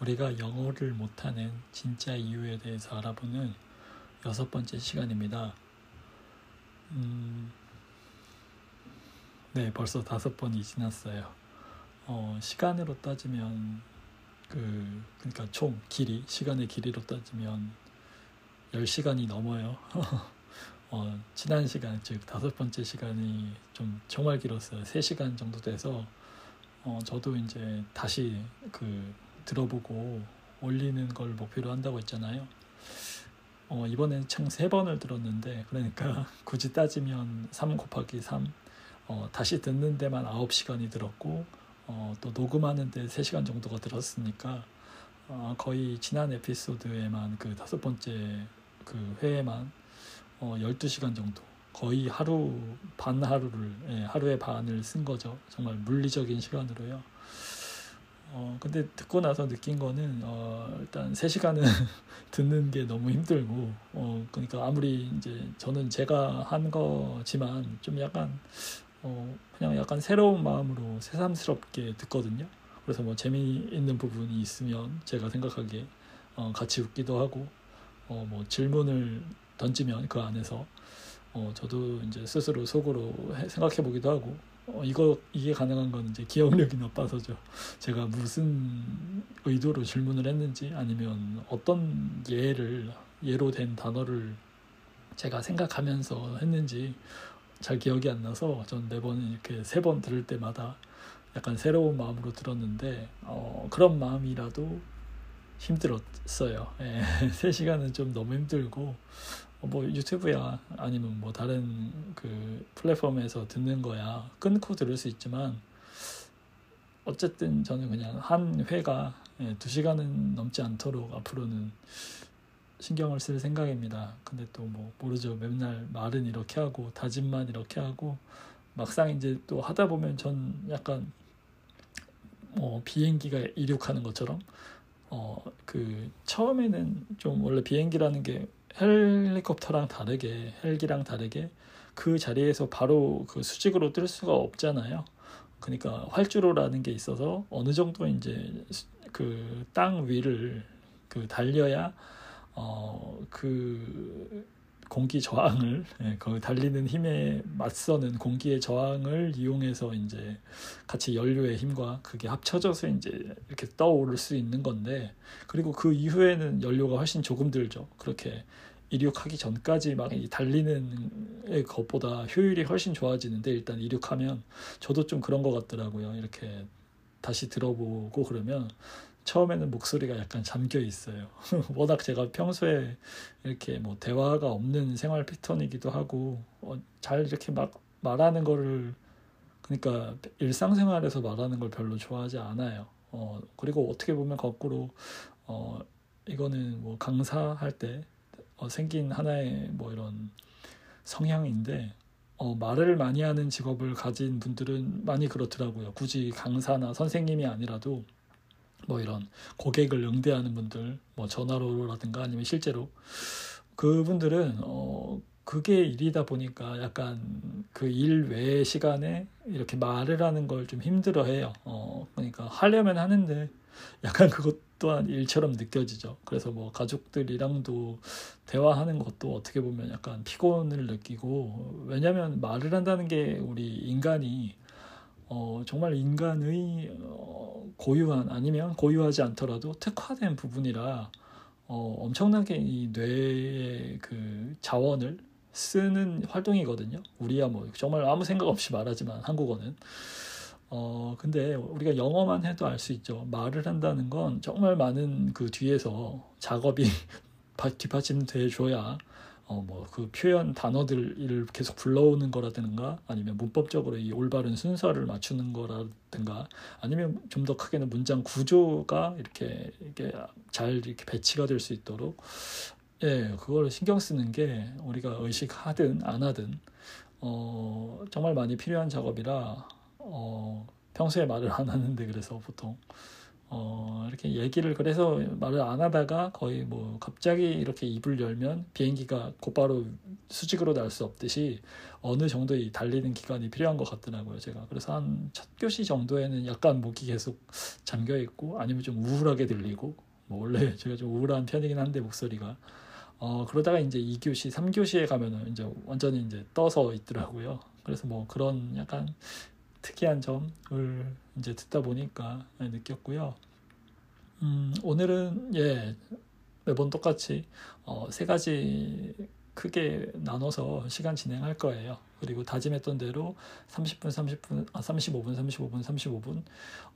우리가 영어를 못하는 진짜 이유에 대해서 알아보는 여섯 번째 시간입니다. 음, 네, 벌써 다섯 번이 지났어요. 어, 시간으로 따지면 그 그러니까 총 길이 시간의 길이로 따지면 10시간이 넘어요. 어, 지난 시간 즉 다섯 번째 시간이 좀 정말 길었어요. 3시간 정도 돼서 어, 저도 이제 다시 그 들어보고 올리는 걸 목표로 한다고 했잖아요. 어, 이번엔 총 3 번을 들었는데 그러니까 굳이 따지면 3 곱하기 3 어, 다시 듣는 데만 9시간이 들었고 어, 또 녹음하는 데 3시간 정도가 들었으니까 어, 거의 지난 에피소드에만 그 다섯 번째 그 회에만 어, 12시간 정도 거의 하루 반 하루를 예, 하루의 반을 쓴 거죠. 정말 물리적인 시간으로요. 어, 근데 듣고 나서 느낀 거는, 어, 일단 3시간은 듣는 게 너무 힘들고, 어, 그러니까 아무리 이제 저는 제가 한 거지만 좀 약간, 어, 그냥 약간 새로운 마음으로 새삼스럽게 듣거든요. 그래서 뭐 재미있는 부분이 있으면 제가 생각하기에, 어, 같이 웃기도 하고, 어, 뭐 질문을 던지면 그 안에서, 어, 저도 이제 스스로 속으로 생각해 보기도 하고, 어, 이거 이게 가능한 건 이제 기억력이 나빠서죠. 제가 무슨 의도로 질문을 했는지 아니면 어떤 예를 예로 된 단어를 제가 생각하면서 했는지 잘 기억이 안 나서 전 매번 이렇게 세 번 들을 때마다 약간 새로운 마음으로 들었는데 어, 그런 마음이라도 힘들었어요. 예, 3시간은 좀 너무 힘들고 어, 뭐 유튜브야 아니면 뭐 다른 그 플랫폼에서 듣는 거야 끊고 들을 수 있지만 어쨌든 저는 그냥 한 회가 예, 두 시간은 넘지 않도록 앞으로는 신경을 쓸 생각입니다. 근데 또 뭐 모르죠. 맨날 말은 이렇게 하고 다짐만 이렇게 하고 막상 이제 또 하다 보면 전 약간 뭐 비행기가 이륙하는 것처럼 어 그 처음에는 좀 원래 비행기라는 게 헬리콥터랑 다르게 헬기랑 다르게 그 자리에서 바로 그 수직으로 뜰 수가 없잖아요. 그러니까 활주로라는 게 있어서 어느 정도 이제 그 땅 위를 그 달려야 어그 공기 저항을 예, 그 달리는 힘에 맞서는 공기의 저항을 이용해서 이제 같이 연료의 힘과 그게 합쳐져서 이제 이렇게 떠오를 수 있는 건데 그리고 그 이후에는 연료가 훨씬 조금 들죠. 그렇게 이륙하기 전까지 막 달리는 것보다 효율이 훨씬 좋아지는데 일단 이륙하면 저도 좀 그런 것 같더라고요. 이렇게 다시 들어보고 그러면 처음에는 목소리가 약간 잠겨 있어요. 워낙 제가 평소에 이렇게 뭐 대화가 없는 생활 패턴이기도 하고 어, 잘 이렇게 막 말하는 거를 그러니까 일상생활에서 말하는 걸 별로 좋아하지 않아요. 어, 그리고 어떻게 보면 거꾸로 어, 이거는 뭐 강사할 때 어, 생긴 하나의 뭐 이런 성향인데 어, 말을 많이 하는 직업을 가진 분들은 많이 그렇더라고요. 굳이 강사나 선생님이 아니라도 뭐 이런 고객을 응대하는 분들, 뭐 전화로라든가 아니면 실제로 그분들은 어, 그게 일이다 보니까 약간 그 일 외의 시간에 이렇게 말을 하는 걸 좀 힘들어해요. 어, 그러니까 하려면 하는데 약간 그것 또한 일처럼 느껴지죠. 그래서 뭐 가족들이랑도 대화하는 것도 어떻게 보면 약간 피곤을 느끼고 왜냐하면 말을 한다는 게 우리 인간이 어, 정말 인간의 어, 고유한 아니면 고유하지 않더라도 특화된 부분이라 어, 엄청나게 이 뇌의 그 자원을 쓰는 활동이거든요. 우리야 뭐 정말 아무 생각 없이 말하지만 한국어는 어, 근데 우리가 영어만 해도 알 수 있죠. 말을 한다는 건 정말 많은 그 뒤에서 작업이 뒷받침돼 줘야 어, 뭐 그 표현 단어들을 계속 불러오는 거라든가 아니면 문법적으로 이 올바른 순서를 맞추는 거라든가 아니면 좀 더 크게는 문장 구조가 이렇게 이게 잘 이렇게 배치가 될 수 있도록 예, 그걸 신경 쓰는 게 우리가 의식하든 안 하든 어, 정말 많이 필요한 작업이라 어, 평소에 말을 안 하는데 그래서 보통 어, 이렇게 얘기를 그래서 말을 안 하다가 거의 뭐 갑자기 이렇게 입을 열면 비행기가 곧바로 수직으로 날 수 없듯이 어느 정도의 달리는 기간이 필요한 것 같더라고요, 제가. 그래서 한 첫 교시 정도에는 약간 목이 계속 잠겨 있고 아니면 좀 우울하게 들리고 뭐 원래 제가 좀 우울한 편이긴 한데 목소리가 어, 그러다가 이제 2교시, 3교시에 가면은 이제 완전히 이제 떠서 있더라고요. 그래서 뭐 그런 약간 특이한 점을 이제 듣다 보니까 느꼈고요. 음, 오늘은 예 매번 똑같이 어, 세 가지 크게 나눠서 시간 진행할 거예요. 그리고 다짐했던 대로 30분, 30분, 아 35분, 35분, 35분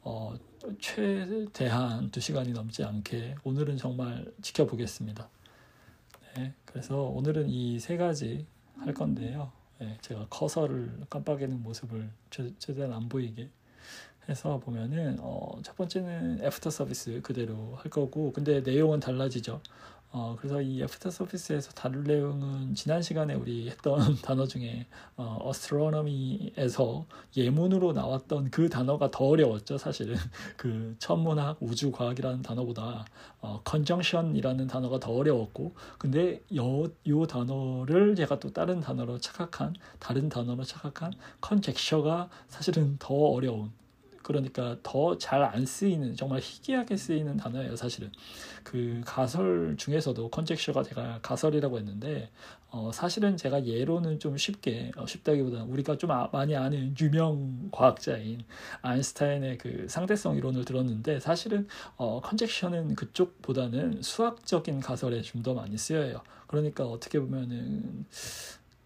어, 최대한 2시간이 넘지 않게 오늘은 정말 지켜보겠습니다. 네, 그래서 오늘은 이 세 가지 할 건데요. 네, 제가 커서를 깜빡이는 모습을 최, 최대한 안 보이게 해서 보면은 어, 첫 번째는 애프터 서비스 그대로 할 거고 근데 내용은 달라지죠. 어, 그래서 이 애프터 서비스에서 다룰 내용은 지난 시간에 우리 했던 단어 중에 어, astronomy에서 예문으로 나왔던 그 단어가 더 어려웠죠, 사실은. 그 천문학, 우주과학이라는 단어보다 어, conjunction이라는 단어가 더 어려웠고, 근데 요, 요 단어를 제가 또 다른 단어로 착각한, 다른 단어로 착각한 conjecture가 사실은 더 어려운 그러니까 더 잘 안 쓰이는 정말 희귀하게 쓰이는 단어예요 사실은 그 가설 중에서도 컨젝셔가 제가 가설이라고 했는데 어, 사실은 제가 예로는 좀 쉽게 어, 쉽다기보다는 우리가 좀 아, 많이 아는 유명 과학자인 아인슈타인의 그 상대성 이론을 들었는데 사실은 어, 컨젝셔는 그쪽보다는 수학적인 가설에 좀 더 많이 쓰여요. 그러니까 어떻게 보면은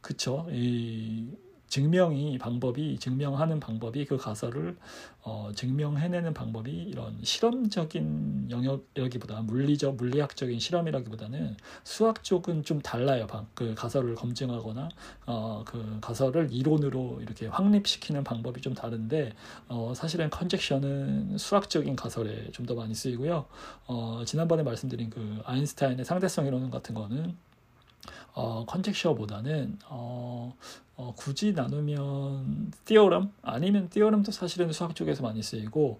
그쵸 이 증명이 방법이 증명하는 방법이 그 가설을 어, 증명해내는 방법이 이런 실험적인 영역이라기보다 물리적 물리학적인 실험이라기보다는 수학 쪽은 좀 달라요. 그 가설을 검증하거나 어, 그 가설을 이론으로 이렇게 확립시키는 방법이 좀 다른데 어, 사실은 conjecture는 수학적인 가설에 좀 더 많이 쓰이고요. 어, 지난번에 말씀드린 그 아인슈타인의 상대성 이론 같은 거는 어, conjecture보다는 어, 어, 굳이 나누면 theorem 아니면 theorem도 사실은 수학 쪽에서 많이 쓰이고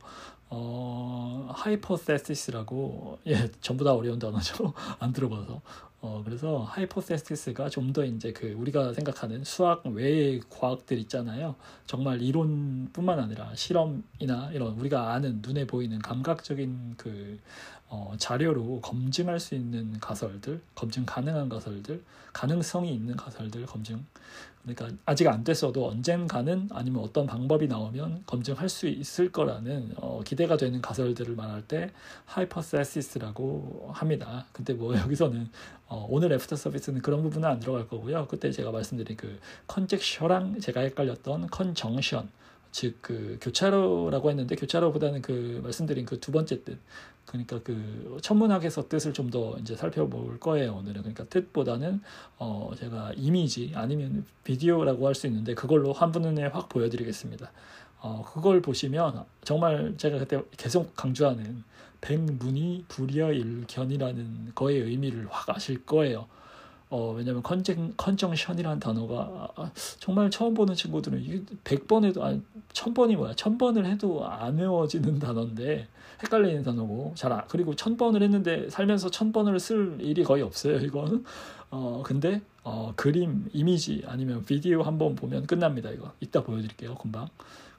어, hypothesis라고 예 전부 다 어려운 단어죠. 안 들어봐서. 어, 그래서 hypothesis가 좀 더 이제 그 우리가 생각하는 수학 외의 과학들 있잖아요. 정말 이론뿐만 아니라 실험이나 이런 우리가 아는 눈에 보이는 감각적인 그 어, 자료로 검증할 수 있는 가설들, 검증 가능한 가설들, 가능성이 있는 가설들 검증. 그러니까 아직 안 됐어도 언젠가는 아니면 어떤 방법이 나오면 검증할 수 있을 거라는 어, 기대가 되는 가설들을 말할 때 hypothesis라고 합니다. 근데 뭐 여기서는 어, 오늘 애프터 서비스는 그런 부분은 안 들어갈 거고요. 그때 제가 말씀드린 그 conjecture랑 제가 헷갈렸던 conjunction 즉 그 교차로라고 했는데 교차로보다는 그 말씀드린 그 두 번째 뜻 그러니까 그 천문학에서 뜻을 좀 더 이제 살펴볼 거예요 오늘은 그러니까 뜻보다는 어 제가 이미지 아니면 비디오라고 할 수 있는데 그걸로 한 번에 확 보여드리겠습니다. 어 그걸 보시면 정말 제가 그때 계속 강조하는 백문이 불여일견이라는 거의 의미를 확 아실 거예요. 어, 왜냐면 컨정, 컨정션이라는 단어가 정말 처음 보는 친구들은 이게 100번 해도, 아니, 1000번이 뭐야. 1000번을 해도 안 외워지는 단어인데 헷갈리는 단어고, 잘, 아, 그리고 1000번을 했는데 살면서 1000번을 쓸 일이 거의 없어요, 이거는. 어, 근데, 어, 그림, 이미지 아니면 비디오 한번 보면 끝납니다, 이거. 이따 보여드릴게요, 금방.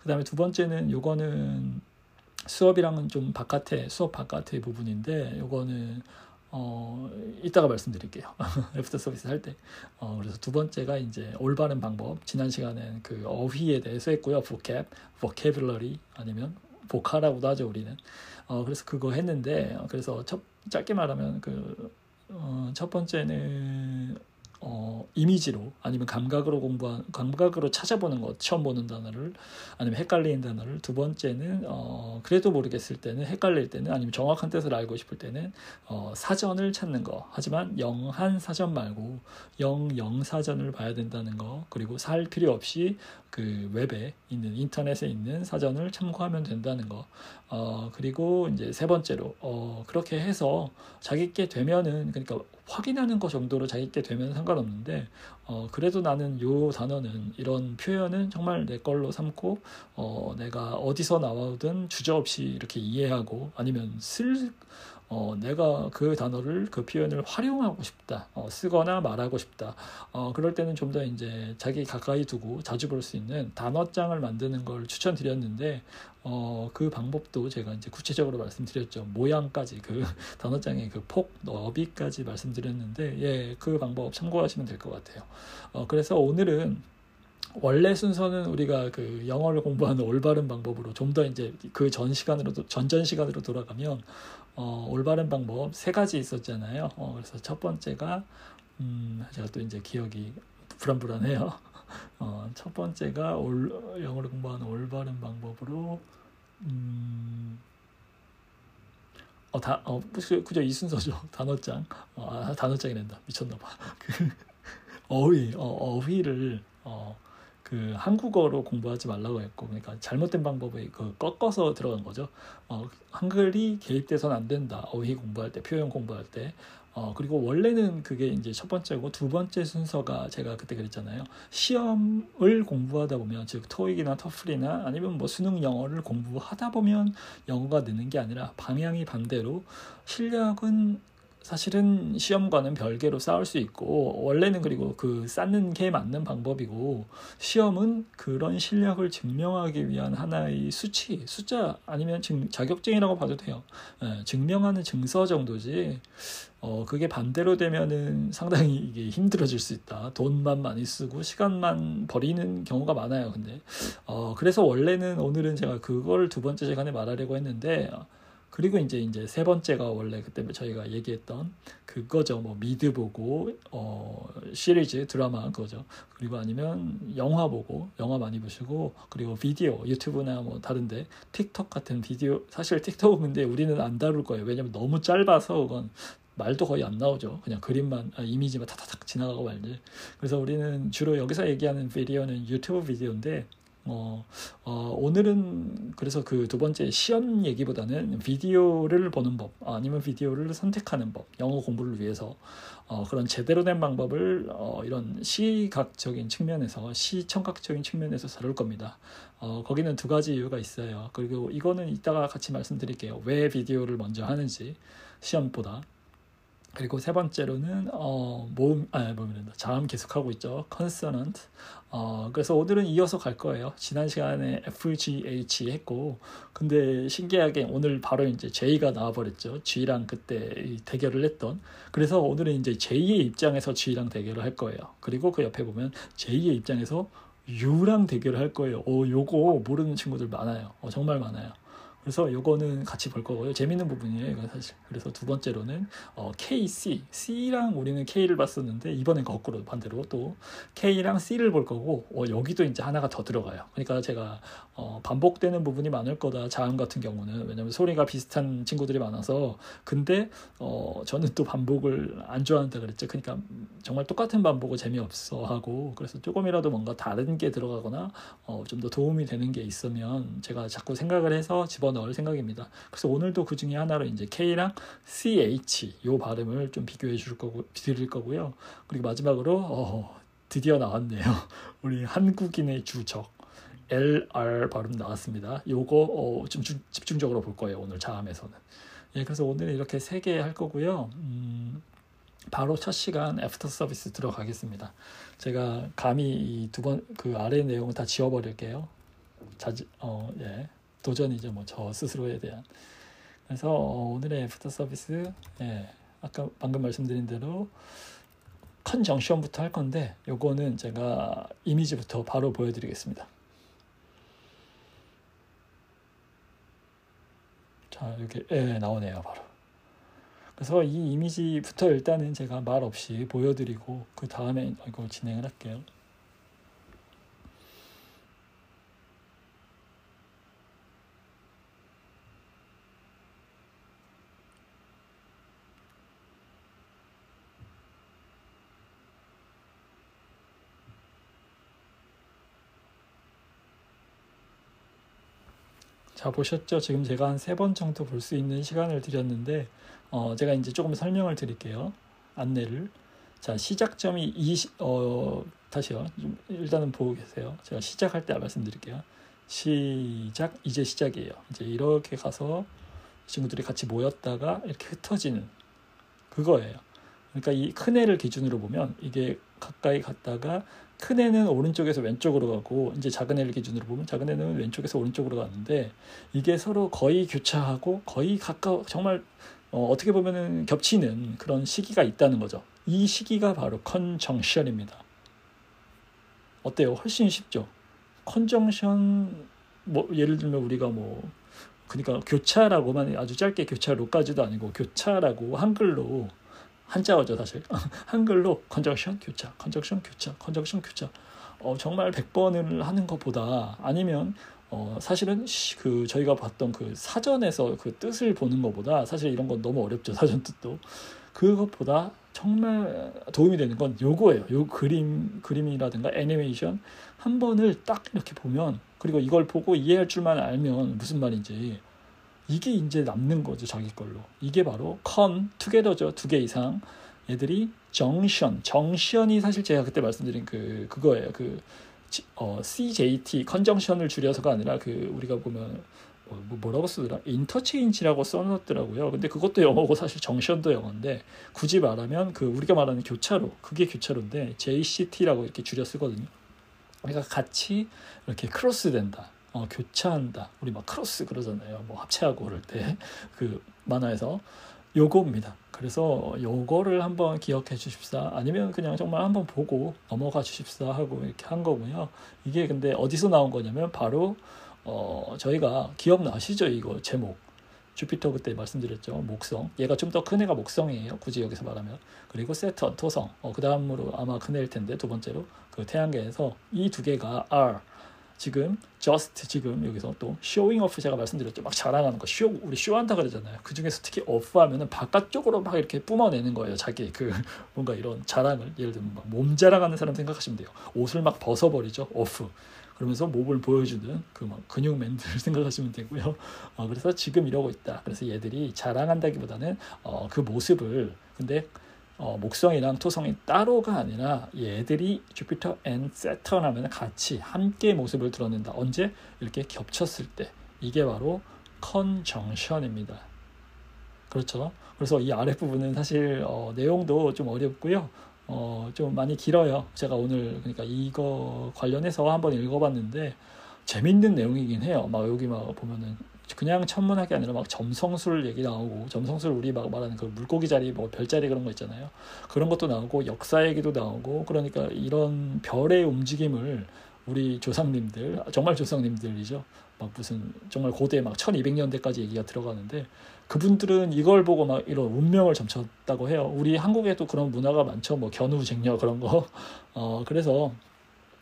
그 다음에 두 번째는 요거는 수업이랑은 좀 바깥에, 수업 바깥의 부분인데, 요거는 어, 이따가 말씀드릴게요. 애프터 서비스 할 때. 어, 그래서 두 번째가 이제 올바른 방법. 지난 시간엔 그 어휘에 대해서 했고요. vocab, vocabulary 아니면 voca라고도 하죠, 우리는. 어, 그래서 그거 했는데, 그래서 첫, 짧게 말하면 그, 어, 첫 번째는 어, 이미지로 아니면 감각으로 공부한 감각으로 찾아보는 것 처음 보는 단어를 아니면 헷갈리는 단어를 두 번째는 어, 그래도 모르겠을 때는 헷갈릴 때는 아니면 정확한 뜻을 알고 싶을 때는 어, 사전을 찾는 거. 하지만 영한 사전 말고 영영 사전을 봐야 된다는 거. 그리고 살 필요 없이 그 웹에 있는 인터넷에 있는 사전을 참고하면 된다는 거 어, 그리고 이제 세 번째로 어, 그렇게 해서 자기께 되면은 그러니까 확인하는 것 정도로 자기게 되면 상관없는데 어, 그래도 나는 요 단어는 이런 표현은 정말 내 걸로 삼고 어, 내가 어디서 나오든 주저없이 이렇게 이해하고 아니면 쓸 어, 내가 그 단어를 그 표현을 활용하고 싶다. 어, 쓰거나 말하고 싶다. 어, 그럴 때는 좀 더 이제 자기 가까이 두고 자주 볼 수 있는 단어장을 만드는 걸 추천드렸는데 어, 그 방법도 제가 이제 구체적으로 말씀드렸죠. 모양까지 그 단어장의 그 폭 너비까지 말씀드렸는데 예 그 방법 참고하시면 될 것 같아요. 어, 그래서 오늘은 원래 순서는 우리가 그 영어를 공부하는 올바른 방법으로 좀 더 이제 그 전 시간으로 전전 시간으로 돌아가면 어, 올바른 방법 세 가지 있었잖아요. 어, 그래서 첫 번째가 음, 제가 또 이제 기억이 불안불안해요. 어, 첫 번째가 올, 영어를 공부하는 올바른 방법으로 음, 어, 다, 어, 그죠, 이 순서죠. 단어장. 어, 아, 단어장이란다. 미쳤나봐. 그, 어휘, 어, 어휘를, 어, 그 한국어로 공부하지 말라고 했고 그러니까 잘못된 방법에 그 꺾어서 들어간 거죠. 어, 한글이 개입돼서는 안 된다. 어휘 공부할 때, 표현 공부할 때. 어, 그리고 원래는 그게 이제 첫 번째고 두 번째 순서가 제가 그때 그랬잖아요. 시험을 공부하다 보면 즉 토익이나 터플이나 아니면 뭐 수능 영어를 공부하다 보면 영어가 느는 게 아니라 방향이 반대로 실력은 사실은 시험과는 별개로 쌓을 수 있고 원래는 그리고 그 쌓는 게 맞는 방법이고 시험은 그런 실력을 증명하기 위한 하나의 수치 숫자 아니면 증, 자격증이라고 봐도 돼요. 예, 증명하는 증서 정도지 어 그게 반대로 되면은 상당히 이게 힘들어질 수 있다. 돈만 많이 쓰고 시간만 버리는 경우가 많아요 근데. 어 그래서 원래는 오늘은 제가 그걸 두 번째 시간에 말하려고 했는데 그리고 이제 이제 세 번째가 원래 그때 저희가 얘기했던 그거죠. 뭐 미드 보고 어 시리즈 드라마 그거죠. 그리고 아니면 영화 보고 영화 많이 보시고 그리고 비디오 유튜브나 뭐 다른데 틱톡 같은 비디오 사실 틱톡은 근데 우리는 안 다룰 거예요. 왜냐면 너무 짧아서 그건 말도 거의 안 나오죠. 그냥 그림만 아, 이미지만 탁탁탁 지나가고 말지. 그래서 우리는 주로 여기서 얘기하는 비디오는 유튜브 비디오인데 어, 어, 오늘은 그래서 그 두 번째 시험 얘기보다는 비디오를 보는 법 아니면 비디오를 선택하는 법 영어 공부를 위해서 어, 그런 제대로 된 방법을 어, 이런 시각적인 측면에서 시청각적인 측면에서 다룰 겁니다. 어, 거기는 두 가지 이유가 있어요. 그리고 이거는 이따가 같이 말씀드릴게요. 왜 비디오를 먼저 하는지 시험보다 그리고 세 번째로는 어, 모음 아 모음이란다. 자음 계속하고 있죠. consonant. 어, 그래서 오늘은 이어서 갈 거예요. 지난 시간에 FGH 했고 근데 신기하게 오늘 바로 이제 J가 나와버렸죠. G랑 그때 대결을 했던. 그래서 오늘은 이제 J의 입장에서 G랑 대결을 할 거예요. 그리고 그 옆에 보면 J의 입장에서 U랑 대결을 할 거예요. 오 요거 모르는 친구들 많아요. 어, 정말 많아요 그래서 요거는 같이 볼 거고요. 재밌는 부분이에요. 이건 사실. 그래서 두 번째로는 어, KC, C랑 우리는 K를 봤었는데 이번엔 거꾸로 반대로 또 K랑 C를 볼 거고 어, 여기도 이제 하나가 더 들어가요. 그러니까 제가 어, 반복되는 부분이 많을 거다. 자음 같은 경우는 왜냐면 소리가 비슷한 친구들이 많아서 근데 어, 저는 또 반복을 안 좋아한다 그랬죠. 그러니까 정말 똑같은 반복을 재미없어 하고 그래서 조금이라도 뭔가 다른 게 들어가거나 어, 좀 더 도움이 되는 게 있으면 제가 자꾸 생각을 해서 집어 넣을 생각입니다. 그래서 오늘도 그 중에 하나로 이제 K랑 CH 요 발음을 좀 비교해 줄 거고 드릴 거고요. 그리고 마지막으로 어, 드디어 나왔네요. 우리 한국인의 주적 LR 발음 나왔습니다. 요거 어, 좀 주, 집중적으로 볼 거예요. 오늘 자음에서는. 예, 그래서 오늘은 이렇게 세 개 할 거고요. 음, 바로 첫 시간 애프터 서비스 들어가겠습니다. 제가 감히 두 번 그 아래 내용을 다 지워버릴게요. 자지 어 예. 도전이죠. 뭐 저 스스로에 대한. 그래서 어, 오늘의 애프터 서비스 예, 아까 방금 말씀드린 대로 conjunction부터 할 건데 요거는 제가 이미지부터 바로 보여드리겠습니다. 자 여기 예, 나오네요 바로. 그래서 이 이미지부터 일단은 제가 말 없이 보여드리고 그 다음에 이거 진행을 할게요. 자 보셨죠? 지금 제가 한 세 번 정도 볼 수 있는 시간을 드렸는데 어, 제가 이제 조금 설명을 드릴게요. 안내를. 자 시작점이 이 어, 다시요. 좀 일단은 보고 계세요. 제가 시작할 때 말씀드릴게요. 시작 이제 시작이에요. 이제 이렇게 가서 친구들이 같이 모였다가 이렇게 흩어지는 그거예요. 그러니까 이 큰 애를 기준으로 보면 이게 가까이 갔다가 큰 애는 오른쪽에서 왼쪽으로 가고 이제 작은 애를 기준으로 보면 작은 애는 왼쪽에서 오른쪽으로 가는데 이게 서로 거의 교차하고 거의 가까워 정말 어, 어떻게 보면은 겹치는 그런 시기가 있다는 거죠. 이 시기가 바로 conjunction입니다. 어때요? 훨씬 쉽죠. conjunction 뭐 예를 들면 우리가 뭐 그러니까 교차라고만 아주 짧게 교차로까지도 아니고 교차라고 한글로 한자어죠 사실. 한글로 conjunction 교차 conjunction 교차 conjunction 교차. 어, 정말 100번을 하는 것보다 아니면 어, 사실은 그 저희가 봤던 그 사전에서 그 뜻을 보는 것보다 사실 이런 건 너무 어렵죠 사전 뜻도. 그것보다 정말 도움이 되는 건 요거예요. 요 그림 그림이라든가 애니메이션 한 번을 딱 이렇게 보면 그리고 이걸 보고 이해할 줄만 알면 무슨 말인지 이게 이제 남는 거죠 자기 걸로. 이게 바로 컨 투게더죠 두 개 이상. 애들이 junction. junction이 사실 제가 그때 말씀드린 그 그거예요. 그 어, CJT conjunction을 줄여서가 아니라 그 우리가 보면 뭐, 뭐 뭐라고 쓰더라? 인터체인지라고 써놨더라고요. 근데 그것도 영어고 사실 junction도 영어인데 굳이 말하면 그 우리가 말하는 교차로 그게 교차로인데 JCT라고 이렇게 줄여 쓰거든요. 그러니까 같이 이렇게 크로스된다 어, 교차한다. 우리 막 크로스 그러잖아요. 뭐 합체하고 그럴 때 그 만화에서 요거입니다. 그래서 요거를 한번 기억해 주십사 아니면 그냥 정말 한번 보고 넘어가 주십사 하고 이렇게 한 거고요. 이게 근데 어디서 나온 거냐면 바로 어 저희가 기억나시죠? 이거 제목. 주피터 그때 말씀드렸죠. 목성. 얘가 좀 더 큰 애가 목성이에요. 굳이 여기서 말하면. 그리고 세턴, 토성. 어, 그 다음으로 아마 큰 애일 텐데 두 번째로 그 태양계에서 이 두 개가 R 지금 just 지금 여기서 또 showing off 제가 말씀드렸죠. 막 자랑하는 거, 쇼 우리 쇼한다 그러잖아요. 그 중에서 특히 off 하면은 바깥쪽으로 막 이렇게 뿜어내는 거예요. 자기 그 뭔가 이런 자랑을 예를 들면 막 몸 자랑하는 사람 생각하시면 돼요. 옷을 막 벗어버리죠. off. 그러면서 몸을 보여주는 그 막 근육맨들 생각하시면 되고요. 어, 그래서 지금 이러고 있다. 그래서 얘들이 자랑한다기보다는 어, 그 모습을 근데 어, 목성이랑 토성이 따로가 아니라 얘들이 Jupiter and Saturn 하면 같이 함께 모습을 드러낸다. 언제? 이렇게 겹쳤을 때. 이게 바로 conjunction입니다. 그렇죠. 그래서 이 아랫부분은 사실 어, 내용도 좀 어렵고요. 어, 좀 많이 길어요. 제가 오늘 그러니까 이거 관련해서 한번 읽어봤는데 재밌는 내용이긴 해요. 막 여기 막 보면은 그냥 천문학이 아니라 막 점성술 얘기 나오고 점성술 우리 막 말하는 그 물고기 자리 뭐 별자리 그런 거 있잖아요. 그런 것도 나오고 역사 얘기도 나오고 그러니까 이런 별의 움직임을 우리 조상님들 정말 조상님들이죠. 막 무슨 정말 고대 막 1200년대까지 얘기가 들어가는데 그분들은 이걸 보고 막 이런 운명을 점쳤다고 해요. 우리 한국에도 그런 문화가 많죠. 뭐 견우 쟁녀 그런 거. 어 그래서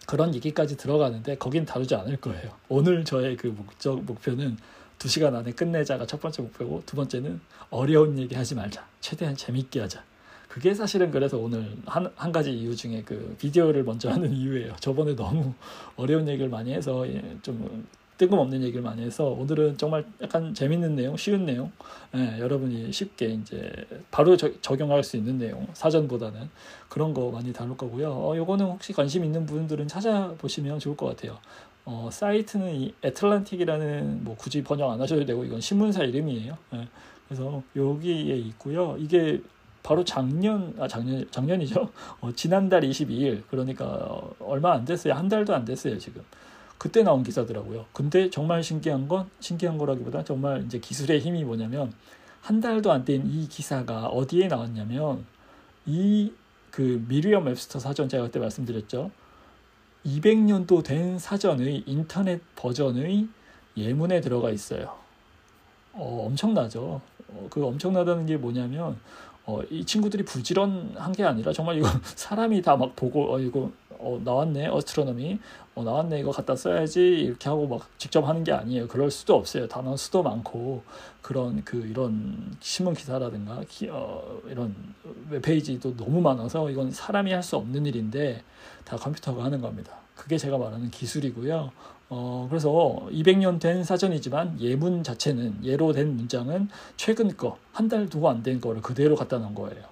그런 얘기까지 들어가는데 거긴 다루지 않을 거예요. 오늘 저의 그 목적 목표는 두 시간 안에 끝내자가 첫 번째 목표고 두 번째는 어려운 얘기 하지 말자. 최대한 재밌게 하자. 그게 사실은 그래서 오늘 한, 한 가지 이유 중에 그 비디오를 먼저 하는 이유예요. 저번에 너무 어려운 얘기를 많이 해서 예, 좀 뜬금없는 얘기를 많이 해서 오늘은 정말 약간 재밌는 내용, 쉬운 내용, 예, 여러분이 쉽게 이제 바로 저, 적용할 수 있는 내용, 사전보다는 그런 거 많이 다룰 거고요. 어, 요거는 혹시 관심 있는 분들은 찾아보시면 좋을 것 같아요. 어, 사이트는 이 애틀란틱이라는 뭐 굳이 번역 안 하셔도 되고 이건 신문사 이름이에요. 예. 그래서 여기에 있고요. 이게 바로 작년 아 작년 작년이죠. 어, 지난달 22일 그러니까 어, 얼마 안 됐어요. 한 달도 안 됐어요 지금. 그때 나온 기사더라고요. 근데 정말 신기한 건 신기한 거라기보다 정말 이제 기술의 힘이 뭐냐면 한 달도 안 된 이 기사가 어디에 나왔냐면 이 그 미리엄 웹스터 사전 제가 그때 말씀드렸죠. 200년도 된 사전의 인터넷 버전의 예문에 들어가 있어요. 어, 엄청나죠. 어, 그 엄청나다는 게 뭐냐면 어, 이 친구들이 부지런한 게 아니라 정말 이거 사람이 다 막 보고 어 이거 어, 나왔네 어스트로노미 어, 나왔네 이거 갖다 써야지 이렇게 하고 막 직접 하는 게 아니에요. 그럴 수도 없어요. 단어 수도 많고 그런 그 이런 신문 기사라든가 기, 어, 이런 웹페이지도 너무 많아서 이건 사람이 할 수 없는 일인데 다 컴퓨터가 하는 겁니다. 그게 제가 말하는 기술이고요. 어, 그래서 200년 된 사전이지만 예문 자체는 예로 된 문장은 최근 거, 한 달 두고 안 된 거를 그대로 갖다 놓은 거예요.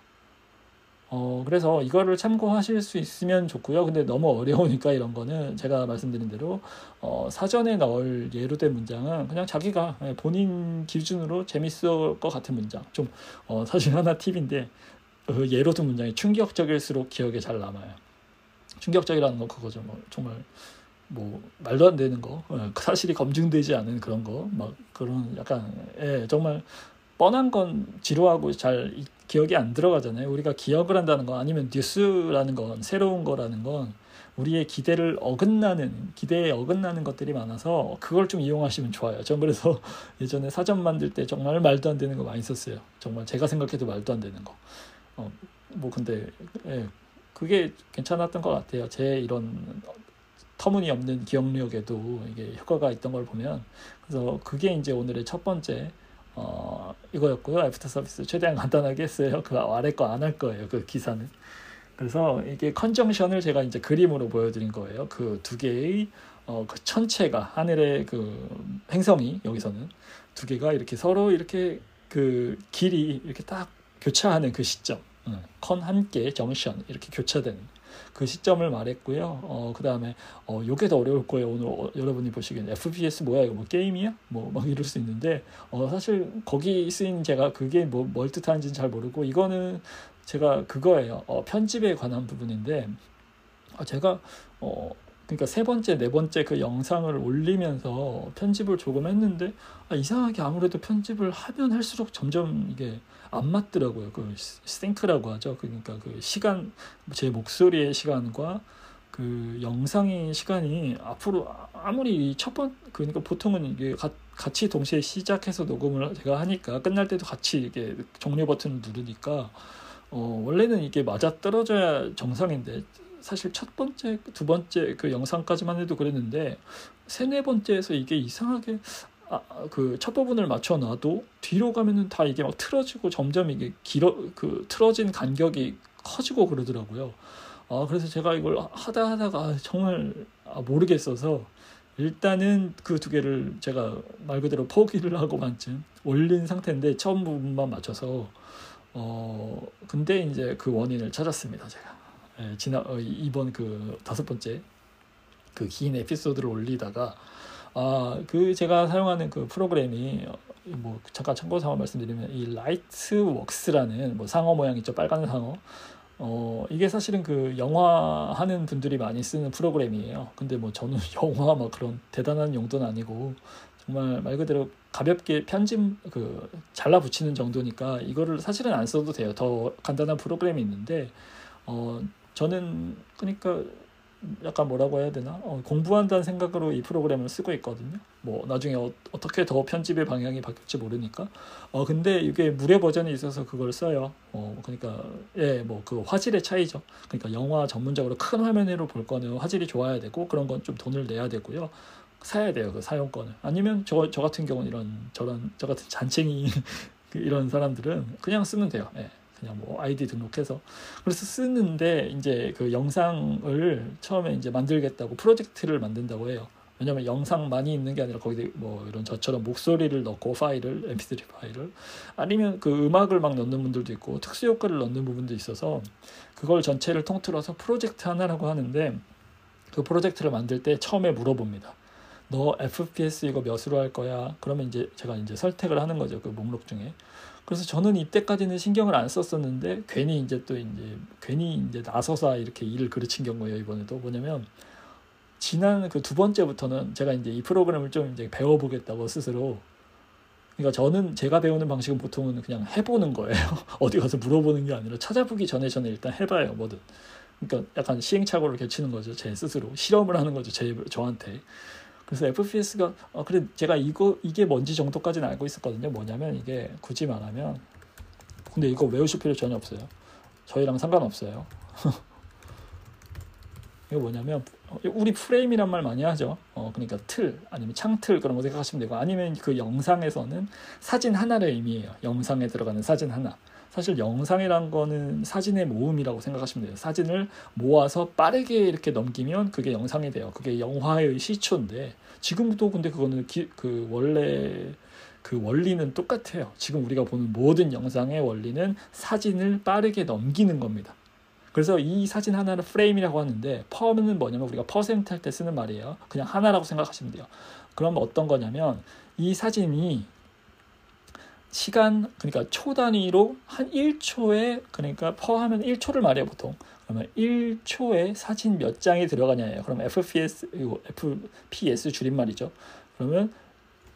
어, 그래서 이거를 참고하실 수 있으면 좋고요. 근데 너무 어려우니까 이런 거는 제가 말씀드린 대로 어, 사전에 넣을 예로 된 문장은 그냥 자기가 예, 본인 기준으로 재밌을 것 같은 문장. 좀 어, 사실 하나 팁인데 그 예로 든 문장이 충격적일수록 기억에 잘 남아요. 충격적이라는 건 그거죠. 뭐 정말 뭐 말도 안 되는 거, 어, 사실이 검증되지 않은 그런 거, 막 그런 약간 예, 정말 뻔한 건 지루하고 잘 기억이 안 들어가잖아요. 우리가 기억을 한다는 거 아니면 뉴스라는 건 새로운 거라는 건 우리의 기대를 어긋나는 기대에 어긋나는 것들이 많아서 그걸 좀 이용하시면 좋아요. 전 그래서 예전에 사전 만들 때 정말 말도 안 되는 거 많이 썼어요. 정말 제가 생각해도 말도 안 되는 거. 어, 뭐 근데 예, 그게 괜찮았던 것 같아요. 제 이런 터무니없는 기억력에도 이게 효과가 있던 걸 보면 그래서 그게 이제 오늘의 첫 번째 어, 이거였고요. 애프터 서비스 최대한 간단하게 했어요. 그 아래 거 안 할 거예요. 그 기사는. 그래서 이게 컨정션을 제가 이제 그림으로 보여드린 거예요. 그 두 개의 어, 그 천체가 하늘의 그 행성이 여기서는 두 개가 이렇게 서로 이렇게 그 길이 이렇게 딱 교차하는 그 시점, 컨 함께 정션 이렇게 교차되는 그 시점을 말했고요. 어, 그 다음에, 어, 요게 더 어려울 거예요. 오늘 어, 여러분이 보시기에는 FPS 뭐야? 이거 뭐 게임이야? 뭐, 막 이럴 수 있는데, 어, 사실 거기 쓰인 제가 그게 뭐, 뭘 뜻하는지는 잘 모르고, 이거는 제가 그거예요. 어, 편집에 관한 부분인데, 어, 제가, 어, 그러니까 세 번째, 네 번째 그 영상을 올리면서 편집을 조금 했는데, 아, 이상하게 아무래도 편집을 하면 할수록 점점 이게 안 맞더라고요. 그 싱크라고 하죠. 그러니까 그 시간 제 목소리의 시간과 그 영상의 시간이 앞으로 아무리 첫 번 그러니까 보통은 이게 가, 같이 동시에 시작해서 녹음을 제가 하니까 끝날 때도 같이 이게 종료 버튼을 누르니까 어 원래는 이게 맞아 떨어져야 정상인데 사실 첫 번째 두 번째 그 영상까지만 해도 그랬는데 세네 번째에서 이게 이상하게 아, 그 첫 부분을 맞춰 놔도 뒤로 가면은 다 이게 막 틀어지고 점점 이게 길어 그 틀어진 간격이 커지고 그러더라고요. 아 그래서 제가 이걸 하다 하다가 정말 아, 모르겠어서 일단은 그 두 개를 제가 말 그대로 포기를 하고 만쯤 올린 상태인데 처음 부분만 맞춰서 어 근데 이제 그 원인을 찾았습니다 제가 예, 지난 어, 이번 그 다섯 번째 그 긴 에피소드를 올리다가 아, 그 제가 사용하는 그 프로그램이 뭐 잠깐 참고 삼아 말씀드리면 이 라이트웍스라는 뭐 상어 모양 있죠 빨간 상어. 어 이게 사실은 그 영화 하는 분들이 많이 쓰는 프로그램이에요. 근데 뭐 저는 영화 막 그런 대단한 용도는 아니고 정말 말 그대로 가볍게 편집 그 잘라 붙이는 정도니까 이거를 사실은 안 써도 돼요. 더 간단한 프로그램이 있는데 어 저는 그러니까 약간 뭐라고 해야 되나 어, 공부한다는 생각으로 이 프로그램을 쓰고 있거든요. 뭐 나중에 어, 떻게더 편집의 방향이 바뀔지 모르니까. 어 근데 이게 무료 버전이 있어서 그걸 써요. 어 그러니까 예 뭐 그 화질의 차이죠. 그러니까 영화 전문적으로 큰 화면으로 볼 거는 화질이 좋아야 되고 그런 건 좀 돈을 내야 되고요. 사야 돼요 그 사용권을. 아니면 저 저 같은 경우는 이런 저런 저 같은 잔챙이 이런 사람들은 그냥 쓰면 돼요. 예. 그냥 뭐 아이디 등록해서 그래서 쓰는데 이제 그 영상을 처음에 이제 만들겠다고 프로젝트를 만든다고 해요. 왜냐면 영상 많이 있는 게 아니라 거기 뭐 이런 저처럼 목소리를 넣고 파일을 mp3 파일을 아니면 그 음악을 막 넣는 분들도 있고 특수 효과를 넣는 부분도 있어서 그걸 전체를 통틀어서 프로젝트 하나라고 하는데 그 프로젝트를 만들 때 처음에 물어봅니다. 너 FPS 이거 몇으로 할 거야? 그러면 이제 제가 이제 선택을 하는 거죠. 그 목록 중에. 그래서 저는 이때까지는 신경을 안 썼었는데 괜히 이제 또 이제 괜히 이제 나서서 이렇게 일을 그르친 경우예요 이번에도. 뭐냐면 지난 그 두 번째부터는 제가 이제 이 프로그램을 좀 이제 배워보겠다고 스스로 그러니까 저는 제가 배우는 방식은 보통은 그냥 해보는 거예요. 어디 가서 물어보는 게 아니라 찾아보기 전에 저는 일단 해봐요 뭐든. 그러니까 약간 시행착오를 개치는 거죠 제 스스로. 실험을 하는 거죠 제 저한테 그래서 FPS가 어, 그래 제가 이거 이게 뭔지 정도까지는 알고 있었거든요. 뭐냐면 이게 굳이 말하면 근데 이거 외우실 필요 전혀 없어요. 저희랑 상관없어요. 이거 뭐냐면 우리 프레임이란 말 많이 하죠. 어, 그러니까 틀 아니면 창틀 그런 거 생각하시면 되고 아니면 그 영상에서는 사진 하나를 의미해요. 영상에 들어가는 사진 하나. 사실 영상이란 거는 사진의 모음이라고 생각하시면 돼요. 사진을 모아서 빠르게 이렇게 넘기면 그게 영상이 돼요. 그게 영화의 시초인데 지금도 근데 그거는 기, 그 원래 그 원리는 똑같아요. 지금 우리가 보는 모든 영상의 원리는 사진을 빠르게 넘기는 겁니다. 그래서 이 사진 하나를 프레임이라고 하는데 퍼는 뭐냐면 우리가 퍼센트 할 때 쓰는 말이에요. 그냥 하나라고 생각하시면 돼요. 그럼 어떤 거냐면 이 사진이 시간 그러니까 초 단위로 한 1초에 그러니까 퍼 하면 1초를 말해요 보통. 그러면 1초에 사진 몇 장이 들어가냐예요. 그럼 FPS 이거 FPS 줄임말이죠. 그러면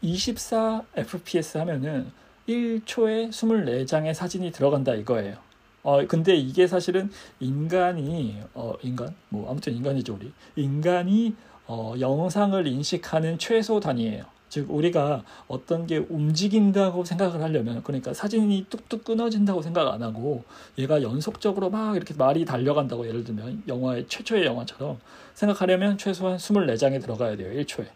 24 FPS 하면은 1초에 24장의 사진이 들어간다 이거예요. 어 근데 이게 사실은 인간이 어 인간? 뭐 아무튼 인간이죠 우리. 인간이 어 영상을 인식하는 최소 단위예요 즉 우리가 어떤 게 움직인다고 생각을 하려면 그러니까 사진이 뚝뚝 끊어진다고 생각 안 하고 얘가 연속적으로 막 이렇게 말이 달려간다고 예를 들면 영화의 최초의 영화처럼 생각하려면 최소한 24장이 들어가야 돼요. 1초에.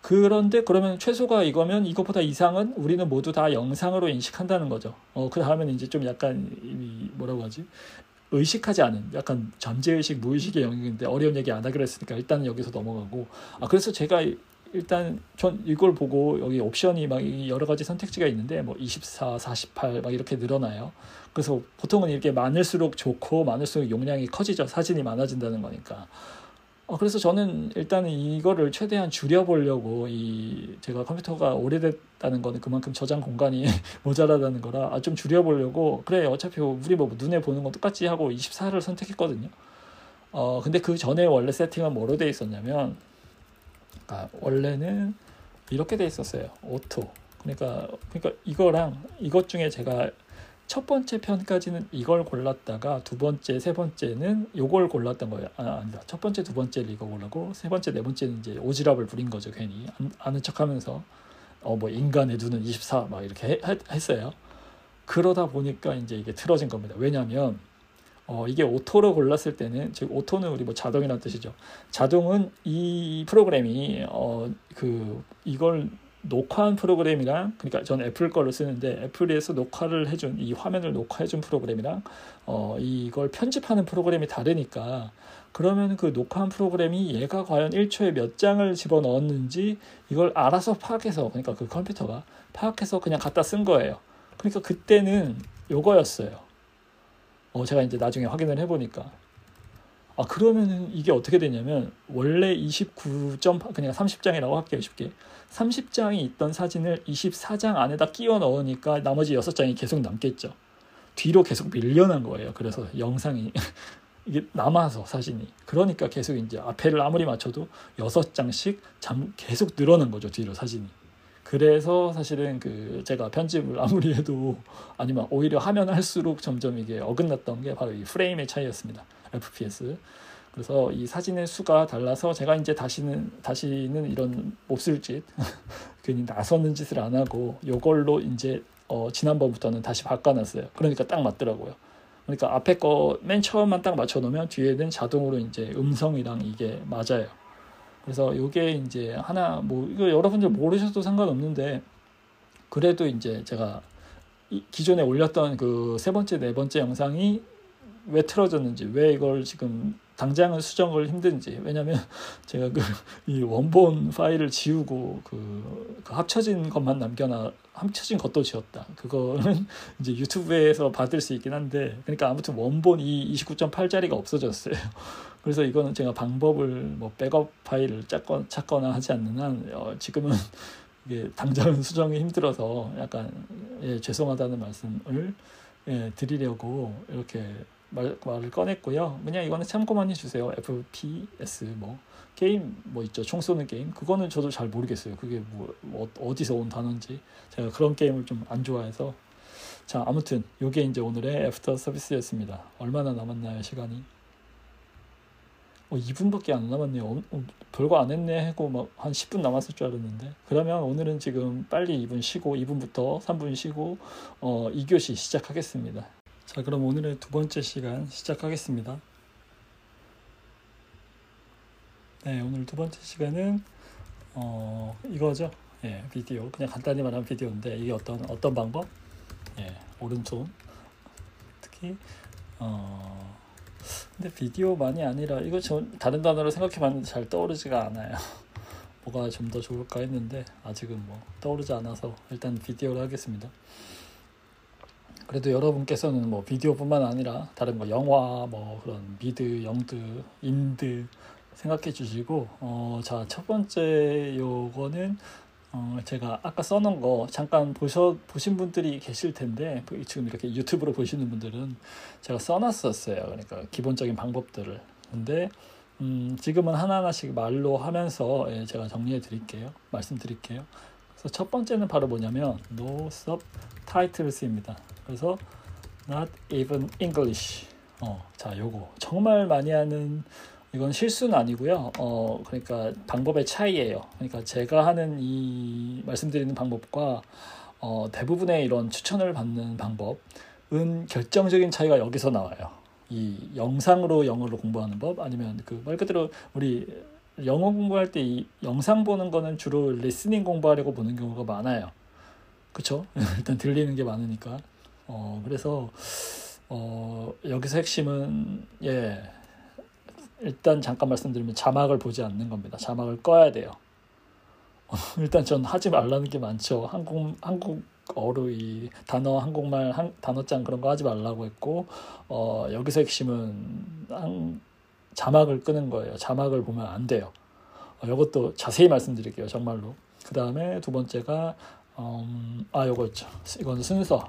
그런데 그러면 최소가 이거면 이것보다 이상은 우리는 모두 다 영상으로 인식한다는 거죠. 어, 그 다음에는 이제 좀 약간 뭐라고 하지? 의식하지 않은 약간 잠재의식 무의식의 영역인데 어려운 얘기 안 하기로 했으니까 일단은 여기서 넘어가고 아 그래서 제가 일단 전 이걸 보고 여기 옵션이 막 여러 가지 선택지가 있는데 뭐 24, 48 막 이렇게 늘어나요. 그래서 보통은 이렇게 많을수록 좋고 많을수록 용량이 커지죠. 사진이 많아진다는 거니까. 어, 그래서 저는 일단은 이거를 최대한 줄여보려고 이 제가 컴퓨터가 오래됐다는 거는 그만큼 저장 공간이 모자라다는 거라 아, 좀 줄여보려고 그래 어차피 우리 뭐 눈에 보는 건 똑같이 하고 24를 선택했거든요. 어 근데 그 전에 원래 세팅은 뭐로 돼 있었냐면 아, 원래는 이렇게 돼 있었어요. auto. 그러니까 그러니까 이거랑 이것 중에 제가 첫 번째 편까지는 이걸 골랐다가 두 번째, 세 번째는 요걸 골랐던 거예요. 아, 아니다. 첫 번째, 두 번째를 이거 골랐고 세 번째, 네 번째는 이제 오지랖을 부린 거죠. 괜히 아, 는 척하면서 어 뭐 인간의 눈은 24 막 이렇게 해, 했어요. 그러다 보니까 이제 이게 틀어진 겁니다. 왜냐하면 어, 이게 auto로 골랐을 때는 즉 auto는 우리 뭐 자동이라는 뜻이죠. 자동은 이 프로그램이 어, 그 이걸 녹화한 프로그램이랑 그러니까 전 애플 거를 쓰는데 애플에서 녹화를 해준 이 화면을 녹화해준 프로그램이랑 어, 이걸 편집하는 프로그램이 다르니까 그러면 그 녹화한 프로그램이 얘가 과연 1초에 몇 장을 집어 넣었는지 이걸 알아서 파악해서 그러니까 그 컴퓨터가 파악해서 그냥 갖다 쓴 거예요. 그러니까 그때는 요거였어요. 어, 제가 이제 나중에 확인을 해보니까. 아 그러면은 이게 어떻게 되냐면 원래 29점 그냥 30장이라고 할게요 쉽게. 30장이 있던 사진을 24장 안에다 끼워 넣으니까 나머지 6장이 계속 남겠죠. 뒤로 계속 밀려난 거예요. 그래서 영상이 이게 남아서 사진이. 그러니까 계속 이제 앞에를 아무리 맞춰도 6장씩 잠 계속 늘어난 거죠 뒤로 사진이 그래서 사실은 그 제가 편집을 아무리 해도 아니면 오히려 하면 할수록 점점 이게 어긋났던 게 바로 이 프레임의 차이였습니다. FPS. 그래서 이 사진의 수가 달라서 제가 이제 다시는 다시는 이런 몹쓸 짓 괜히 나서는 짓을 안 하고 요걸로 이제 어 지난번부터는 다시 바꿔놨어요. 그러니까 딱 맞더라고요. 그러니까 앞에 거 맨 처음만 딱 맞춰 놓으면 뒤에는 자동으로 이제 음성이랑 이게 맞아요. 그래서 이게 이제 하나 뭐 이거 여러분들 모르셔도 상관없는데 그래도 이제 제가 기존에 올렸던 그 세 번째 네 번째 영상이 왜 틀어졌는지 왜 이걸 지금 당장은 수정을 힘든지 왜냐면 제가 그 이 원본 파일을 지우고 그, 그 합쳐진 것만 남겨놔 합쳐진 것도 지웠다. 그거는 이제 유튜브에서 받을 수 있긴 한데 그러니까 아무튼 원본 이 29.8짜리가 없어졌어요 그래서 이거는 제가 방법을 뭐 백업 파일을 찾거나, 찾거나 하지 않는 한 어, 지금은 이게 당장은 수정이 힘들어서 약간 예, 죄송하다는 말씀을 예, 드리려고 이렇게 말, 말을 꺼냈고요. 그냥 이거는 참고만 해주세요. FPS 뭐 게임 뭐 있죠. 총 쏘는 게임 그거는 저도 잘 모르겠어요. 그게 뭐, 뭐 어디서 온 단어인지 제가 그런 게임을 좀 안 좋아해서 자 아무튼 이게 이제 오늘의 애프터 서비스였습니다. 얼마나 남았나요 시간이? 어, 2분밖에 안 남았네요. 어, 어, 별거 안 했네 하고 막 한 10분 남았을 줄 알았는데. 그러면 오늘은 지금 빨리 2분 쉬고 2분부터 3분 쉬고 어, 2교시 시작하겠습니다. 자, 그럼 오늘의 두 번째 시간 시작하겠습니다. 네, 오늘 두 번째 시간은 어, 이거죠. 예, 비디오. 그냥 간단히 말하면 비디오인데 이게 어떤 어떤 방법? 예, 오른손. 특히 어 근데 비디오만이 아니라 이거 저 다른 단어로 생각해봤는데 잘 떠오르지가 않아요. 뭐가 좀 더 좋을까 했는데 아직은 뭐 떠오르지 않아서 일단 비디오로 하겠습니다. 그래도 여러분께서는 뭐 비디오뿐만 아니라 다른 거 영화 뭐 그런 미드, 영드, 인드 생각해 주시고 어, 자, 첫 번째 요거는 어, 제가 아까 써놓은 거 잠깐 보셔, 보신 분들이 계실 텐데 지금 이렇게 유튜브로 보시는 분들은 제가 써놨었어요. 그러니까 기본적인 방법들을. 근데 음, 지금은 하나하나씩 말로 하면서 예, 제가 정리해 드릴게요. 말씀드릴게요. 그래서 첫 번째는 바로 뭐냐면 no subtitles입니다. 그래서 not even English. 어, 자, 요거 정말 많이 하는 이건 실수는 아니고요. 어, 그러니까 방법의 차이예요. 그러니까 제가 하는 이 말씀드리는 방법과 어, 대부분의 이런 추천을 받는 방법은 결정적인 차이가 여기서 나와요. 이 영상으로 영어를 공부하는 법 아니면 그 말 그대로 우리 영어 공부할 때 이 영상 보는 거는 주로 리스닝 공부하려고 보는 경우가 많아요. 그쵸? 일단 들리는 게 많으니까. 어, 그래서, 어, 여기서 핵심은, 예, 일단 잠깐 말씀드리면 자막을 보지 않는 겁니다. 자막을 꺼야 돼요. 일단 전 하지 말라는 게 많죠. 한국 한국어로 이 단어 한국말 한, 단어장 그런 거 하지 말라고 했고 어, 여기서 핵심은 한, 자막을 끄는 거예요. 자막을 보면 안 돼요. 어, 이것도 자세히 말씀드릴게요. 정말로. 그 다음에 두 번째가 음, 아 요거 있죠. 이건 순서.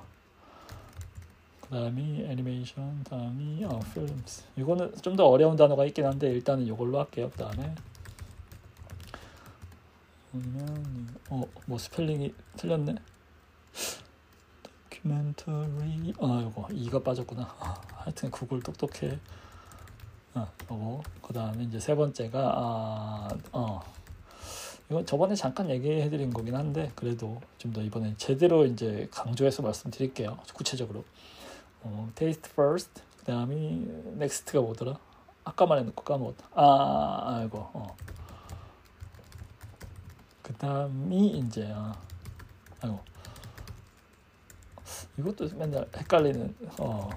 다음이 애니메이션, 다음이 어, 필름스. 이거는 좀 더 어려운 단어가 있긴 한데 일단은 이걸로 할게요. 그다음에 보면 어뭐 스펠링이 틀렸네. 다큐멘터리 아 이거 이가 빠졌구나. 아, 하여튼 구글 똑똑해. 아 이거 그다음에 이제 세 번째가 아 어. 이건 저번에 잠깐 얘기해 드린 거긴 한데 그래도 좀 더 이번에 제대로 이제 강조해서 말씀드릴게요 구체적으로 어, taste first 그 다음이 next가 뭐더라 아까 말해놓고 까먹었다 아 아이고 어. 그 다음이 이제 아, 아이고 이것도 맨날 헷갈리는 어.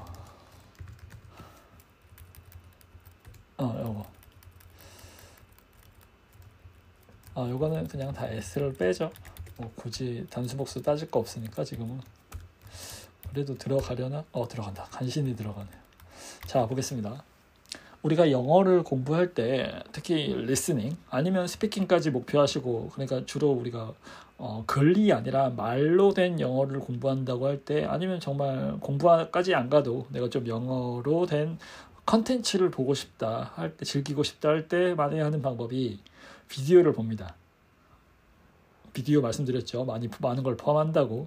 어, 요거. 아, 요거는 그냥 다 S를 빼죠. 뭐 굳이 단수 복수 따질 거 없으니까 지금은. 그래도 들어가려나? 어 들어간다. 간신히 들어가네요. 자 보겠습니다. 우리가 영어를 공부할 때 특히 listening 아니면 speaking까지 목표하시고 그러니까 주로 우리가 어, 글이 아니라 말로 된 영어를 공부한다고 할 때 아니면 정말 공부까지 안 가도 내가 좀 영어로 된 컨텐츠를 보고 싶다 할 때 즐기고 싶다 할 때 많이 하는 방법이 비디오를 봅니다. 비디오 말씀드렸죠. 많이 많은 걸 포함한다고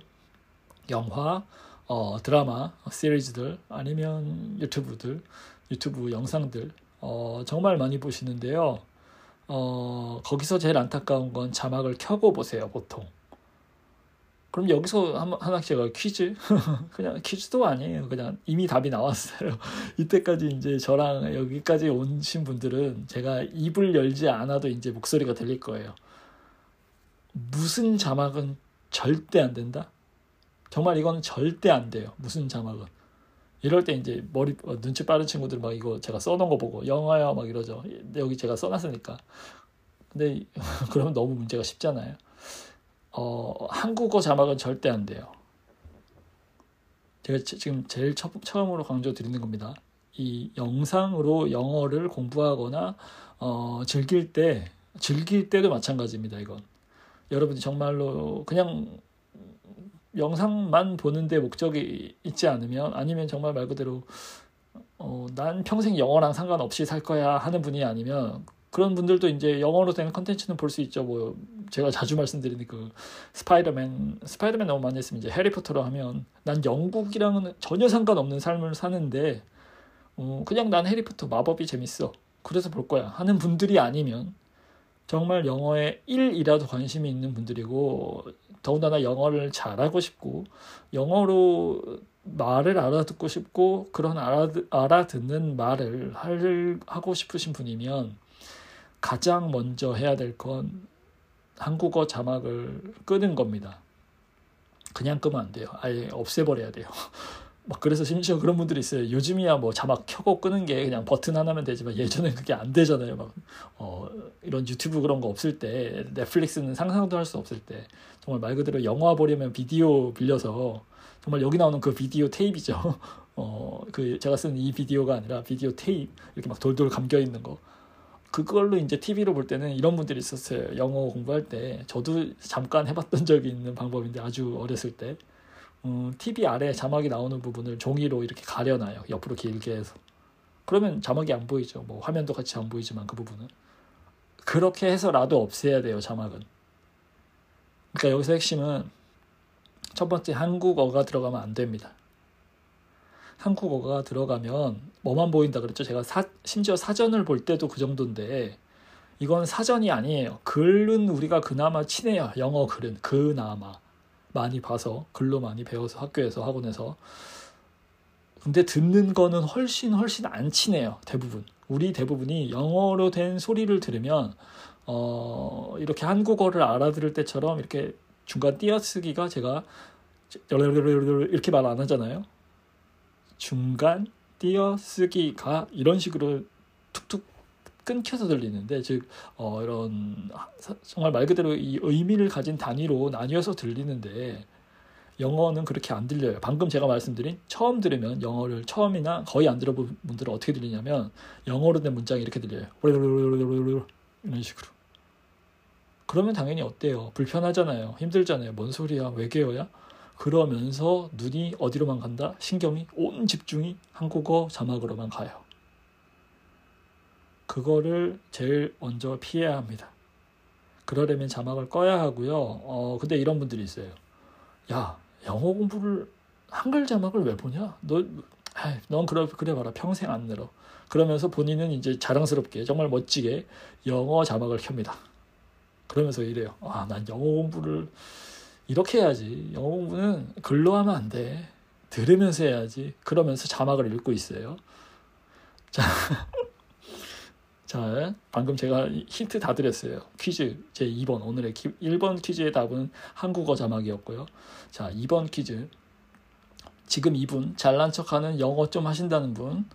영화, 어, 드라마, 시리즈들 아니면 유튜브들, 유튜브 영상들 어, 정말 많이 보시는데요. 어, 거기서 제일 안타까운 건 자막을 켜고 보세요, 보통. 그럼 여기서 한, 하나 제가 퀴즈? 그냥 퀴즈도 아니에요. 그냥 이미 답이 나왔어요. 이때까지 이제 저랑 여기까지 오신 분들은 제가 입을 열지 않아도 이제 목소리가 들릴 거예요. 무슨 자막은 절대 안 된다? 정말 이거는 절대 안 돼요. 무슨 자막은. 이럴 때 이제 머리 어, 눈치 빠른 친구들 막 이거 제가 써놓은 거 보고 영어야 막 이러죠. 여기 제가 써놨으니까. 근데 그러면 너무 문제가 쉽잖아요. 어, 한국어 자막은 절대 안 돼요. 제가 지금 제일 처, 처음으로 강조 드리는 겁니다. 이 영상으로 영어를 공부하거나 어, 즐길 때 즐길 때도 마찬가지입니다. 이건 여러분이 정말로 그냥 영상만 보는데 목적이 있지 않으면 아니면 정말 말 그대로 어, 난 평생 영어랑 상관없이 살 거야 하는 분이 아니면 그런 분들도 이제 영어로 된 컨텐츠는 볼 수 있죠. 뭐 제가 자주 말씀드리는 그 스파이더맨 스파이더맨 너무 많이 했으면 이제 해리포터로 하면 난 영국이랑은 전혀 상관없는 삶을 사는데 어, 그냥 난 해리포터 마법이 재밌어. 그래서 볼 거야 하는 분들이 아니면 정말 영어에 1이라도 관심이 있는 분들이고 더군다나 영어를 잘하고 싶고 영어로 말을 알아듣고 싶고 그런 알아듣, 알아듣는 말을 할, 하고 싶으신 분이면 가장 먼저 해야 될 건 한국어 자막을 끄는 겁니다. 그냥 끄면 안 돼요. 아예 없애버려야 돼요. 막 그래서 심지어 그런 분들이 있어요. 요즘이야 뭐 자막 켜고 끄는 게 그냥 버튼 하나면 되지만 예전엔 그게 안 되잖아요. 막 어, 이런 유튜브 그런 거 없을 때 넷플릭스는 상상도 할 수 없을 때 정말 말 그대로 영화 보려면 비디오 빌려서 정말 여기 나오는 그 비디오 테이프죠. 어, 그 제가 쓴이 비디오가 아니라 비디오 테이프 이렇게 막 돌돌 감겨 있는 거. 그걸로 이제 TV로 볼 때는 이런 분들이 있었어요. 영어 공부할 때 저도 잠깐 해봤던 적이 있는 방법인데 아주 어렸을 때 음, TV 아래 자막이 나오는 부분을 종이로 이렇게 가려놔요. 옆으로 길게 해서. 그러면 자막이 안 보이죠. 뭐 화면도 같이 안 보이지만 그 부분은 그렇게 해서라도 없애야 돼요. 자막은. 그러니까 여기서 핵심은 첫 번째 한국어가 들어가면 안 됩니다. 한국어가 들어가면 뭐만 보인다 그랬죠. 제가 사, 심지어 사전을 볼 때도 그 정도인데 이건 사전이 아니에요. 글은 우리가 그나마 친해요. 영어 글은 그나마 많이 봐서 글로 많이 배워서 학교에서 학원에서 근데 듣는 거는 훨씬 훨씬 안 친해요. 대부분 우리 대부분이 영어로 된 소리를 들으면 어, 이렇게 한국어를 알아들을 때처럼 이렇게 중간 띄어쓰기가 제가 이렇게 말 안 하잖아요. 중간 띄어쓰기가 이런 식으로 툭툭 끊겨서 들리는데 즉 어, 이런 정말 말 그대로 이 의미를 가진 단위로 나뉘어서 들리는데 영어는 그렇게 안 들려요. 방금 제가 말씀드린 처음 들으면 영어를 처음이나 거의 안 들어본 분들은 어떻게 들리냐면 영어로 된 문장이 이렇게 들려요. 이런 식으로. 그러면 당연히 어때요? 불편하잖아요. 힘들잖아요. 뭔 소리야? 외계어야? 그러면서 눈이 어디로만 간다? 신경이 온 집중이 한국어 자막으로만 가요. 그거를 제일 먼저 피해야 합니다. 그러려면 자막을 꺼야 하고요. 어, 근데 이런 분들이 있어요. 야, 영어 공부를 한글 자막을 왜 보냐? 너, 아이, 넌 그래, 그래 봐라. 평생 안 늘어. 그러면서 본인은 이제 자랑스럽게, 정말 멋지게 영어 자막을 켭니다. 그러면서 이래요. 아, 난 영어 공부를 이렇게 해야지. 영어 공부는 글로 하면 안 돼. 들으면서 해야지. 그러면서 자막을 읽고 있어요. 자, 자, 방금 제가 힌트 다 드렸어요. 퀴즈 제 2번 오늘의 1번 퀴즈의 답은 한국어 자막이었고요. 자, 2번 퀴즈. 지금 이분 잘난 척하는 영어 좀 하신다는 분,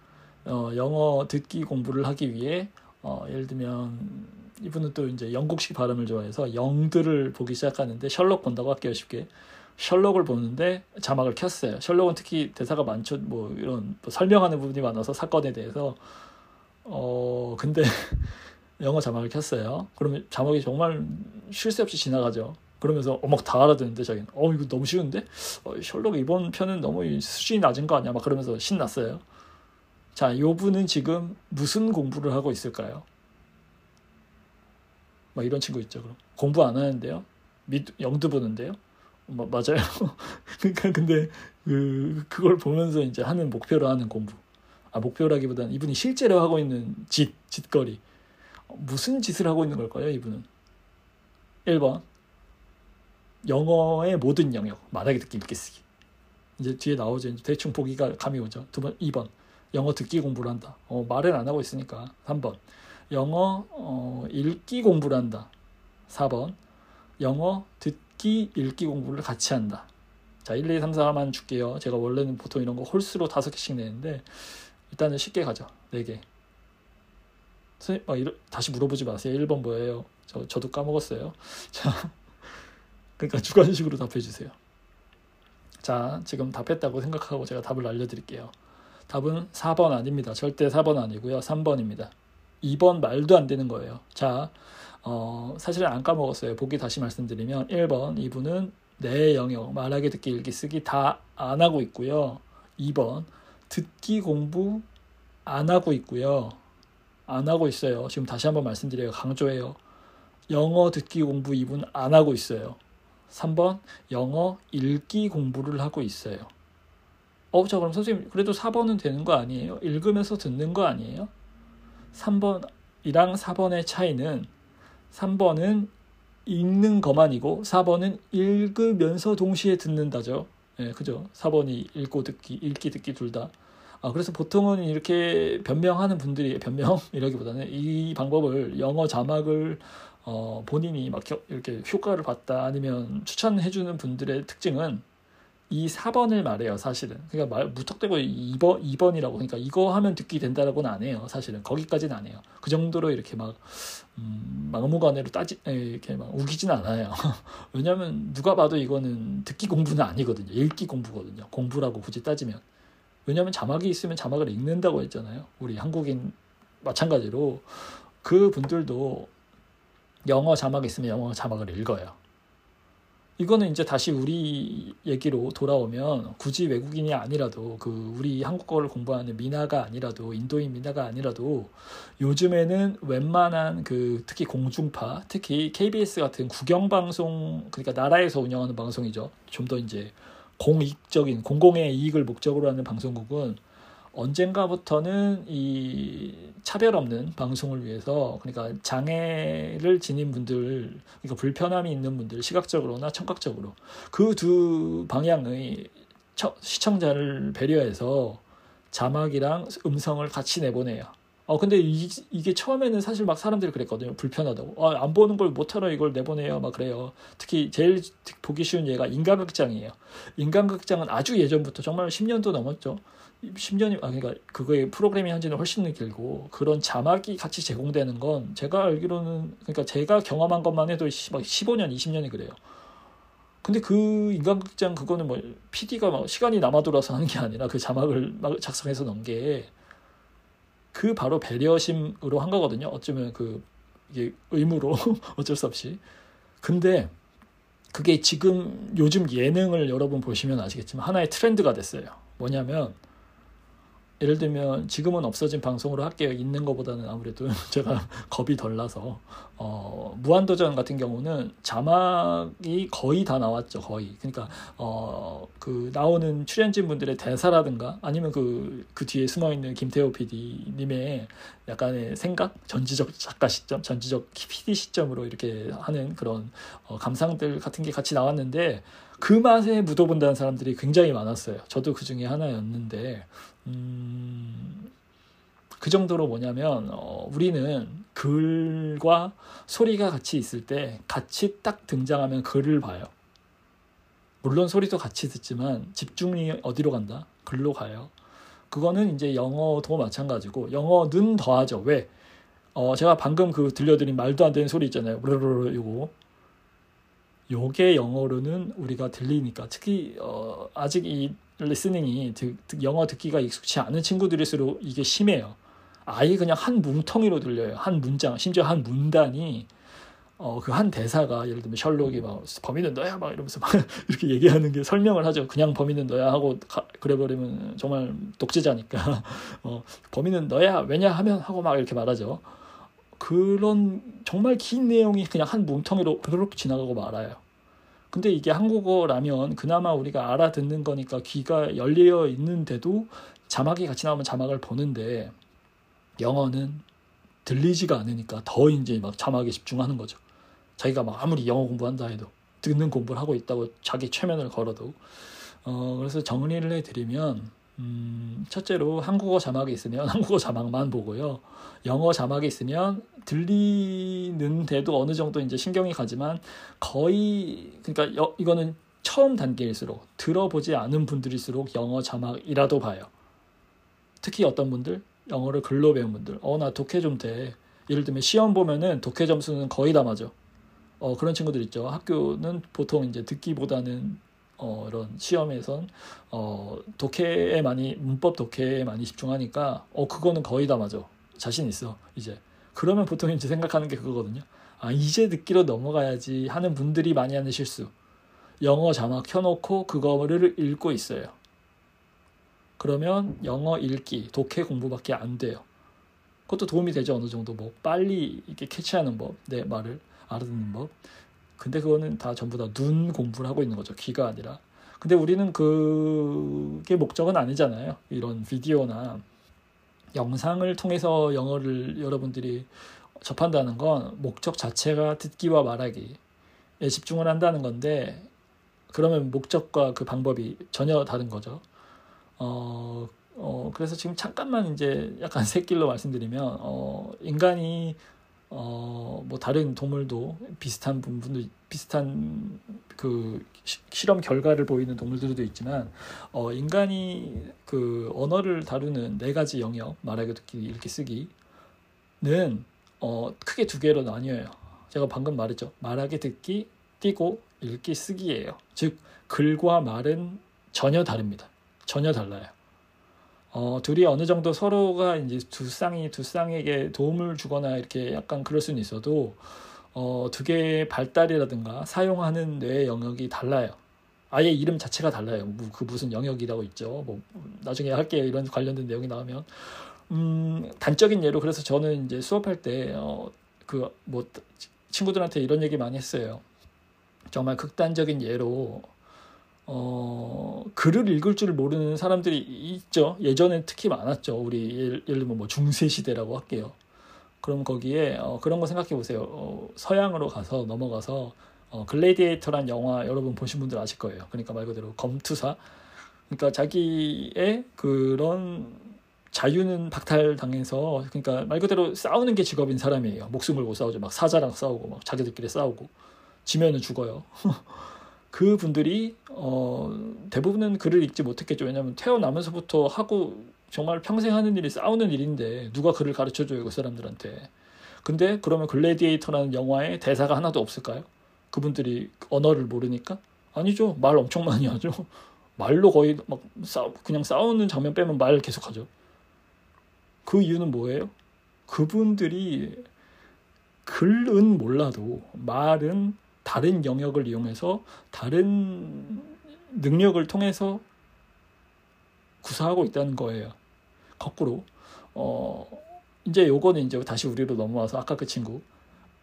어, 영어 듣기 공부를 하기 위해 어, 예를 들면 이분은 또 이제 영국식 발음을 좋아해서 영들을 보기 시작하는데 셜록 본다고 할게요 쉽게 셜록을 보는데 자막을 켰어요 셜록은 특히 대사가 많죠 뭐 이런 뭐 설명하는 부분이 많아서 사건에 대해서 어 근데 영어 자막을 켰어요 그러면 자막이 정말 쉴 새 없이 지나가죠 그러면서 어막 다 알아듣는데 자기는 어 이거 너무 쉬운데 어, 셜록 이번 편은 너무 수준이 낮은 거 아니야 막 그러면서 신났어요 자 요 분은 지금 무슨 공부를 하고 있을까요 막 이런 친구 있죠. 그럼 공부 안 하는데요. 미, 영도 보는데요. 뭐, 맞아요. 그러니까 근데 그 그걸 보면서 이제 하는 목표로 하는 공부. 아 목표라기보다는 이분이 실제로 하고 있는 짓 짓거리. 무슨 짓을 하고 있는 걸까요, 이분은? 1번 영어의 모든 영역 말하기 듣기 읽기 쓰기. 이제 뒤에 나오죠. 이제 대충 보기가 감이 오죠. 두 번, 2번 영어 듣기 공부를 한다. 어, 말을 안 하고 있으니까 3번 영어 어, 읽기 공부를 한다. 4번 영어 듣기 읽기 공부를 같이 한다. 자, 1, 2, 3, 4만 줄게요. 제가 원래는 보통 이런 거 홀수로 다섯 개씩 내는데 일단은 쉽게 가죠. 4개. 선생님, 아, 이러, 다시 물어보지 마세요. 1번 뭐예요? 저, 저도 까먹었어요. 자, 그러니까 주관식으로 답해 주세요. 자, 지금 답했다고 생각하고 제가 답을 알려드릴게요. 답은 4번 아닙니다. 절대 4번 아니고요. 3번입니다. 2번 말도 안 되는 거예요. 자, 어, 사실은 안 까먹었어요. 보기 다시 말씀드리면 1번 이분은 내 영역, 말하기, 듣기, 읽기, 쓰기 다 안 하고 있고요. 2번 듣기 공부 안 하고 있고요. 안 하고 있어요. 지금 다시 한번 말씀드려요. 강조해요. 영어 듣기 공부 이분 안 하고 있어요. 3번 영어 읽기 공부를 하고 있어요. 어, 자 그럼 선생님 그래도 4번은 되는 거 아니에요? 읽으면서 듣는 거 아니에요? 3번이랑 4번의 차이는 3번은 읽는 것만이고 4번은 읽으면서 동시에 듣는다죠. 예, 그죠? 4번이 읽고 듣기, 읽기 듣기 둘 다. 아, 그래서 보통은 이렇게 변명하는 분들이 변명이라기보다는 이 방법을 영어 자막을 어, 본인이 막 이렇게 효과를 봤다 아니면 추천해주는 분들의 특징은 이 4번을 말해요, 사실은. 그러니까 말, 무턱대고 2번, 2번이라고. 그러니까 이거 하면 듣기 된다라고는 안 해요, 사실은. 거기까지는 안 해요. 그 정도로 이렇게 막, 음, 막무가내로 따지, 이렇게 막 우기진 않아요. 왜냐면 누가 봐도 이거는 듣기 공부는 아니거든요. 읽기 공부거든요. 공부라고 굳이 따지면. 왜냐면 자막이 있으면 자막을 읽는다고 했잖아요. 우리 한국인 마찬가지로 그 분들도 영어 자막이 있으면 영어 자막을 읽어요. 이거는 이제 다시 우리 얘기로 돌아오면 굳이 외국인이 아니라도 그 우리 한국어를 공부하는 미나가 아니라도 인도인 미나가 아니라도 요즘에는 웬만한 그 특히 공중파 특히 KBS 같은 국영 방송 그러니까 나라에서 운영하는 방송이죠. 좀 더 이제 공익적인 공공의 이익을 목적으로 하는 방송국은 언젠가부터는 이 차별 없는 방송을 위해서 그러니까 장애를 지닌 분들 그러니까 불편함이 있는 분들 시각적으로나 청각적으로 그 두 방향의 시청자를 배려해서 자막이랑 음성을 같이 내보내요. 어 근데 이, 이게 처음에는 사실 막 사람들이 그랬거든요. 불편하다고. 아, 안 보는 걸 못하러 이걸 내보내요. 막 그래요. 특히 제일 보기 쉬운 예가 인간극장이에요. 인간극장은 아주 예전부터 정말 10년도 넘었죠. 10년이 아 그러니까 그거의 프로그래밍 한지는 훨씬 길고 그런 자막이 같이 제공되는 건 제가 알기로는 그러니까 제가 경험한 것만 해도 막 15년, 20년이 그래요. 근데 그 인간극장 그거는 뭐 PD가 막 시간이 남아 돌아서 하는 게 아니라 그 자막을 막 작성해서 넣은 게 그 바로 배려심으로 한 거거든요. 어쩌면 그 이게 의무로 어쩔 수 없이. 근데 그게 지금 요즘 예능을 여러분 보시면 아시겠지만 하나의 트렌드가 됐어요. 뭐냐면 예를 들면 지금은 없어진 방송으로 할게요. 있는 것보다는 아무래도 제가 겁이 덜 나서 어, 무한도전 같은 경우는 자막이 거의 다 나왔죠. 거의. 그러니까 어, 그 나오는 출연진 분들의 대사라든가 아니면 그, 그 뒤에 숨어 있는 김태호 PD님의 약간의 생각, 전지적 작가 시점, 전지적 PD 시점으로 이렇게 하는 그런 어, 감상들 같은 게 같이 나왔는데 그 맛에 묻어본다는 사람들이 굉장히 많았어요. 저도 그 중에 하나였는데 음, 그 정도로 뭐냐면 어, 우리는 글과 소리가 같이 있을 때 같이 딱 등장하면 글을 봐요. 물론 소리도 같이 듣지만 집중이 어디로 간다? 글로 가요. 그거는 이제 영어도 마찬가지고 영어는 더하죠. 왜? 어, 제가 방금 그 들려드린 말도 안 되는 소리 있잖아요. 브르르르 이거. 요게 영어로는 우리가 들리니까 특히 어, 아직 이 리스닝이 듣, 영어 듣기가 익숙치 않은 친구들일수록 이게 심해요. 아예 그냥 한 뭉텅이로 들려요. 한 문장, 심지어 한 문단이 어, 그 한 대사가 예를 들면 셜록이 막 범인은 너야 막 이러면서 막 이렇게 얘기하는 게 설명을 하죠. 그냥 범인은 너야 하고 가, 그래버리면 정말 독재자니까 어, 범인은 너야 왜냐 하면 하고 막 이렇게 말하죠. 그런 정말 긴 내용이 그냥 한 뭉텅이로 그렇게 지나가고 말아요. 근데 이게 한국어라면 그나마 우리가 알아듣는 거니까 귀가 열려 있는데도 자막이 같이 나오면 자막을 보는데 영어는 들리지가 않으니까 더 이제 막 자막에 집중하는 거죠. 자기가 막 아무리 영어 공부한다 해도 듣는 공부를 하고 있다고 자기 최면을 걸어도 어 그래서 정리를 해드리면 음, 첫째로 한국어 자막이 있으면 한국어 자막만 보고요. 영어 자막이 있으면 들리는데도 어느 정도 이제 신경이 가지만 거의 그러니까 여, 이거는 처음 단계일수록 들어보지 않은 분들일수록 영어 자막이라도 봐요. 특히 어떤 분들 영어를 글로 배운 분들 어 나 독해 좀 돼. 예를 들면 시험 보면은 독해 점수는 거의 다 맞아. 어 그런 친구들 있죠. 학교는 보통 이제 듣기보다는 어, 이런 시험에선 어, 독해에 많이 문법 독해에 많이 집중하니까 어 그거는 거의 다 맞아. 자신 있어 이제. 그러면 보통 이제 생각하는 게 그거거든요. 아 이제 듣기로 넘어가야지 하는 분들이 많이 하는 실수. 영어 자막 켜놓고 그거를 읽고 있어요. 그러면 영어 읽기 독해 공부밖에 안 돼요. 그것도 도움이 되죠 어느 정도. 뭐 빨리 이렇게 캐치하는 법 내 말을 알아듣는 법 근데 그거는 다 전부 다 눈 공부를 하고 있는 거죠. 귀가 아니라. 근데 우리는 그게 목적은 아니잖아요. 이런 비디오나 영상을 통해서 영어를 여러분들이 접한다는 건 목적 자체가 듣기와 말하기에 집중을 한다는 건데 그러면 목적과 그 방법이 전혀 다른 거죠. 어, 어, 그래서 지금 잠깐만 이제 약간 새길로 말씀드리면, 어, 인간이 어, 뭐 다른 동물도 비슷한 부분도 비슷한 그 실험 결과를 보이는 동물들도 있지만 어, 인간이 그 언어를 다루는 네 가지 영역 말하기 듣기 읽기 쓰기는 어, 크게 두 개로 나뉘어요. 제가 방금 말했죠. 말하기 듣기 띄고 읽기 쓰기예요. 즉 글과 말은 전혀 다릅니다. 전혀 달라요. 어, 둘이 어느 정도 서로가 이제 두 쌍이 두 쌍에게 도움을 주거나 이렇게 약간 그럴 수는 있어도 어, 두 개의 발달이라든가 사용하는 뇌의 영역이 달라요. 아예 이름 자체가 달라요. 그 무슨 영역이라고 있죠. 뭐 나중에 할게요. 이런 관련된 내용이 나오면 음, 단적인 예로 그래서 저는 이제 수업할 때 어, 그 뭐 친구들한테 이런 얘기 많이 했어요. 정말 극단적인 예로 어, 글을 읽을 줄 모르는 사람들이 있죠. 예전엔 특히 많았죠. 우리 예를, 예를 들면 뭐 중세 시대라고 할게요. 그럼 거기에 어, 그런 거 생각해 보세요. 어, 서양으로 가서 넘어가서 어, 글래디에이터란 영화 여러분 보신 분들 아실 거예요. 그러니까 말 그대로 검투사. 그러니까 자기의 그런 자유는 박탈당해서 그러니까 말 그대로 싸우는 게 직업인 사람이에요. 목숨 걸고 싸우죠. 막 사자랑 싸우고 막 자기들끼리 싸우고 지면은 죽어요. 그 분들이 어, 대부분은 글을 읽지 못했겠죠. 왜냐하면 태어나면서부터 하고 정말 평생 하는 일이 싸우는 일인데 누가 글을 가르쳐줘요 그 사람들한테. 근데 그러면 글래디에이터라는 영화에 대사가 하나도 없을까요? 그분들이 언어를 모르니까 아니죠. 말 엄청 많이 하죠. 말로 거의 막 싸, 그냥 싸우는 장면 빼면 말 계속하죠. 그 이유는 뭐예요? 그분들이 글은 몰라도 말은 다른 영역을 이용해서 다른 능력을 통해서 구사하고 있다는 거예요. 거꾸로 어 이제 요거는 이제 다시 우리로 넘어와서 아까 그 친구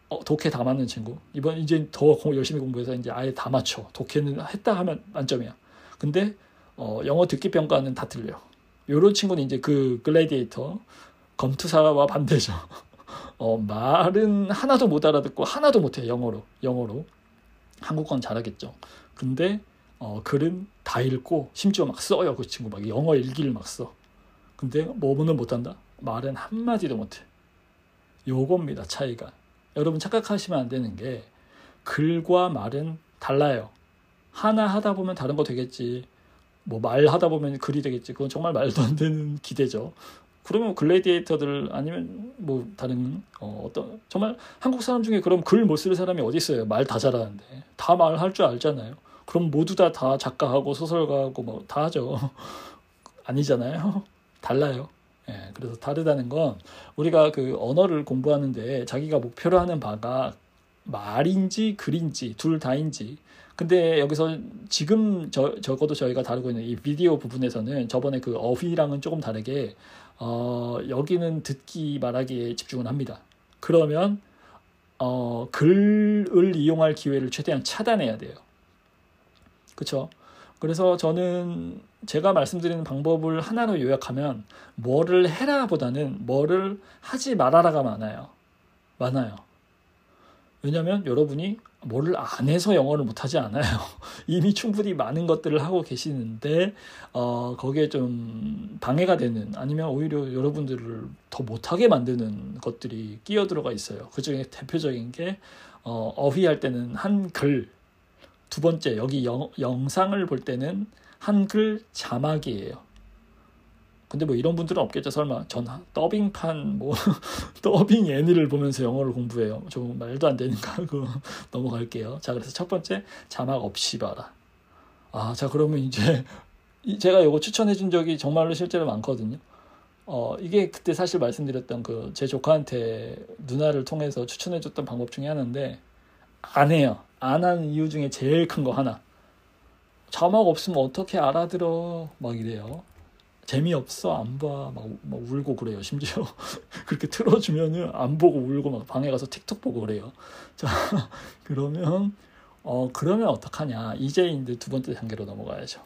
어, 독해 다 맞는 친구 이번 이제 더 열심히 공부해서 이제 아예 다 맞춰 독해는 했다 하면 만점이야. 근데 어, 영어 듣기 평가는 다 틀려. 요런 친구는 이제 그 글래디에이터 검투사와 반대죠. 어, 말은 하나도 못 알아듣고 하나도 못해 영어로 영어로 한국어는 잘하겠죠. 근데 어, 글은 다 읽고 심지어 막 써요 그 친구 막 영어 일기를 막 써. 근데 뭐는 못한다. 말은 한 마디도 못해. 요겁니다 차이가. 여러분 착각하시면 안 되는 게 글과 말은 달라요. 하나 하다 보면 다른 거 되겠지. 뭐 말 하다 보면 글이 되겠지. 그건 정말 말도 안 되는 기대죠. 그러면 글래디에이터들 아니면 뭐 다른 어, 어떤 정말 한국 사람 중에 그럼 글못쓸 사람이 어디 있어요? 말 다 잘하는데 다 말할 줄 알잖아요. 그럼 모두 다 다 작가하고 소설가하고 뭐 다 하죠. 아니잖아요. 달라요. 예, 그래서 다르다는 건 우리가 그 언어를 공부하는데 자기가 목표로 하는 바가 말인지 글인지 둘 다인지 근데 여기서 지금 저, 적어도 저희가 다루고 있는 이 비디오 부분에서는 저번에 그 어휘랑은 조금 다르게 어, 여기는 듣기 말하기에 집중을 합니다. 그러면 어, 글을 이용할 기회를 최대한 차단해야 돼요. 그렇죠? 그래서 저는 제가 말씀드리는 방법을 하나로 요약하면 뭐를 해라 보다는 뭐를 하지 말아라가 많아요. 많아요. 왜냐하면 여러분이 뭐를 안 해서 영어를 못하지 않아요. 이미 충분히 많은 것들을 하고 계시는데 어, 거기에 좀 방해가 되는 아니면 오히려 여러분들을 더 못하게 만드는 것들이 끼어 들어가 있어요. 그 중에 대표적인 게 어, 어휘할 때는 한 글 두 번째 여기 영, 영상을 볼 때는 한글 자막이에요. 근데 뭐 이런 분들은 없겠죠. 설마 전 더빙판 뭐 더빙 애니를 보면서 영어를 공부해요. 좀 말도 안 되니까 그 넘어갈게요. 자 그래서 첫 번째 자막 없이 봐라. 아 자 그러면 이제 제가 이거 추천해 준 적이 정말로 실제로 많거든요. 어 이게 그때 사실 말씀드렸던 그 제 조카한테 누나를 통해서 추천해 줬던 방법 중에 하나인데 안 해요. 안 하는 이유 중에 제일 큰 거 하나. 자막 없으면 어떻게 알아들어? 막 이래요 재미없어 안 봐 막 막 울고 그래요. 심지어 그렇게 틀어주면은 안 보고 울고 막 방에 가서 틱톡 보고 그래요. 자 그러면 어 그러면 어떡하냐. 이제 이제 두 번째 단계로 넘어가야죠.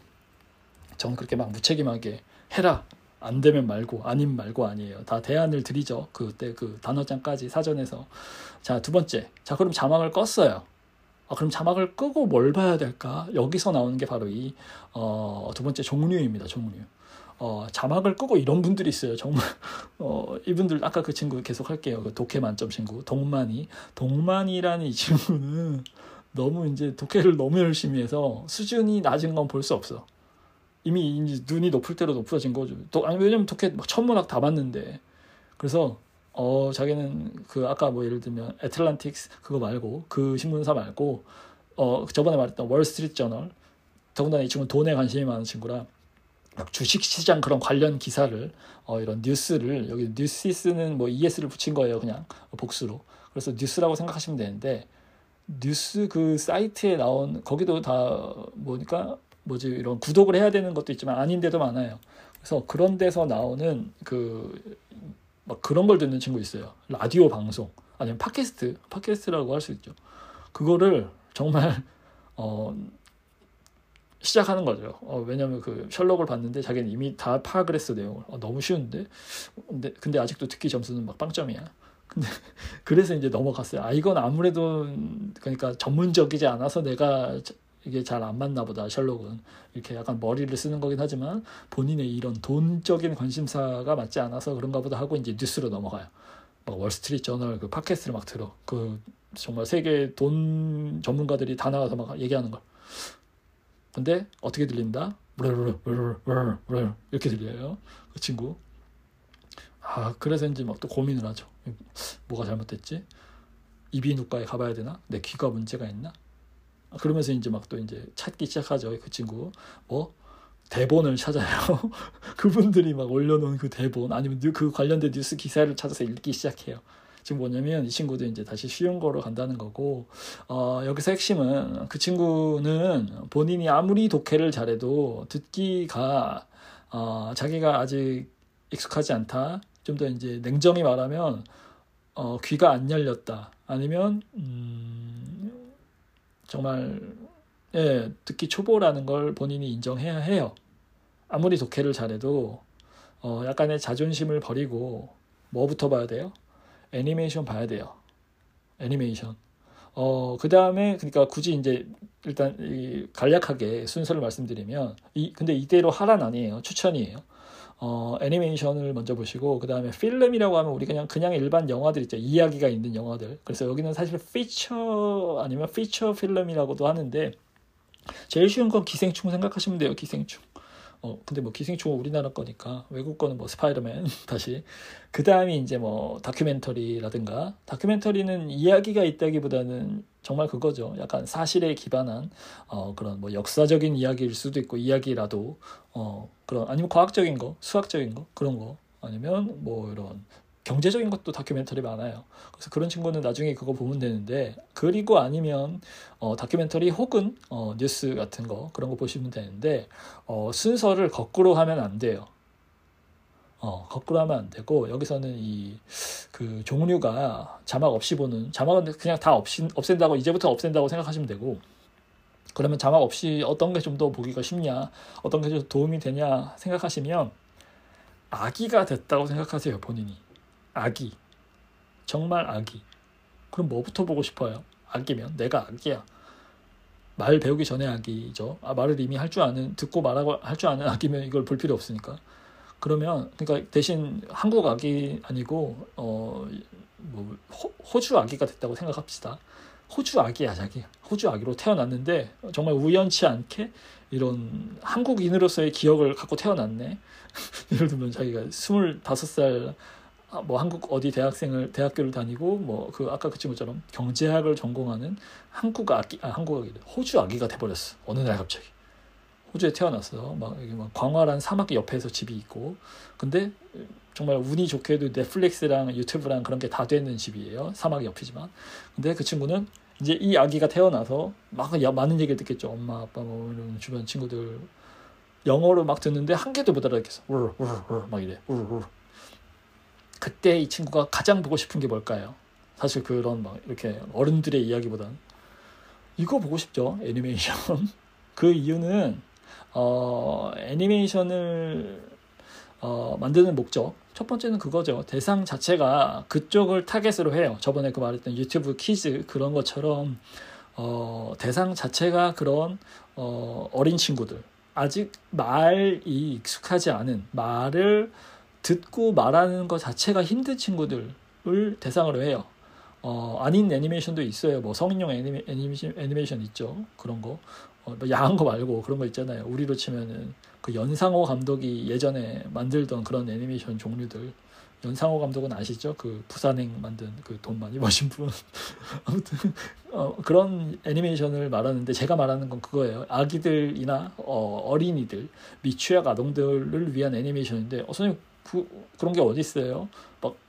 저는 그렇게 막 무책임하게 해라. 안 되면 말고 아님 말고 아니에요. 다 대안을 드리죠. 그때 그 단어장까지 사전에서. 자 두 번째. 자 그럼 자막을 껐어요. 아, 그럼 자막을 끄고 뭘 봐야 될까? 여기서 나오는 게 바로 이, 어, 두 번째 종류입니다, 종류. 어, 자막을 끄고 이런 분들이 있어요. 정말 어, 이분들 아까 그 친구 계속 할게요. 그 독해 만점 친구 동만이 동만이라는 이 친구는 너무 이제 독해를 너무 열심히 해서 수준이 낮은 건 볼 수 없어. 이미 이제 눈이 높을 대로 높아진 거죠. 또 아니 왜냐면 독해 막 천문학 다 봤는데 그래서 어 자기는 그 아까 뭐 예를 들면 애틀란틱스 그거 말고 그 신문사 말고 어 저번에 말했던 월스트리트 저널 더군다나 이 친구는 돈에 관심이 많은 친구라 막 주식 시장 그런 관련 기사를 어 이런 뉴스를 여기 newses는 뭐 es를 붙인 거예요 그냥 복수로 그래서 뉴스라고 생각하시면 되는데 뉴스 그 사이트에 나온 거기도 다 뭐니까 뭐지 이런 구독을 해야 되는 것도 있지만 아닌데도 많아요. 그래서 그런 데서 나오는 그 막 그런 걸 듣는 친구 있어요. 라디오 방송 아니면 팟캐스트 팟캐스트라고 할 수 있죠. 그거를 정말 어 시작하는 거죠. 어, 왜냐면 그 셜록을 봤는데 자기는 이미 다 파악을 했어 내용을. 어, 너무 쉬운데 근데 근데 아직도 듣기 점수는 막 빵점이야. 근데 그래서 이제 넘어갔어요. 아 이건 아무래도 그러니까 전문적이지 않아서 내가 이게 잘 안 맞나 보다 셜록은 이렇게 약간 머리를 쓰는 거긴 하지만 본인의 이런 돈적인 관심사가 맞지 않아서 그런가 보다 하고 이제 뉴스로 넘어가요. 막 월스트리트 저널 그 팟캐스트를 막 들어. 그 정말 세계 돈 전문가들이 다 나와서 막 얘기하는 걸. 근데 어떻게 들린다? 이렇게 들려요. 그 친구. 아 그래서인지 막또 고민을 하죠. 뭐가 잘못됐지? 이비인후과에 가봐야 되나? 내 귀가 문제가 있나? 그러면서 이제 막 또 이제 찾기 시작하죠. 그 친구 뭐 대본을 찾아요. 그분들이 막 올려놓은 그 대본 아니면 그 관련된 뉴스 기사를 찾아서 읽기 시작해요. 지금 뭐냐면 이 친구도 이제 다시 쉬운 거로 간다는 거고 어, 여기서 핵심은 그 친구는 본인이 아무리 독해를 잘해도 듣기가 어, 자기가 아직 익숙하지 않다. 좀 더 이제 냉정히 말하면 어, 귀가 안 열렸다. 아니면 음, 정말 예, 듣기 초보라는 걸 본인이 인정해야 해요. 아무리 독해를 잘해도 어, 약간의 자존심을 버리고 뭐부터 봐야 돼요? 애니메이션 봐야 돼요. 애니메이션. 어, 그 다음에, 그러니까 굳이 이제, 일단, 이 간략하게 순서를 말씀드리면, 이, 근데 이대로 하란 아니에요. 추천이에요. 어, 애니메이션을 먼저 보시고, 그 다음에 필름이라고 하면 우리 그냥, 그냥 일반 영화들 있죠. 이야기가 있는 영화들. 그래서 여기는 사실 피처, 아니면 피처 필름이라고도 하는데, 제일 쉬운 건 기생충 생각하시면 돼요. 기생충. 어 근데 뭐 기생충은 우리나라 거니까 외국 거는 뭐 스파이더맨 다시. 그 다음이 이제 뭐 다큐멘터리라든가. 다큐멘터리는 이야기가 있다기보다는 정말 그거죠. 약간 사실에 기반한 어 그런 뭐 역사적인 이야기일 수도 있고 이야기라도 어 그런 아니면 과학적인 거 수학적인 거 그런 거. 아니면 뭐 이런 경제적인 것도 다큐멘터리 많아요. 그래서 그런 친구는 나중에 그거 보면 되는데 그리고 아니면 어, 다큐멘터리 혹은 어, 뉴스 같은 거 그런 거 보시면 되는데 어, 순서를 거꾸로 하면 안 돼요. 어, 거꾸로 하면 안 되고 여기서는 이 그 종류가 자막 없이 보는 자막은 그냥 다 없이, 없앤다고 이제부터 없앤다고 생각하시면 되고 그러면 자막 없이 어떤 게 좀 더 보기가 쉽냐 어떤 게 좀 도움이 되냐 생각하시면 아기가 됐다고 생각하세요 본인이 아기. 정말 아기. 그럼 뭐부터 보고 싶어요? 아기면 내가 아기야. 말 배우기 전에 아기죠. 아, 말을 이미 할 줄 아는 듣고 말하고 할 줄 아는 아기면 이걸 볼 필요 없으니까. 그러면 그러니까 대신 한국 아기 아니고 어 뭐 호주 아기가 됐다고 생각합시다. 호주 아기야 자기. 호주 아기로 태어났는데 정말 우연치 않게 이런 한국인으로서의 기억을 갖고 태어났네. 예를 들면 자기가 스물다섯 살 아, 뭐 한국 어디 대학생을 대학교를 다니고 뭐 그 아까 그 친구처럼 경제학을 전공하는 한국 아기 아 한국 아기 호주 아기가 돼버렸어 어느 날 갑자기. 호주에 태어났어 막 여기 막 광활한 사막 옆에서 집이 있고 근데 정말 운이 좋게도 넷플릭스랑 유튜브랑 그런 게 다 되는 집이에요 사막 옆이지만. 근데 그 친구는 이제 이 아기가 태어나서 막 많은 얘기를 듣겠죠. 엄마 아빠 뭐 이런 주변 친구들 영어로 막 듣는데 한 개도 못 알아듣겠어. 막 이래 그때 이 친구가 가장 보고 싶은 게 뭘까요? 사실 그런 막 이렇게 어른들의 이야기보단. 이거 보고 싶죠? 애니메이션. 그 이유는 어 애니메이션을 어 만드는 목적. 첫 번째는 그거죠. 대상 자체가 그쪽을 타겟으로 해요. 저번에 그 말했던 유튜브 키즈 그런 것처럼 어 대상 자체가 그런 어 어린 친구들. 아직 말이 익숙하지 않은 말을 듣고 말하는 것 자체가 힘든 친구들을 대상으로 해요. 어, 아닌 애니메이션도 있어요. 뭐 성인용 애니메, 애니메이션, 애니메이션 있죠. 그런 거. 어, 뭐 야한 거 말고 그런 거 있잖아요. 우리로 치면은 그 연상호 감독이 예전에 만들던 그런 애니메이션 종류들. 연상호 감독은 아시죠? 그 부산행 만든 그 돈 많이 버신 분. 아무튼 어, 그런 애니메이션을 말하는데 제가 말하는 건 그거예요. 아기들이나 어, 어린이들, 미취학 아동들을 위한 애니메이션인데 어, 선생님 그, 그런 게 어디 있어요? 막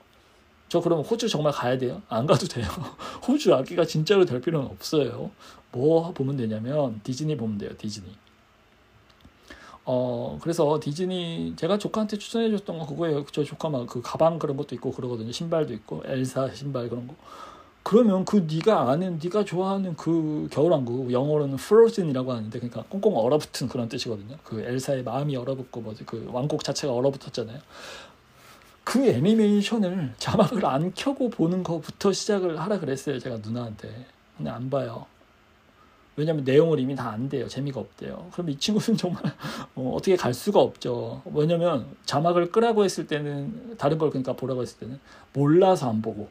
저 그러면 호주 정말 가야 돼요? 안 가도 돼요. 호주 아기가 진짜로 될 필요는 없어요. 뭐 보면 되냐면 디즈니 보면 돼요. 디즈니. 어 그래서 디즈니 제가 조카한테 추천해 줬던 거 그거예요. 저 조카 막 그 가방 그런 것도 있고 그러거든요. 신발도 있고 엘사 신발 그런 거. 그러면 그 네가 아는 네가 좋아하는 그 겨울왕국 영어로는 frozen이라고 하는데 그러니까 꽁꽁 얼어붙은 그런 뜻이거든요. 그 엘사의 마음이 얼어붙고 뭐지 그 왕국 자체가 얼어붙었잖아요. 그 애니메이션을 자막을 안 켜고 보는 것부터 시작을 하라 그랬어요. 제가 누나한테. 근데 안 봐요. 왜냐면 내용을 이미 다 안 돼요. 재미가 없대요. 그럼 이 친구는 정말 어, 어떻게 갈 수가 없죠. 왜냐면 자막을 끄라고 했을 때는 다른 걸 그러니까 보라고 했을 때는 몰라서 안 보고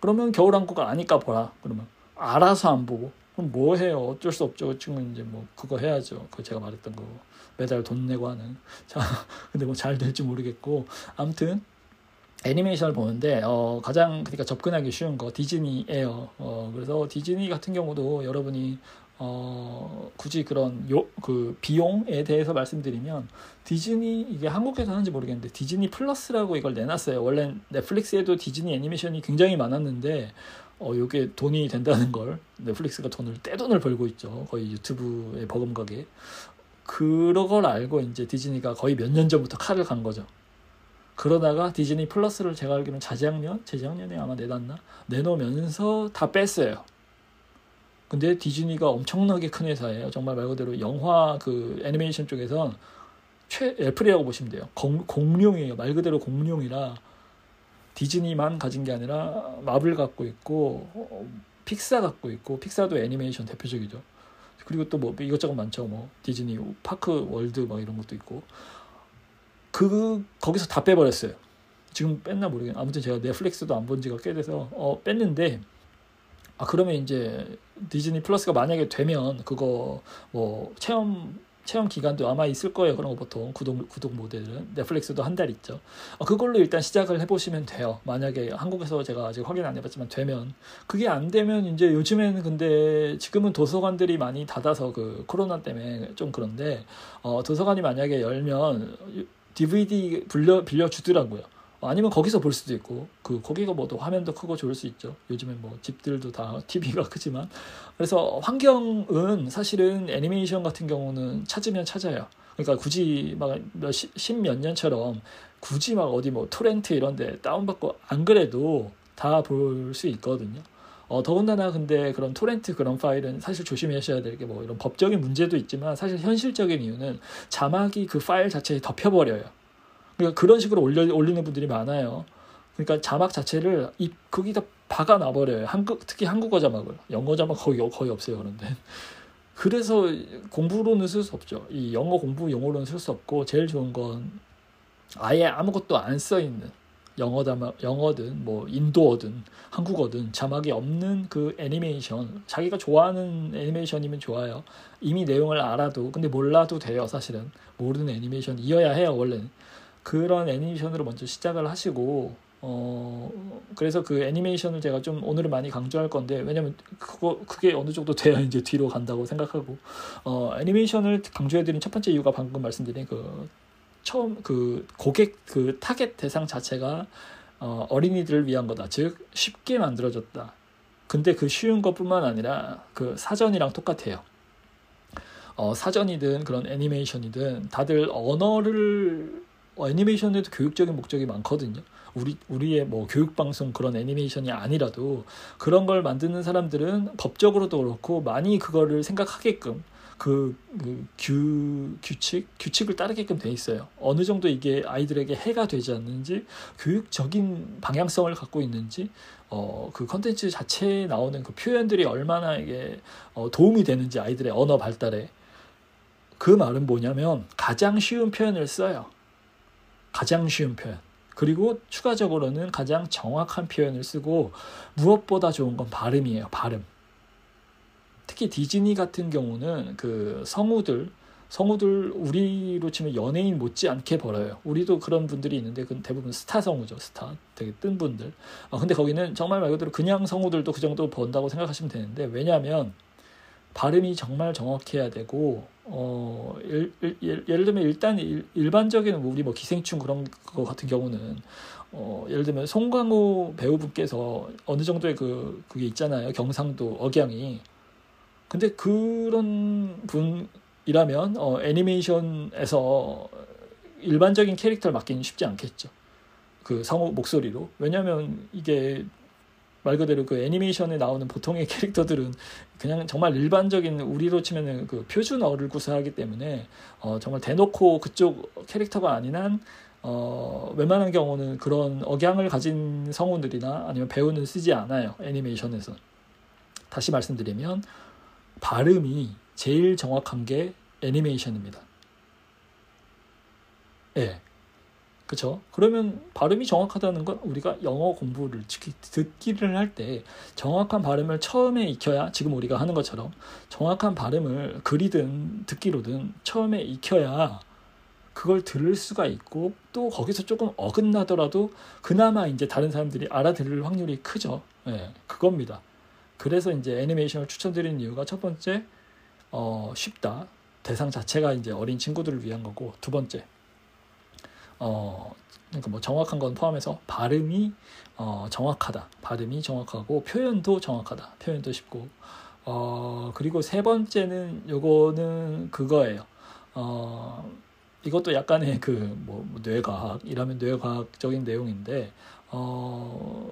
그러면 겨울왕국을 아니까 보라. 그러면 알아서 안 보고 그럼 뭐 해요? 어쩔 수 없죠. 그 친구는 이제 뭐 그거 해야죠. 그 제가 말했던 거 매달 돈 내고 하는. 자, 근데 뭐 잘 될지 모르겠고 아무튼 애니메이션을 보는데 어, 가장 그러니까 접근하기 쉬운 거 디즈니예요. 어, 그래서 디즈니 같은 경우도 여러분이 어, 굳이 그런 요, 그 비용에 대해서 말씀드리면 디즈니 이게 한국에서 하는지 모르겠는데 디즈니 플러스라고 이걸 내놨어요. 원래 넷플릭스에도 디즈니 애니메이션이 굉장히 많았는데 어, 요게 돈이 된다는 걸 넷플릭스가 돈을 떼돈을 벌고 있죠. 거의 유튜브에 버금가게. 그런 걸 알고 이제 디즈니가 거의 몇 년 전부터 칼을 간 거죠. 그러다가 디즈니 플러스를 제가 알기로는 자작년, 재작년에 아마 내놨나? 내놓으면서 다 뺐어요. 근데 디즈니가 엄청나게 큰 회사예요. 정말 말 그대로 영화 그 애니메이션 쪽에선 최 애플이라고 보시면 돼요. 공, 공룡이에요. 말 그대로 공룡이라 디즈니만 가진 게 아니라 마블 갖고 있고 어, 픽사 갖고 있고 픽사도 애니메이션 대표적이죠. 그리고 또 뭐 이것저것 많죠. 뭐 디즈니 파크 월드 막 이런 것도 있고 그 거기서 다 빼버렸어요. 지금 뺐나 모르겠네. 아무튼 제가 넷플릭스도 안 본 지가 꽤 돼서 어 뺐는데 아 그러면 이제 디즈니 플러스가 만약에 되면 그거 뭐 체험 체험 기간도 아마 있을 거예요. 그런 거 보통 구독 구독 모델은 넷플릭스도 한 달 있죠. 어, 그걸로 일단 시작을 해보시면 돼요. 만약에 한국에서 제가 아직 확인 안 해봤지만 되면 그게 안 되면 이제 요즘에는 근데 지금은 도서관들이 많이 닫아서 그 코로나 때문에 좀 그런데 어, 도서관이 만약에 열면 DVD 빌려 빌려 주더라고요. 아니면 거기서 볼 수도 있고 그 거기가 뭐 또 화면도 크고 좋을 수 있죠. 요즘에 뭐 집들도 다 TV가 크지만 그래서 환경은 사실은 애니메이션 같은 경우는 찾으면 찾아요. 그러니까 굳이 막십몇 년처럼 굳이 막 어디 뭐 토렌트 이런데 다운받고 안 그래도 다 볼 수 있거든요. 어, 더군다나 근데 그런 토렌트 그런 파일은 사실 조심하셔야 될 게 뭐 이런 법적인 문제도 있지만 사실 현실적인 이유는 자막이 그 파일 자체에 덮여버려요. 그러니까 그런 식으로 올려, 올리는 분들이 많아요. 그러니까 자막 자체를 이 거기다 박아 놔버려요. 한국 특히 한국어 자막을 영어 자막 거의 거의 없어요. 그런데 그래서 공부로는 쓸 수 없죠. 이 영어 공부 용어로는 쓸 수 없고 제일 좋은 건 아예 아무것도 안 써 있는 영어 자막 영어든 뭐 인도어든 한국어든 자막이 없는 그 애니메이션 자기가 좋아하는 애니메이션이면 좋아요. 이미 내용을 알아도 근데 몰라도 돼요. 사실은 모르는 애니메이션이어야 해요. 원래는 그런 애니메이션으로 먼저 시작을 하시고 어 그래서 그 애니메이션을 제가 좀 오늘은 많이 강조할 건데 왜냐면 그거 그게 어느 정도 돼야 이제 뒤로 간다고 생각하고 어 애니메이션을 강조해드린 첫 번째 이유가 방금 말씀드린 그 처음 그 고객 그 타겟 대상 자체가 어, 어린이들을 위한 거다. 즉 쉽게 만들어졌다. 근데 그 쉬운 것뿐만 아니라 그 사전이랑 똑같아요. 어, 사전이든 그런 애니메이션이든 다들 언어를 어, 애니메이션에도 교육적인 목적이 많거든요. 우리 우리의 뭐 교육 방송 그런 애니메이션이 아니라도 그런 걸 만드는 사람들은 법적으로도 그렇고 많이 그거를 생각하게끔 그, 그 규, 규칙 규칙을 따르게끔 돼 있어요. 어느 정도 이게 아이들에게 해가 되지 않는지 교육적인 방향성을 갖고 있는지 어, 그 컨텐츠 자체에 나오는 그 표현들이 얼마나 이게 어, 도움이 되는지 아이들의 언어 발달에 그 말은 뭐냐면 가장 쉬운 표현을 써요. 가장 쉬운 표현. 그리고 추가적으로는 가장 정확한 표현을 쓰고 무엇보다 좋은 건 발음이에요. 발음. 특히 디즈니 같은 경우는 그 성우들 성우들 우리로 치면 연예인 못지않게 벌어요. 우리도 그런 분들이 있는데 그 대부분 스타 성우죠. 스타 되게 뜬 분들. 아 근데 거기는 정말 말 그대로 그냥 성우들도 그 정도 번다고 생각하시면 되는데 왜냐하면 발음이 정말 정확해야 되고 어 일, 일, 예를 들면 일단 일, 반적인 우리 뭐 기생충 그런 거 같은 경우는 어 예를 들면 송강호 배우분께서 어느 정도의 그 그게 있잖아요. 경상도 억양이. 근데 그런 분이라면 어 애니메이션에서 일반적인 캐릭터를 맡기는 쉽지 않겠죠. 그 성우 목소리로. 왜냐하면 이게 말 그대로 그 애니메이션에 나오는 보통의 캐릭터들은 그냥 정말 일반적인 우리로 치면은 그 표준어를 구사하기 때문에 어 정말 대놓고 그쪽 캐릭터가 아닌 한 어, 웬만한 경우는 그런 억양을 가진 성우들이나 아니면 배우는 쓰지 않아요. 애니메이션에서. 다시 말씀드리면, 발음이 제일 정확한 게 애니메이션입니다. 예. 네. 그렇죠? 그러면 발음이 정확하다는 건 우리가 영어 공부를 듣기를 할 때 정확한 발음을 처음에 익혀야 지금 우리가 하는 것처럼 정확한 발음을 글이든 듣기로든 처음에 익혀야 그걸 들을 수가 있고 또 거기서 조금 어긋나더라도 그나마 이제 다른 사람들이 알아들을 확률이 크죠. 예, 네, 그겁니다. 그래서 이제 애니메이션을 추천드리는 이유가 첫 번째 어, 쉽다. 대상 자체가 이제 어린 친구들을 위한 거고 두 번째 어, 그러니까 뭐 정확한 건 포함해서 발음이 어, 정확하다. 발음이 정확하고 표현도 정확하다. 표현도 쉽고 어, 그리고 세 번째는 요거는 그거예요. 어, 이것도 약간의 그뭐 뭐 뇌과학 이라면 뇌과학적인 내용인데 어,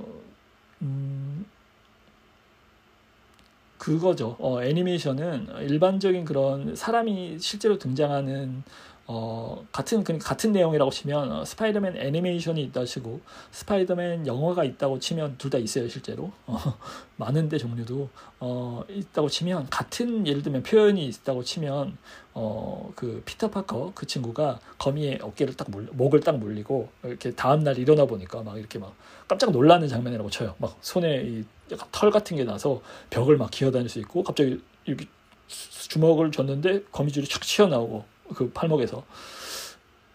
음, 그거죠. 어, 애니메이션은 일반적인 그런 사람이 실제로 등장하는 어, 같은, 그 같은 내용이라고 치면, 어, 스파이더맨 애니메이션이 있다 치고, 스파이더맨 영화가 있다고 치면, 둘 다 있어요, 실제로. 어, 많은데 종류도, 어, 있다고 치면, 같은, 예를 들면 표현이 있다고 치면, 어, 그, 피터 파커, 그 친구가 거미의 어깨를 딱 물리, 목을 딱 물리고, 이렇게 다음 날 일어나 보니까 막 이렇게 막 깜짝 놀라는 장면이라고 쳐요. 막 손에 이 털 같은 게 나서 벽을 막 기어다닐 수 있고, 갑자기 이렇게 주먹을 줬는데 거미줄이 촥 튀어나오고, 그 팔목에서.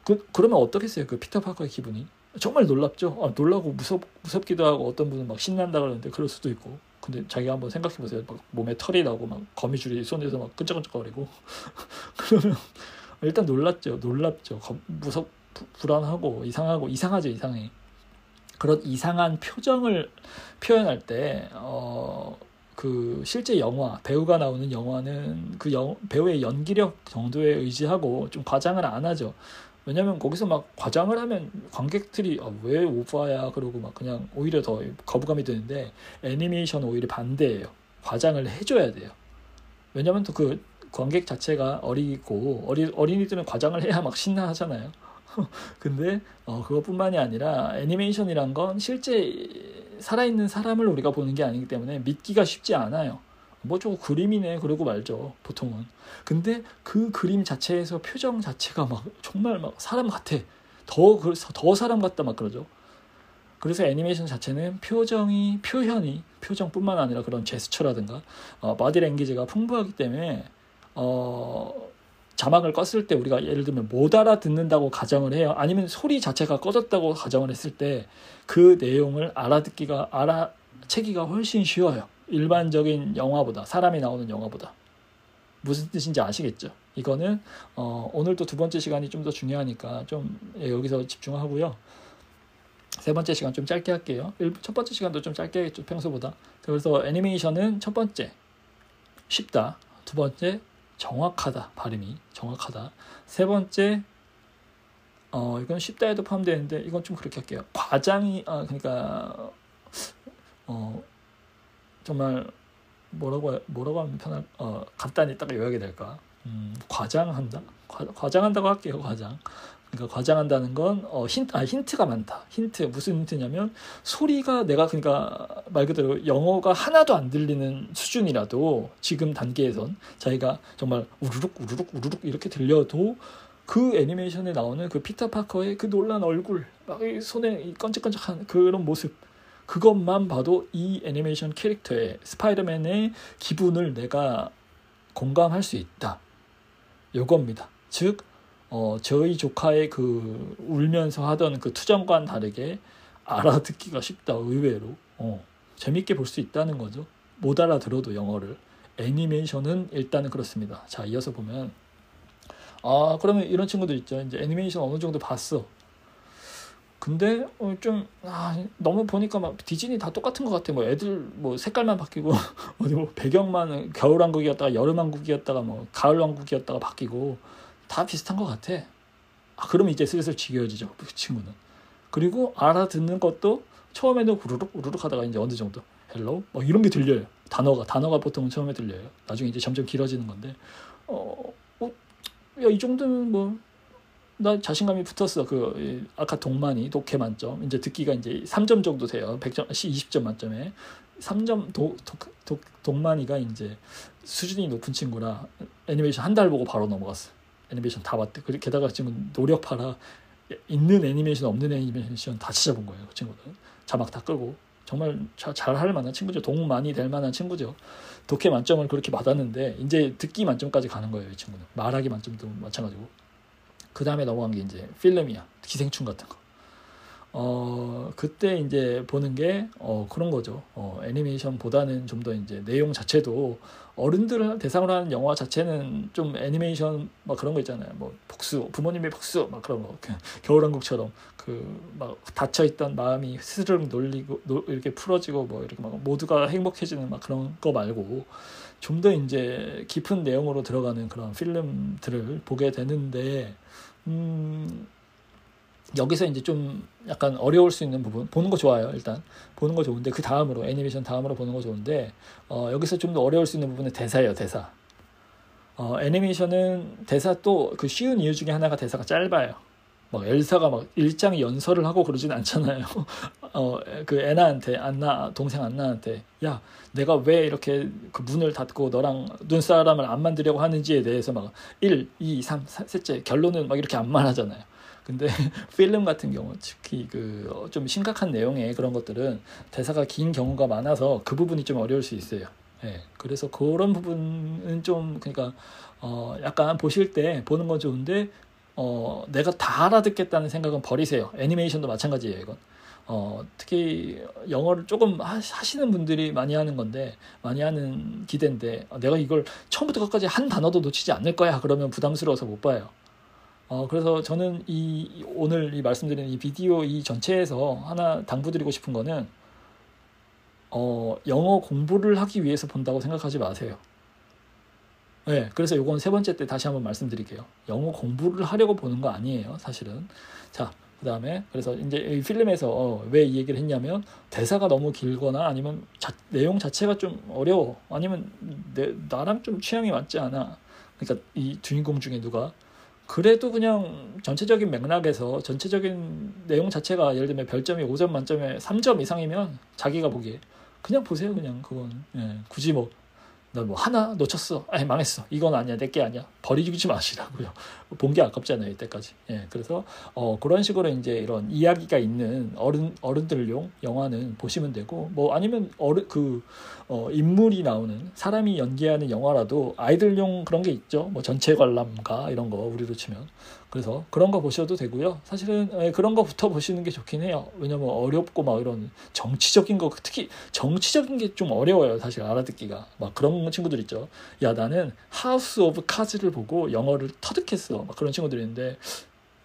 그 그러면 어떻겠어요? 그 피터 파커의 기분이? 정말 놀랍죠? 아, 놀라고 무섭 무섭기도 하고 어떤 분은 막 신난다 그러는데 그럴 수도 있고. 근데 자기가 한번 생각해 보세요. 막 몸에 털이 나고 막 거미줄이 손에서 막 끈적끈적거리고. 그러면 일단 놀랐죠. 놀랍죠. 무섭 불안하고 이상하고 이상하죠 이상해 그런 이상한 표정을 표현할 때 어. 그 실제 영화 배우가 나오는 영화는 그 영, 배우의 연기력 정도에 의지하고 좀 과장을 안 하죠. 왜냐면 거기서 막 과장을 하면 관객들이 아, 왜 오버야 그러고 막 그냥 오히려 더 거부감이 드는데 애니메이션 오히려 반대예요. 과장을 해줘야 돼요. 왜냐면 또 그 관객 자체가 어리고 어리, 어린이들은 과장을 해야 막 신나하잖아요. 근데 어, 그것뿐만이 아니라 애니메이션이란 건 실제 살아있는 사람을 우리가 보는 게 아니기 때문에 믿기가 쉽지 않아요. 뭐 저거 그림이네 그러고 말죠 보통은. 근데 그 그림 자체에서 표정 자체가 막 정말 막 사람 같아. 더 그래서 더 사람 같다 막 그러죠. 그래서 애니메이션 자체는 표정이 표현이 표정뿐만 아니라 그런 제스처라든가 어, 바디 랭귀지가 풍부하기 때문에 어 자막을 껐을 때 우리가 예를 들면 못 알아듣는다고 가정을 해요. 아니면 소리 자체가 꺼졌다고 가정을 했을 때 그 내용을 알아듣기가 알아채기가 훨씬 쉬워요. 일반적인 영화보다 사람이 나오는 영화보다 무슨 뜻인지 아시겠죠? 이거는 어, 오늘도 두 번째 시간이 좀 더 중요하니까 좀 예, 여기서 집중하고요. 세 번째 시간 좀 짧게 할게요. 첫 번째 시간도 좀 짧게 하겠죠 평소보다. 그래서 애니메이션은 첫 번째 쉽다. 두 번째 정확하다 발음이 정확하다. 세 번째 어 이건 쉽다 해도 포함되는데 이건 좀 그렇게 할게요. 과장이 아 그러니까 어 정말 뭐라고 뭐라고 하면 편할 어 간단히 딱 요약이 될까? 음 과장한다? 과, 과장한다고 할게요 과장 그러니까 과장한다는 건 어, 힌트, 아, 힌트가 많다. 힌트 무슨 힌트냐면 소리가 내가 그러니까 말 그대로 영어가 하나도 안 들리는 수준이라도 지금 단계에선 자기가 정말 우르륵 우르륵 우르륵 이렇게 들려도 그 애니메이션에 나오는 그 피터 파커의 그 놀란 얼굴 막 손에 끈적끈적한 그런 모습 그것만 봐도 이 애니메이션 캐릭터의 스파이더맨의 기분을 내가 공감할 수 있다. 요겁니다. 즉, 어, 저희 조카의 그 울면서 하던 그 투정과는 다르게 알아듣기가 쉽다. 의외로. 어, 재밌게 볼 수 있다는 거죠. 못 알아들어도 영어를. 애니메이션은 일단은 그렇습니다. 자, 이어서 보면 아, 그러면 이런 친구들 있죠. 이제 애니메이션 어느 정도 봤어. 근데 어, 좀 아, 너무 보니까 막 디즈니 다 똑같은 것 같아. 뭐 애들 뭐 색깔만 바뀌고 어디 뭐 배경만 겨울 왕국이었다가 여름 왕국이었다가 뭐 가을 왕국이었다가 바뀌고 다 비슷한 것 같아. 아, 그러면 이제 슬슬 지겨워지죠. 그 친구는. 그리고 알아듣는 것도 처음에는 우르륵 우르륵 하다가 이제 어느 정도 hello 뭐 이런 게 들려요. 단어가 단어가 보통은 처음에 들려요. 나중에 이제 점점 길어지는 건데 어, 어 야, 이 정도면 뭐 나 자신감이 붙었어. 그 아까 동만이 독해 만점. 이제 듣기가 이제 3점 정도 돼요. 100점 20점 만점에 3점 도, 도, 도, 동만이가 이제 수준이 높은 친구라 애니메이션 한 달 보고 바로 넘어갔어. 애니메이션 다 봤대. 게다가 지금 노력하라 있는 애니메이션 없는 애니메이션 다 찾아본 거예요. 그 친구는 자막 다 끄고 정말 잘 할 만한 친구죠. 동만이 될 만한 친구죠. 독해 만점을 그렇게 받았는데 이제 듣기 만점까지 가는 거예요. 이 친구는 말하기 만점도 마찬가지고. 그 다음에 넘어간 게 이제 필름이야. 기생충 같은 거. 어, 그때 이제 보는 게, 어, 그런 거죠. 어, 애니메이션보다는 좀 더 이제 내용 자체도 어른들을 대상으로 하는 영화 자체는 좀 애니메이션 막 그런 거 있잖아요. 뭐 복수, 부모님의 복수 막 그런 거. 겨울왕국처럼 그 막 닫혀 있던 마음이 스르륵 놀리고, 노, 이렇게 풀어지고 뭐 이렇게 막 모두가 행복해지는 막 그런 거 말고 좀 더 이제 깊은 내용으로 들어가는 그런 필름들을 보게 되는데, 음, 여기서 이제 좀 약간 어려울 수 있는 부분 보는 거 좋아요 일단. 보는 거 좋은데 그 다음으로 애니메이션 다음으로 보는 거 좋은데 어, 여기서 좀 더 어려울 수 있는 부분은 대사예요 대사. 어, 애니메이션은 대사 또 그 쉬운 이유 중에 하나가 대사가 짧아요. 막 엘사가 막 일장 연설을 하고 그러진 않잖아요. 어, 그 애나한테 안나 동생 안나한테 야 내가 왜 이렇게 그 문을 닫고 너랑 눈사람을 안 만들려고 하는지에 대해서 막 1, 2, 3, 셋째 결론은 막 이렇게 안 말하잖아요. 근데 필름 같은 경우 특히 그 좀 심각한 내용의 그런 것들은 대사가 긴 경우가 많아서 그 부분이 좀 어려울 수 있어요. 예. 그래서 그런 부분은 좀 그러니까 어 약간 보실 때 보는 건 좋은데 어 내가 다 알아듣겠다는 생각은 버리세요. 애니메이션도 마찬가지예요, 이건. 어, 특히 영어를 조금 하시는 분들이 많이 하는 건데, 많이 하는 기대인데, 어, 내가 이걸 처음부터 끝까지 한 단어도 놓치지 않을 거야. 그러면 부담스러워서 못 봐요. 어, 그래서 저는 이, 오늘 이 말씀드린 이 비디오 이 전체에서 하나 당부드리고 싶은 거는, 어, 영어 공부를 하기 위해서 본다고 생각하지 마세요. 네, 그래서 요건 세 번째 때 다시 한번 말씀드릴게요. 영어 공부를 하려고 보는 거 아니에요, 사실은. 자, 그 다음에 그래서 이제 이 필름에서 어, 왜이 얘기를 했냐면 대사가 너무 길거나 아니면 자, 내용 자체가 좀 어려워 아니면 내, 나랑 좀 취향이 맞지 않아 그러니까 이 주인공 중에 누가 그래도 그냥 전체적인 맥락에서 전체적인 내용 자체가 예를 들면 별점이 5점 만점에 3점 이상이면 자기가 보기에 그냥 보세요 그냥 그건. 예, 굳이 뭐 나 뭐 하나 놓쳤어. 아니 망했어. 이건 아니야. 내 게 아니야. 버리지 마시라고요. 본 게 아깝잖아요. 이때까지. 예. 그래서 어 그런 식으로 이제 이런 이야기가 있는 어른 어른들용 영화는 보시면 되고 뭐 아니면 어른 그 어, 인물이 나오는 사람이 연기하는 영화라도 아이들용 그런 게 있죠. 뭐 전체 관람가 이런 거 우리로 치면 그래서 그런 거 보셔도 되고요. 사실은 예, 그런 거부터 보시는 게 좋긴 해요. 왜냐면 어렵고 막 이런 정치적인 거 특히 정치적인 게 좀 어려워요. 사실 알아듣기가 막 그런 친구들 있죠. 야 나는 House of Cards를 보고 영어를 터득했어. 막 그런 친구들이 있는데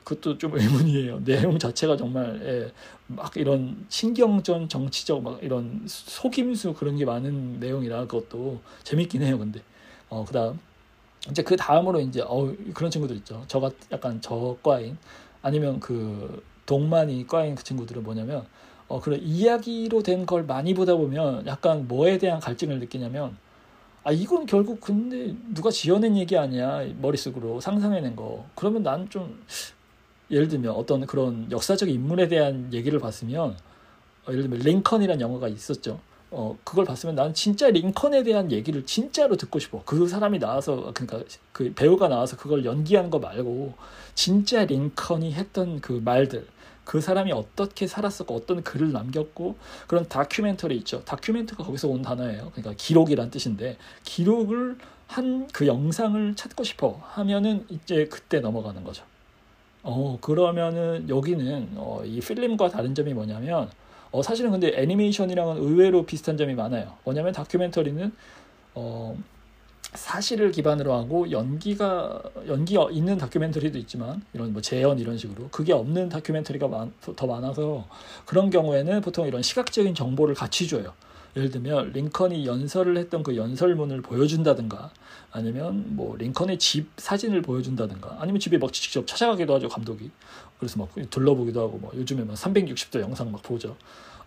그것도 좀 의문이에요. 내용 자체가 정말 예, 막 이런 신경전 정치적 막 이런 속임수 그런 게 많은 내용이라 그것도 재밌긴 해요. 근데 어 그다음 이제 그 다음으로 이제 어 그런 친구들 있죠. 저가 약간 저과인 아니면 그 동만이 과인 그 친구들은 뭐냐면 어 그런 이야기로 된 걸 많이 보다 보면 약간 뭐에 대한 갈증을 느끼냐면 아 이건 결국 근데 누가 지어낸 얘기 아니야 머릿속으로 상상해낸 거 그러면 난 좀 예를 들면 어떤 그런 역사적 인물에 대한 얘기를 봤으면 어, 예를 들면 링컨이라는 영화가 있었죠 어 그걸 봤으면 난 진짜 링컨에 대한 얘기를 진짜로 듣고 싶어. 그 사람이 나와서 그러니까 그 배우가 나와서 그걸 연기하는 거 말고 진짜 링컨이 했던 그 말들 그 사람이 어떻게 살았었고 어떤 글을 남겼고 그런 다큐멘터리 있죠. 다큐멘터가 거기서 온 단어예요. 그러니까 기록이란 뜻인데 기록을 한 그 영상을 찾고 싶어 하면은 이제 그때 넘어가는 거죠. 어 그러면은 여기는 어, 이 필름과 다른 점이 뭐냐면 어 사실은 근데 애니메이션이랑은 의외로 비슷한 점이 많아요. 뭐냐면 다큐멘터리는 어 사실을 기반으로 하고 연기가 연기 있는 다큐멘터리도 있지만 이런 뭐 재현 이런 식으로 그게 없는 다큐멘터리가 많, 더 많아서 그런 경우에는 보통 이런 시각적인 정보를 같이 줘요. 예를 들면 링컨이 연설을 했던 그 연설문을 보여준다든가 아니면 뭐 링컨의 집 사진을 보여준다든가 아니면 집에 막 직접 찾아가기도 하죠 감독이 그래서 막 둘러보기도 하고 뭐 요즘에 막 360도 영상 막 보죠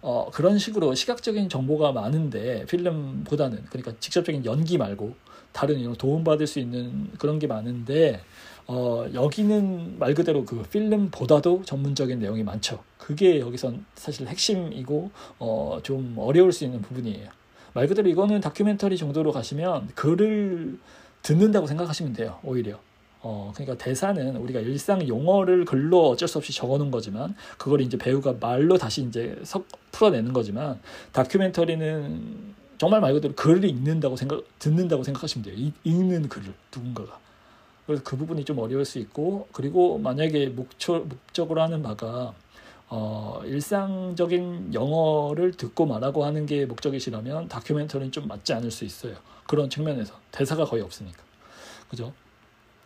어 그런 식으로 시각적인 정보가 많은데 필름보다는 그러니까 직접적인 연기 말고 다른 이런 도움받을 수 있는 그런 게 많은데 어, 여기는 말 그대로 그 필름보다도 전문적인 내용이 많죠. 그게 여기선 사실 핵심이고 어, 좀 어려울 수 있는 부분이에요. 말 그대로 이거는 다큐멘터리 정도로 가시면 글을 듣는다고 생각하시면 돼요. 오히려. 어, 그러니까 대사는 우리가 일상 용어를 글로 어쩔 수 없이 적어 놓은 거지만, 그걸 이제 배우가 말로 다시 이제 석, 풀어내는 거지만, 다큐멘터리는 정말 말 그대로 글을 읽는다고 생각 듣는다고 생각하시면 돼요. 읽, 읽는 글을 누군가가. 그래서 그 부분이 좀 어려울 수 있고 그리고 만약에 목초, 목적으로 하는 바가 어, 일상적인 영어를 듣고 말하고 하는 게 목적이시라면 다큐멘터리는 좀 맞지 않을 수 있어요. 그런 측면에서 대사가 거의 없으니까. 그죠?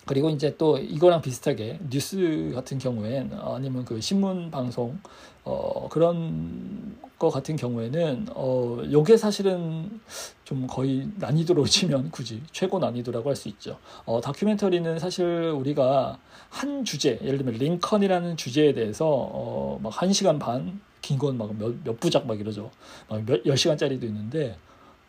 그리고 이제 또 이거랑 비슷하게 뉴스 같은 경우엔 아니면 그 신문 방송 어 그런 거 같은 경우에는 어 요게 사실은 좀 거의 난이도로 치면 굳이 최고 난이도라고 할 수 있죠. 어 다큐멘터리는 사실 우리가 한 주제 예를 들면 링컨이라는 주제에 대해서 어막 1시간 반 긴 건 막 몇몇 부작 막 이러죠. 막 몇 10시간짜리도 있는데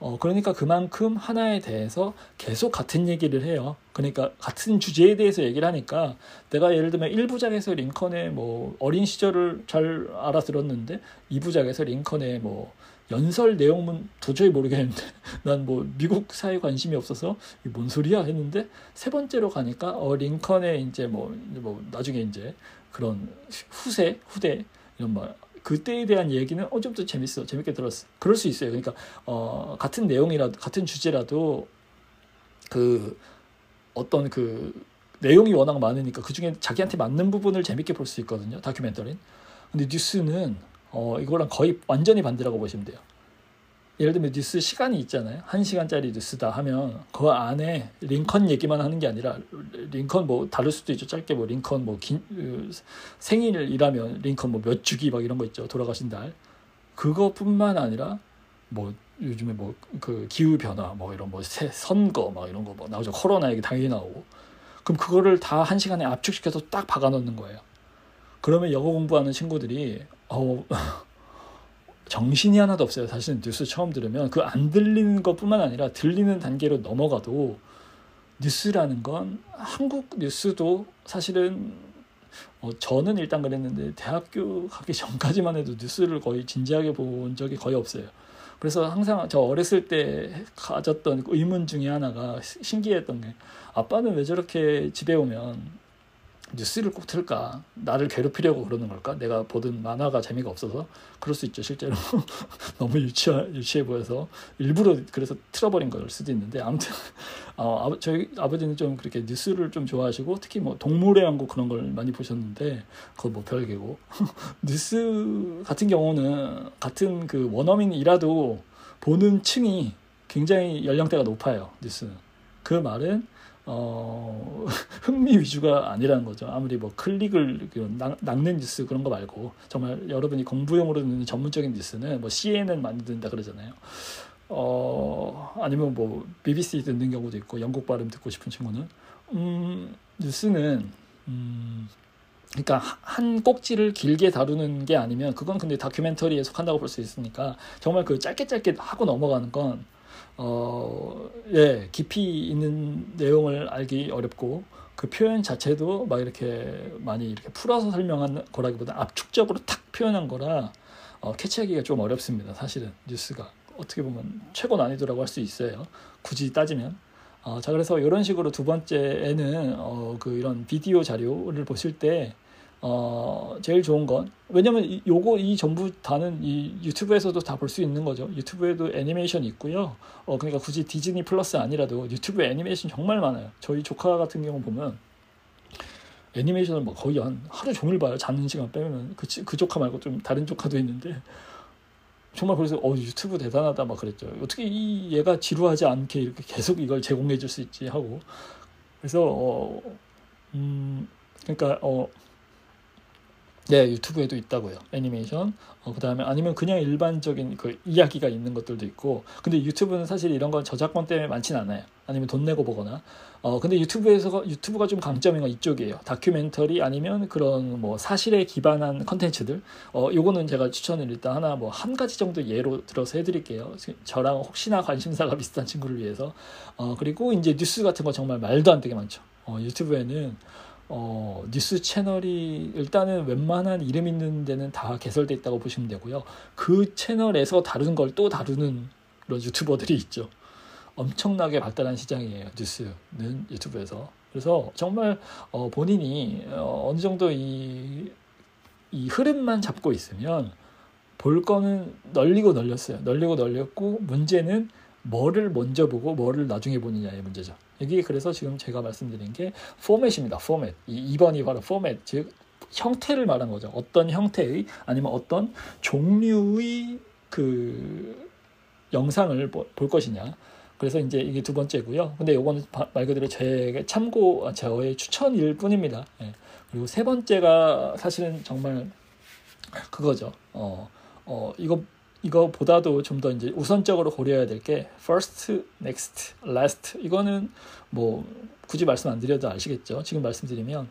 어, 그러니까 그만큼 하나에 대해서 계속 같은 얘기를 해요. 그러니까 같은 주제에 대해서 얘기를 하니까 내가 예를 들면 1부작에서 링컨의 뭐 어린 시절을 잘 알아들었는데 2부작에서 링컨의 뭐 연설 내용은 도저히 모르겠는데 난 뭐 미국 사회 관심이 없어서 뭔 소리야 했는데 세 번째로 가니까 어 링컨의 이제 뭐, 뭐 나중에 이제 그런 후세 후대 이런 뭐 그때에 대한 얘기는 어 좀더 재밌어 재밌게 들었어 그럴 수 있어요. 그러니까 어 같은 내용이라도 같은 주제라도 그 어떤 그 내용이 워낙 많으니까 그 중에 자기한테 맞는 부분을 재밌게 볼 수 있거든요 다큐멘터리는. 근데 뉴스는 어 이거랑 거의 완전히 반대라고 보시면 돼요 예를 들면 뉴스 시간이 있잖아요. 한 시간짜리 뉴스다 하면 그 안에 링컨 얘기만 하는 게 아니라 링컨 뭐 다를 수도 있죠. 짧게 뭐 링컨 뭐 긴, 그 생일이라면 링컨 뭐 몇 주기 막 이런 거 있죠. 돌아가신 달. 그거뿐만 아니라 뭐 요즘에 뭐 그 기후 변화 뭐 이런 뭐 새, 선거 막 이런 거 뭐 나오죠. 코로나 얘기 당연히 나오고. 그럼 그거를 다 한 시간에 압축시켜서 딱 박아 놓는 거예요. 그러면 영어 공부하는 친구들이 어 정신이 하나도 없어요. 사실 뉴스 처음 들으면 그 안 들리는 것뿐만 아니라 들리는 단계로 넘어가도 뉴스라는 건 한국 뉴스도 사실은 어, 저는 일단 그랬는데 대학교 가기 전까지만 해도 뉴스를 거의 진지하게 본 적이 거의 없어요. 그래서 항상 저 어렸을 때 가졌던 의문 중에 하나가 신기했던 게 아빠는 왜 저렇게 집에 오면 뉴스를 꼭 틀까? 나를 괴롭히려고 그러는 걸까? 내가 보던 만화가 재미가 없어서 그럴 수 있죠. 실제로 너무 유치하, 유치해 보여서 일부러 그래서 틀어버린 걸 수도 있는데 아무튼 어, 저희 아버지는 좀 그렇게 뉴스를 좀 좋아하시고 특히 뭐 동물의 왕국 그런 걸 많이 보셨는데 그거 뭐 별개고 뉴스 같은 경우는 같은 그 원어민이라도 보는 층이 굉장히 연령대가 높아요. 뉴스는 그 말은 어, 흥미 위주가 아니라는 거죠. 아무리 뭐 클릭을 낚, 는 뉴스 그런 거 말고 정말 여러분이 공부용으로 듣는 전문적인 뉴스는 뭐 CNN 많이 듣는다 그러잖아요. 어, 아니면 뭐 BBC 듣는 경우도 있고 영국 발음 듣고 싶은 친구는 음, 뉴스는 음, 그러니까 한 꼭지를 길게 다루는 게 아니면 그건 근데 다큐멘터리에 속한다고 볼 수 있으니까 정말 그 짧게 짧게 하고 넘어가는 건 어, 예, 깊이 있는 내용을 알기 어렵고 그 표현 자체도 막 이렇게 많이 이렇게 풀어서 설명한 거라기보다 압축적으로 탁 표현한 거라 어, 캐치하기가 좀 어렵습니다. 사실은 뉴스가 어떻게 보면 최고 난이도라고 할 수 있어요. 굳이 따지면. 어, 자 그래서 이런 식으로 두 번째에는 어, 그 이런 비디오 자료를 보실 때 어, 제일 좋은 건 왜냐면 이, 요거 이 전부 다는 이 유튜브에서도 다 볼 수 있는 거죠. 유튜브에도 애니메이션 있고요. 어, 그러니까 굳이 디즈니 플러스 아니라도 유튜브에 애니메이션 정말 많아요. 저희 조카 같은 경우 보면 애니메이션을 뭐 거의 한 하루 종일 봐요. 자는 시간 빼면 그, 그 조카 말고 좀 다른 조카도 있는데 정말 그래서 어 유튜브 대단하다 막 그랬죠. 어떻게 이 얘가 지루하지 않게 이렇게 계속 이걸 제공해 줄 수 있지 하고 그래서 어, 음 그러니까 어 네, 유튜브에도 있다고요. 애니메이션. 어, 그 다음에 아니면 그냥 일반적인 그 이야기가 있는 것들도 있고. 근데 유튜브는 사실 이런 건 저작권 때문에 많진 않아요. 아니면 돈 내고 보거나. 어, 근데 유튜브에서, 유튜브가 좀 강점인 건 이쪽이에요. 다큐멘터리 아니면 그런 뭐 사실에 기반한 컨텐츠들. 어, 요거는 제가 추천을 일단 하나 뭐 한 가지 정도 예로 들어서 해드릴게요. 저랑 혹시나 관심사가 비슷한 친구를 위해서. 어, 그리고 이제 뉴스 같은 거 정말 말도 안 되게 많죠. 어, 유튜브에는 어, 뉴스 채널이 일단은 웬만한 이름 있는 데는 다 개설돼 있다고 보시면 되고요. 그 채널에서 다루는 걸 또 다루는 그런 유튜버들이 있죠. 엄청나게 발달한 시장이에요. 뉴스는 유튜브에서. 그래서 정말 어, 본인이 어, 어느 정도 이, 이 흐름만 잡고 있으면 볼 거는 널리고 널렸어요. 널리고 널렸고 문제는 뭐를 먼저 보고 뭐를 나중에 보느냐의 문제죠. 여기 그래서 지금 제가 말씀드린 게 포맷입니다. 포맷. 이 2번이 바로 포맷. 즉 형태를 말한 거죠. 어떤 형태의 아니면 어떤 종류의 그 영상을 볼 것이냐. 그래서 이제 이게 두 번째고요. 근데 요거는 말 그대로 제 참고 저의 추천일 뿐입니다. 예. 그리고 세 번째가 사실은 정말 그거죠. 어, 어, 이거 이거보다도 좀 더 이제 우선적으로 고려해야 될 게 first, next, last 이거는 뭐 굳이 말씀 안 드려도 아시겠죠. 지금 말씀드리면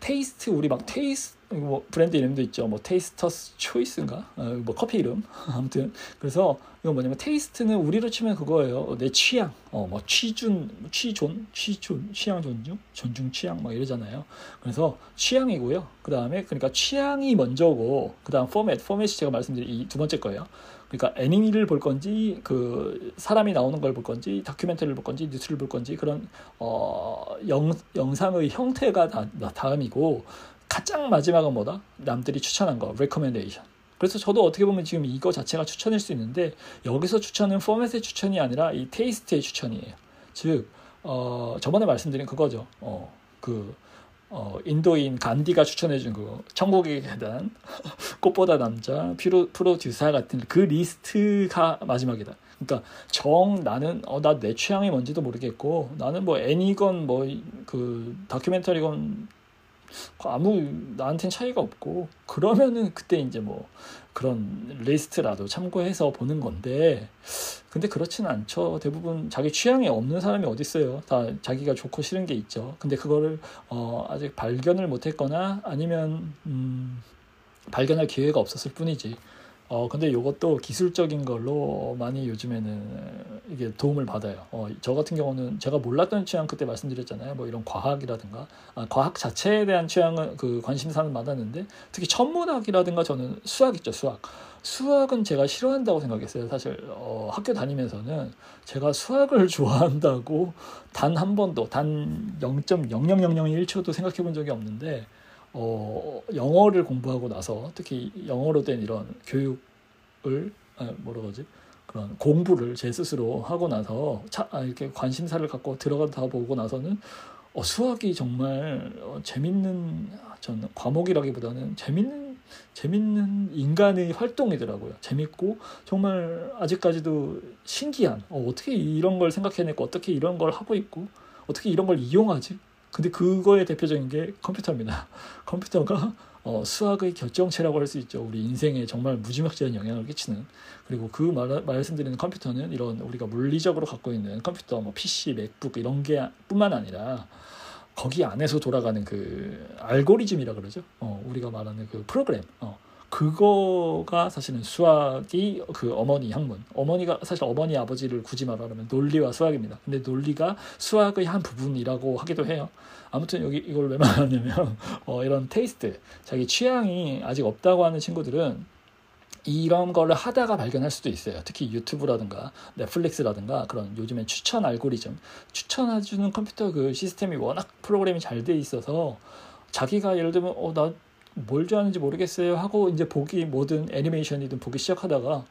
taste 우리 막 taste 뭐 브랜드 이름도 있죠. 뭐 Taster's Choice인가? 어, 뭐 커피 이름 아무튼 그래서 이거 뭐냐면 taste는 우리로 치면 그거예요. 내 취향, 어 뭐 취준, 취존, 취존, 취향 존중, 존중 취향 막 이러잖아요. 그래서 취향이고요. 그 다음에 그러니까 취향이 먼저고 그 다음 포맷, 포맷이 제가 말씀드린 이 두 번째 거예요. 그러니까 애니미를 볼 건지 그 사람이 나오는 걸 볼 건지 다큐멘터리를 볼 건지 뉴스를 볼 건지 그런 어 영, 영상의 형태가 다, 다음이고 가장 마지막은 뭐다? 남들이 추천한 거 recommendation. 그래서 저도 어떻게 보면 지금 이거 자체가 추천일 수 있는데 여기서 추천은 포맷의 추천이 아니라 이 taste의 추천이에요. 즉 어, 저번에 말씀드린 그거죠. 어, 그 어, 인도인 간디가 추천해준 그 천국의 계단, 꽃보다 남자, 프로, 프로듀서 같은 그 리스트가 마지막이다. 그러니까 정 나는 어, 나 내 취향이 뭔지도 모르겠고 나는 뭐 애니건 뭐 그 다큐멘터리건 아무 나한텐 차이가 없고 그러면은 그때 이제 뭐 그런 리스트라도 참고해서 보는 건데 근데 그렇지는 않죠. 대부분 자기 취향에 없는 사람이 어디 있어요. 다 자기가 좋고 싫은 게 있죠. 근데 그거를 어 아직 발견을 못했거나 아니면 음 발견할 기회가 없었을 뿐이지 어 근데 이것도 기술적인 걸로 많이 요즘에는 이게 도움을 받아요. 어, 저 같은 경우는 제가 몰랐던 취향 그때 말씀드렸잖아요. 뭐 이런 과학이라든가 아, 과학 자체에 대한 취향은 그 관심사는 많았는데 특히 천문학이라든가 저는 수학 있죠 수학. 수학은 제가 싫어한다고 생각했어요. 사실 어, 학교 다니면서는 제가 수학을 좋아한다고 단 한 번도 단 0.00001초도 생각해 본 적이 없는데 어, 영어를 공부하고 나서 특히 영어로 된 이런 교육을 아, 뭐라 그러지 그런 공부를 제 스스로 하고 나서 차, 아, 이렇게 관심사를 갖고 들어가다 보고 나서는 어, 수학이 정말 어, 재밌는 저는 과목이라기보다는 재밌는 재밌는 인간의 활동이더라고요. 재밌고 정말 아직까지도 신기한 어, 어떻게 이런 걸 생각해냈고 어떻게 이런 걸 하고 있고 어떻게 이런 걸 이용하지 근데 그거의 대표적인 게 컴퓨터입니다. 컴퓨터가 어, 수학의 결정체라고 할 수 있죠. 우리 인생에 정말 무지막지한 영향을 끼치는. 그리고 그 말, 말씀드리는 컴퓨터는 이런 우리가 물리적으로 갖고 있는 컴퓨터, 뭐 PC, 맥북 이런 게 뿐만 아니라 거기 안에서 돌아가는 그 알고리즘이라 그러죠. 어, 우리가 말하는 그 프로그램. 어, 그거가 사실은 수학이 그 어머니 학문. 어머니가 사실 어머니 아버지를 굳이 말하면 논리와 수학입니다. 근데 논리가 수학의 한 부분이라고 하기도 해요. 아무튼 여기 이걸 왜 말하냐면 어, 이런 테이스트, 자기 취향이 아직 없다고 하는 친구들은 이런 거를 하다가 발견할 수도 있어요. 특히 유튜브라든가 넷플릭스라든가 그런 요즘엔 추천 알고리즘, 추천해주는 컴퓨터 그 시스템이 워낙 프로그램이 잘 돼 있어서 자기가 예를 들면 어 나 뭘 좋아하는지 모르겠어요 하고 이제 보기 뭐든 애니메이션이든 보기 시작하다가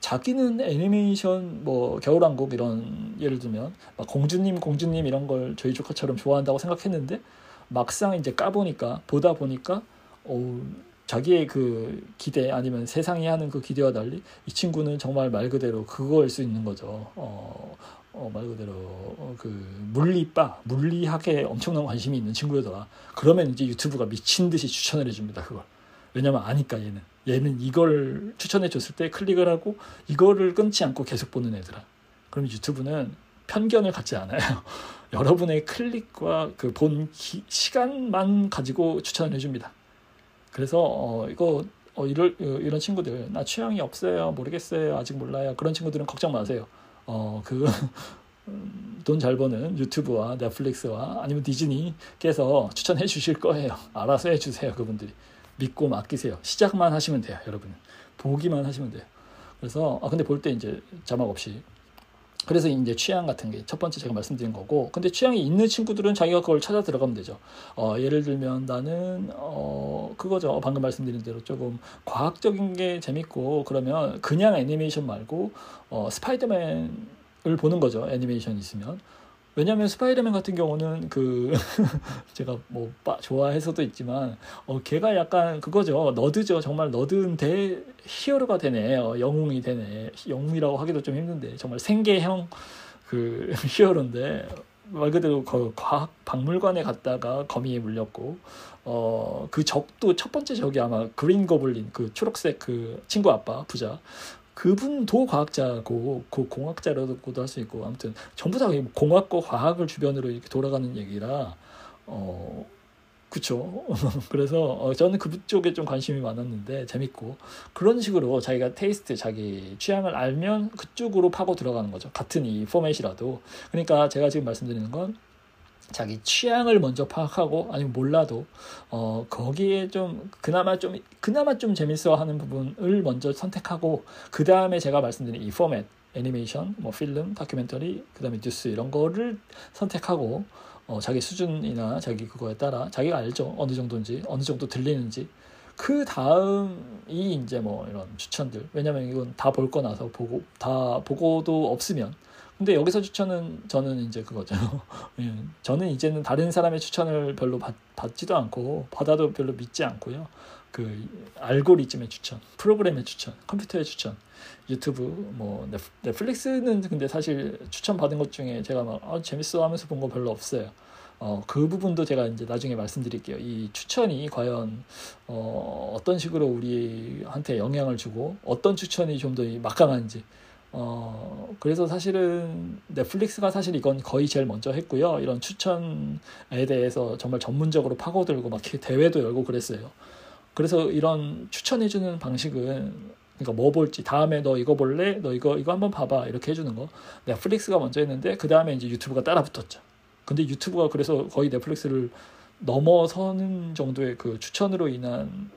자기는 애니메이션 뭐 겨울왕국 이런 예를 들면 막 공주님 공주님 이런 걸 저희 조카처럼 좋아한다고 생각했는데 막상 이제 까보니까 보다 보니까 어 자기의 그 기대 아니면 세상이 하는 그 기대와 달리 이 친구는 정말 말 그대로 그거일 수 있는 거죠. 어, 어, 말 그대로 어, 그 물리빠 물리학에 엄청난 관심이 있는 친구더라. 그러면 이제 유튜브가 미친 듯이 추천을 해줍니다. 그걸 왜냐면 아니까 얘는 얘는 이걸 추천해 줬을 때 클릭을 하고 이거를 끊지 않고 계속 보는 애들아. 그럼 유튜브는 편견을 갖지 않아요. 여러분의 클릭과 그 본 시간만 가지고 추천을 해줍니다. 그래서 어, 이거 어, 이럴, 어, 이런 친구들 나 취향이 없어요 모르겠어요 아직 몰라요 그런 친구들은 걱정 마세요 어, 그 돈 잘 버는 유튜브와 넷플릭스와 아니면 디즈니께서 추천해 주실 거예요. 알아서 해 주세요, 그분들이. 믿고 맡기세요. 시작만 하시면 돼요, 여러분. 보기만 하시면 돼요. 그래서 아 근데 볼 때 이제 자막 없이 그래서 이제 취향 같은 게 첫 번째 제가 말씀드린 거고 근데 취향이 있는 친구들은 자기가 그걸 찾아 들어가면 되죠. 어, 예를 들면 나는 어, 그거죠. 방금 말씀드린 대로 조금 과학적인 게 재밌고 그러면 그냥 애니메이션 말고 어, 스파이더맨을 보는 거죠. 애니메이션 있으면 왜냐하면 스파이더맨 같은 경우는 그 제가 뭐 좋아해서도 있지만 어 걔가 약간 그거죠. 너드죠. 정말 너드인 대 히어로가 되네. 어, 영웅이 되네. 영웅이라고 하기도 좀 힘든데. 정말 생계형 그 히어로인데 말 그대로 그 과학 박물관에 갔다가 거미에 물렸고 어 그 적도 첫 번째 적이 아마 그린 거블린 그 초록색 그 친구 아빠 부자 그분도 과학자고 그 공학자라고도 할 수 있고 아무튼 전부 다 공학과 과학을 주변으로 이렇게 돌아가는 얘기라 어 그쵸? 그래서 어, 저는 그쪽에 좀 관심이 많았는데 재밌고 그런 식으로 자기가 테이스트 자기 취향을 알면 그쪽으로 파고 들어가는 거죠. 같은 이 포맷이라도. 그러니까 제가 지금 말씀드리는 건 자기 취향을 먼저 파악하고 아니면 몰라도 어 거기에 좀 그나마 좀 그나마 좀 재밌어하는 부분을 먼저 선택하고 그 다음에 제가 말씀드린 이 포맷 애니메이션, 뭐 필름, 다큐멘터리, 그다음에 뉴스 이런 거를 선택하고 어 자기 수준이나 자기 그거에 따라 자기가 알죠. 어느 정도인지 어느 정도 들리는지. 그 다음이 이제 뭐 이런 추천들. 왜냐면 이건 다 볼 거 나서 보고 다 보고도 없으면 근데 여기서 추천은 저는 이제 그거죠. 예, 저는 이제는 다른 사람의 추천을 별로 받, 받지도 않고 받아도 별로 믿지 않고요. 그 알고리즘의 추천, 프로그램의 추천, 컴퓨터의 추천, 유튜브, 뭐 넷플릭스는 근데 사실 추천 받은 것 중에 제가 막 아, 재밌어 하면서 본 거 별로 없어요. 어, 그 부분도 제가 이제 나중에 말씀드릴게요. 이 추천이 과연 어, 어떤 식으로 우리한테 영향을 주고 어떤 추천이 좀 더 막강한지 어, 그래서 사실은 넷플릭스가 사실 이건 거의 제일 먼저 했고요. 이런 추천에 대해서 정말 전문적으로 파고들고 막 대회도 열고 그랬어요. 그래서 이런 추천해주는 방식은 그러니까 뭐 볼지 다음에 너 이거 볼래? 너 이거 이거 한번 봐봐 이렇게 해주는 거 넷플릭스가 먼저 했는데 그 다음에 이제 유튜브가 따라 붙었죠. 근데 유튜브가 그래서 거의 넷플릭스를 넘어서는 정도의 그 추천으로 인한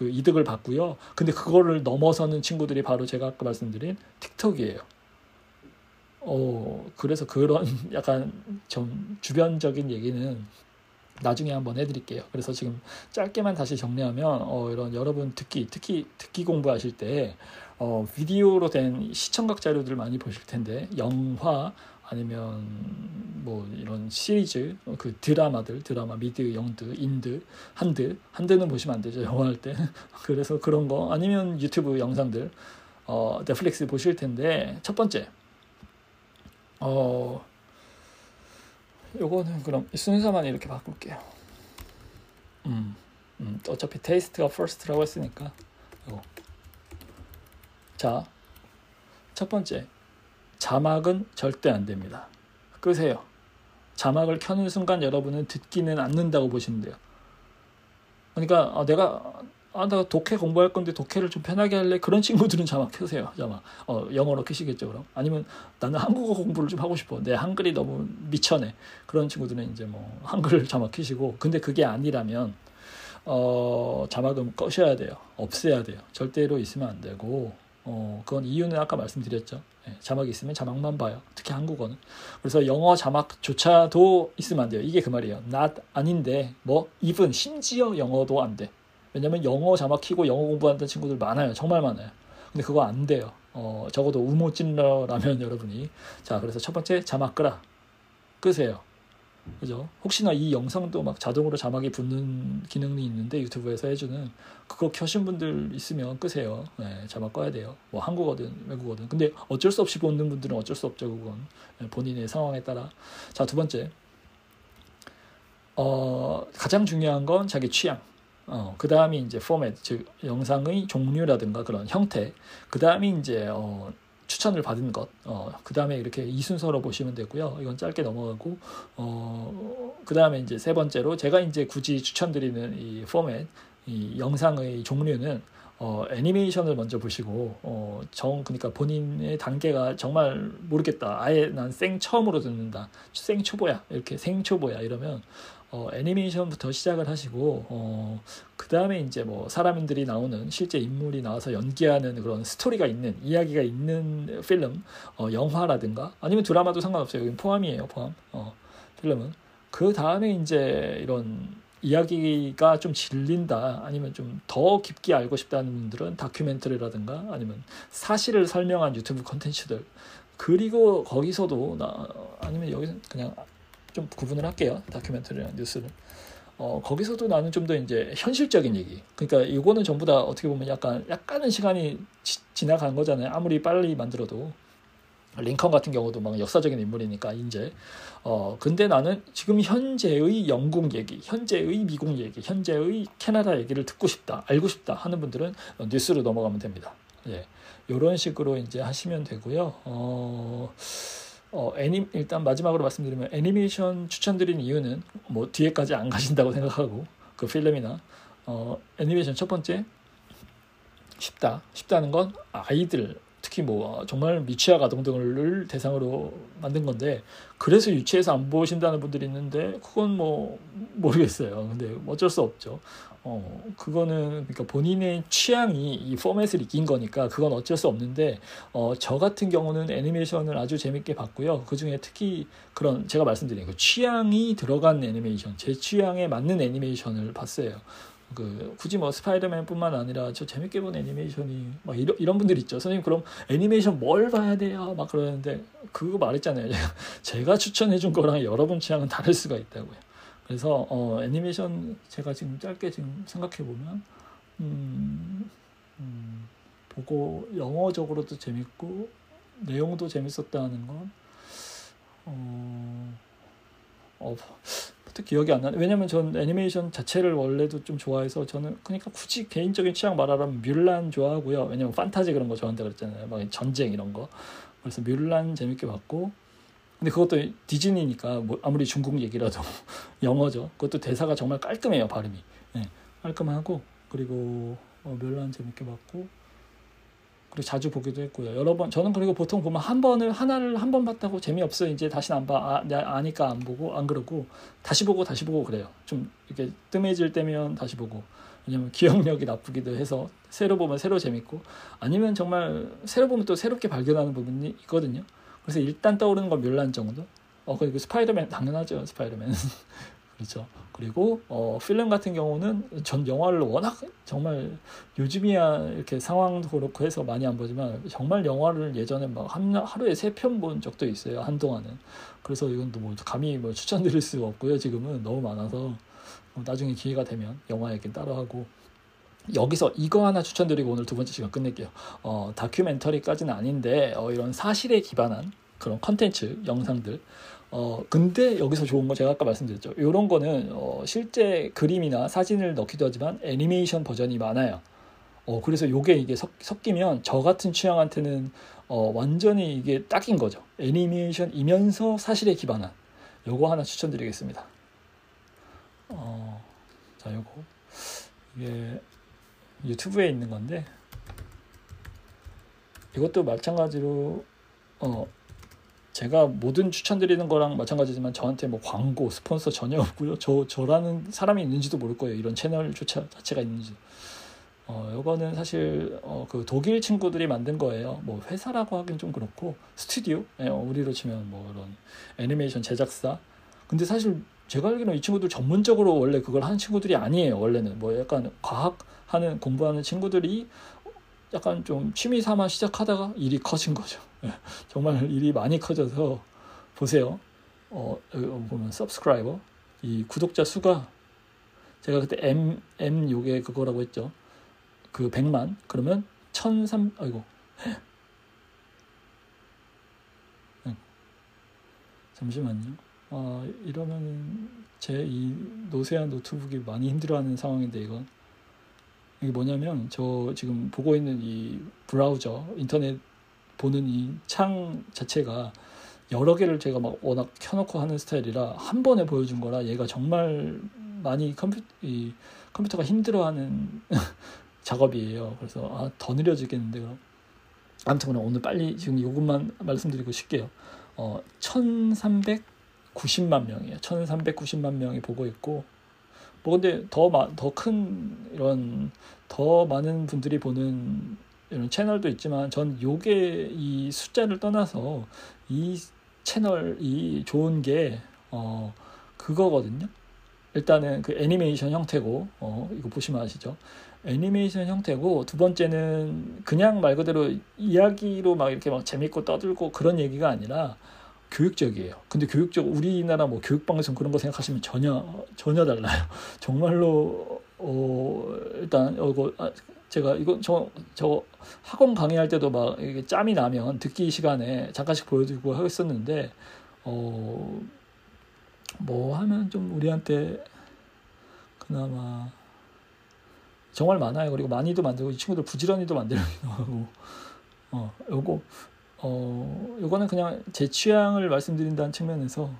그 이득을 받고요. 근데 그거를 넘어서는 친구들이 바로 제가 아까 말씀드린 틱톡이에요. 어, 그래서 그런 약간 좀 주변적인 얘기는 나중에 한번 해드릴게요. 그래서 지금 짧게만 다시 정리하면 어, 이런 여러분 듣기 특히 듣기 공부하실 때 어, 비디오로 된 시청각 자료들 많이 보실 텐데 영화 아니면 뭐 이런 시리즈 그 드라마들 드라마 미드 영드 인드 한드 한드는 보시면 안 되죠 영화 할 때. 그래서 그런 거 아니면 유튜브 영상들 어 넷플릭스 보실 텐데 첫 번째. 어 요거는 그럼 순서만 이렇게 바꿀게요. 음, 음 어차피 taste가 first라고 했으니까. 요거 자첫 번째 자막은 절대 안 됩니다. 끄세요. 자막을 켜는 순간 여러분은 듣기는 않는다고 보시면 돼요. 그러니까 아, 내가 아, 나 독해 공부할 건데 독해를 좀 편하게 할래? 그런 친구들은 자막 켜세요. 자막. 어, 영어로 켜시겠죠, 그럼. 아니면 나는 한국어 공부를 좀 하고 싶어. 내 한글이 너무 미쳐네. 그런 친구들은 이제 뭐 한글 자막 켜시고. 근데 그게 아니라면 어, 자막은 꺼셔야 돼요. 없애야 돼요. 절대로 있으면 안 되고 어, 그건 이유는 아까 말씀드렸죠. 예, 자막이 있으면 자막만 봐요. 특히 한국어는. 그래서 영어 자막조차도 있으면 안 돼요. 이게 그 말이에요. not 아닌데 뭐 even 심지어 영어도 안 돼. 왜냐면 영어 자막 키고 영어 공부하는 친구들 많아요. 정말 많아요. 근데 그거 안 돼요. 어, 적어도 우모 찔러라면 여러분이 자 그래서 첫 번째 자막 끄라 끄세요. 그죠? 혹시나 이 영상도 막 자동으로 자막이 붙는 기능이 있는데 유튜브에서 해주는 그거 켜신 분들 있으면 끄세요. 네, 자막 꺼야 돼요. 뭐 한국어든 외국어든. 근데 어쩔 수 없이 보는 분들은 어쩔 수 없죠. 그건 네, 본인의 상황에 따라. 자 두 번째, 어, 가장 중요한 건 자기 취향. 어, 그 다음이 이제 포맷, 즉 영상의 종류라든가 그런 형태. 그 다음이 이제 어, 추천을 받은 것, 어, 그 다음에 이렇게 이 순서로 보시면 되고요. 이건 짧게 넘어가고, 어, 그 다음에 이제 세 번째로 제가 이제 굳이 추천드리는 이 포맷, 이 영상의 종류는 어, 애니메이션을 먼저 보시고, 어, 정, 그러니까 본인의 단계가 정말 모르겠다. 아예 난 생 처음으로 듣는다. 생 초보야. 이렇게 생 초보야. 이러면, 어, 애니메이션부터 시작을 하시고, 어, 그 다음에 이제 뭐 사람들이 나오는 실제 인물이 나와서 연기하는 그런 스토리가 있는, 이야기가 있는 필름, 어, 영화라든가, 아니면 드라마도 상관없어요. 여기 포함이에요. 포함. 어, 필름은. 그 다음에 이제 이런 이야기가 좀 질린다 아니면 좀 더 깊게 알고 싶다는 분들은 다큐멘터리라든가 아니면 사실을 설명한 유튜브 컨텐츠들 그리고 거기서도 나 아니면 여기서 그냥 좀 구분을 할게요 다큐멘터리랑 뉴스를 어 거기서도 나는 좀 더 이제 현실적인 얘기 그러니까 이거는 전부 다 어떻게 보면 약간 약간은 시간이 지, 지나간 거잖아요 아무리 빨리 만들어도 링컨 같은 경우도 막 역사적인 인물이니까 이제 어 근데 나는 지금 현재의 영국 얘기, 현재의 미국 얘기, 현재의 캐나다 얘기를 듣고 싶다, 알고 싶다 하는 분들은 뉴스로 넘어가면 됩니다. 예. 이런 식으로 이제 하시면 되고요. 어, 어, 애니, 일단 마지막으로 말씀드리면 애니메이션 추천드린 이유는 뭐 뒤에까지 안 가신다고 생각하고 그 필름이나 어, 애니메이션 첫 번째 쉽다. 쉽다는 건 아이들 특히 뭐 정말 미취학 아동들을 대상으로 만든 건데 그래서 유치해서 안 보신다는 분들이 있는데 그건 뭐 모르겠어요. 근데 어쩔 수 없죠. 어 그거는 그러니까 본인의 취향이 이 포맷을 이긴 거니까 그건 어쩔 수 없는데 어 저 같은 경우는 애니메이션을 아주 재밌게 봤고요. 그 중에 특히 그런 제가 말씀드린 그 취향이 들어간 애니메이션, 제 취향에 맞는 애니메이션을 봤어요. 그 굳이 뭐 스파이더맨뿐만 아니라 저 재밌게 본 애니메이션이 막 이런 이런 분들 있죠. 선생님 그럼 애니메이션 뭘 봐야 돼요? 막 그러는데 그거 말했잖아요. 제가 추천해 준 거랑 여러분 취향은 다를 수가 있다고요. 그래서 어 애니메이션 제가 지금 짧게 지금 생각해 보면 음, 음, 보고 영어적으로도 재밌고 내용도 재밌었다는 건 어, 어 특히 기억이 안 나네. 왜냐면 전 애니메이션 자체를 원래도 좀 좋아해서 저는 그러니까 굳이 개인적인 취향 말하라면 뮬란 좋아하고요. 왜냐면 판타지 그런 거 좋아한다 그랬잖아요. 막 전쟁 이런 거. 그래서 뮬란 재밌게 봤고 근데 그것도 디즈니니까 뭐 아무리 중국 얘기라도 영어죠. 그것도 대사가 정말 깔끔해요 발음이. 네, 깔끔하고 그리고 어, 멸란 재밌게 봤고 그리고 자주 보기도 했고요. 여러 번 저는 그리고 보통 보면 한 번을 하나를 한 번 봤다고 재미없어 이제 다시는 안 봐. 아, 아니까 안 보고 안 그러고 다시 보고 다시 보고 그래요. 좀 이렇게 뜸해질 때면 다시 보고 왜냐면 기억력이 나쁘기도 해서 새로 보면 새로 재밌고 아니면 정말 새로 보면 또 새롭게 발견하는 부분이 있거든요. 그래서 일단 떠오르는 건 멸란 정도. 어 그리고 스파이더맨 당연하죠 스파이더맨. 그렇죠. 그리고 어, 필름 같은 경우는 전 영화를 워낙 정말 요즘이야 이렇게 상황도 그렇고 해서 많이 안 보지만 정말 영화를 예전에 막 한, 하루에 세 편 본 적도 있어요 한동안은. 그래서 이건 또 뭐 감히 뭐 추천드릴 수가 없고요 지금은 너무 많아서 나중에 기회가 되면 영화 얘기 따로 하고 여기서 이거 하나 추천드리고 오늘 두 번째 시간 끝낼게요. 어, 다큐멘터리까지는 아닌데 어, 이런 사실에 기반한 그런 컨텐츠 영상들 어 근데 여기서 좋은 거 제가 아까 말씀드렸죠. 이런 거는 어, 실제 그림이나 사진을 넣기도 하지만 애니메이션 버전이 많아요. 어 그래서 요게 이게 섞, 섞이면 저 같은 취향한테는 어 완전히 이게 딱인 거죠. 애니메이션이면서 사실에 기반한 요거 하나 추천드리겠습니다. 어 자 요거 이게 유튜브에 있는 건데 이것도 마찬가지로 어 제가 모든 추천드리는 거랑 마찬가지지만 저한테 뭐 광고, 스폰서 전혀 없고요. 저 저라는 사람이 있는지도 모를 거예요. 이런 채널조차 자체가 있는지. 어, 요거는 사실 어, 그 독일 친구들이 만든 거예요. 뭐 회사라고 하긴 좀 그렇고 스튜디오, 예, 우리로 치면 뭐 이런 애니메이션 제작사. 근데 사실 제가 알기로는 이 친구들 전문적으로 원래 그걸 하는 친구들이 아니에요. 원래는 뭐 약간 과학 하는 공부하는 친구들이 약간 좀 취미 삼아 시작하다가 일이 커진 거죠. 예, 정말 일이 많이 커져서 보세요. 어, 여기 보면 subscriber 이 구독자 수가 제가 그때 M M 요게 그거라고 했죠. 그 100만 그러면 1003 아이고 잠시만요. 아 이러면은 제이 노세한 노트북이 많이 힘들어하는 상황인데 이건 이게 뭐냐면 저 지금 보고 있는 이 브라우저 인터넷 보는 이 창 자체가 여러 개를 제가 막 워낙 켜놓고 하는 스타일이라 한 번에 보여준 거라 얘가 정말 많이 컴퓨 이 컴퓨터가 힘들어하는 작업이에요. 그래서 아, 더 느려지겠는데 그럼 아무튼 오늘 빨리 지금 이것만 말씀드리고 싶게요. 어, 1,390만 명이에요. 1,390만 명이 보고 있고 뭐 근데 더더 큰 이런 더 많은 분들이 보는 이런 채널도 있지만 전 요게 이 숫자를 떠나서 이 채널 이 좋은 게 어 그거거든요. 일단은 그 애니메이션 형태고 어 이거 보시면 아시죠? 애니메이션 형태고 두 번째는 그냥 말 그대로 이야기로 막 이렇게 막 재밌고 떠들고 그런 얘기가 아니라 교육적이에요. 근데 교육적 우리나라 뭐 교육 방송 그런 거 생각하시면 전혀 전혀 달라요. 정말로 어 일단 이거 아, 제가 이거 저저 학원 강의할 때도 막 이게 짬이 나면 듣기 시간에 잠깐씩 보여드리고 했었는데 어 뭐 하면 좀 우리한테 그나마 정말 많아요. 그리고 많이도 만들고 이 친구들 부지런히도 만들기도 하고 어 요거 어 요거는 그냥 제 취향을 말씀드린다는 측면에서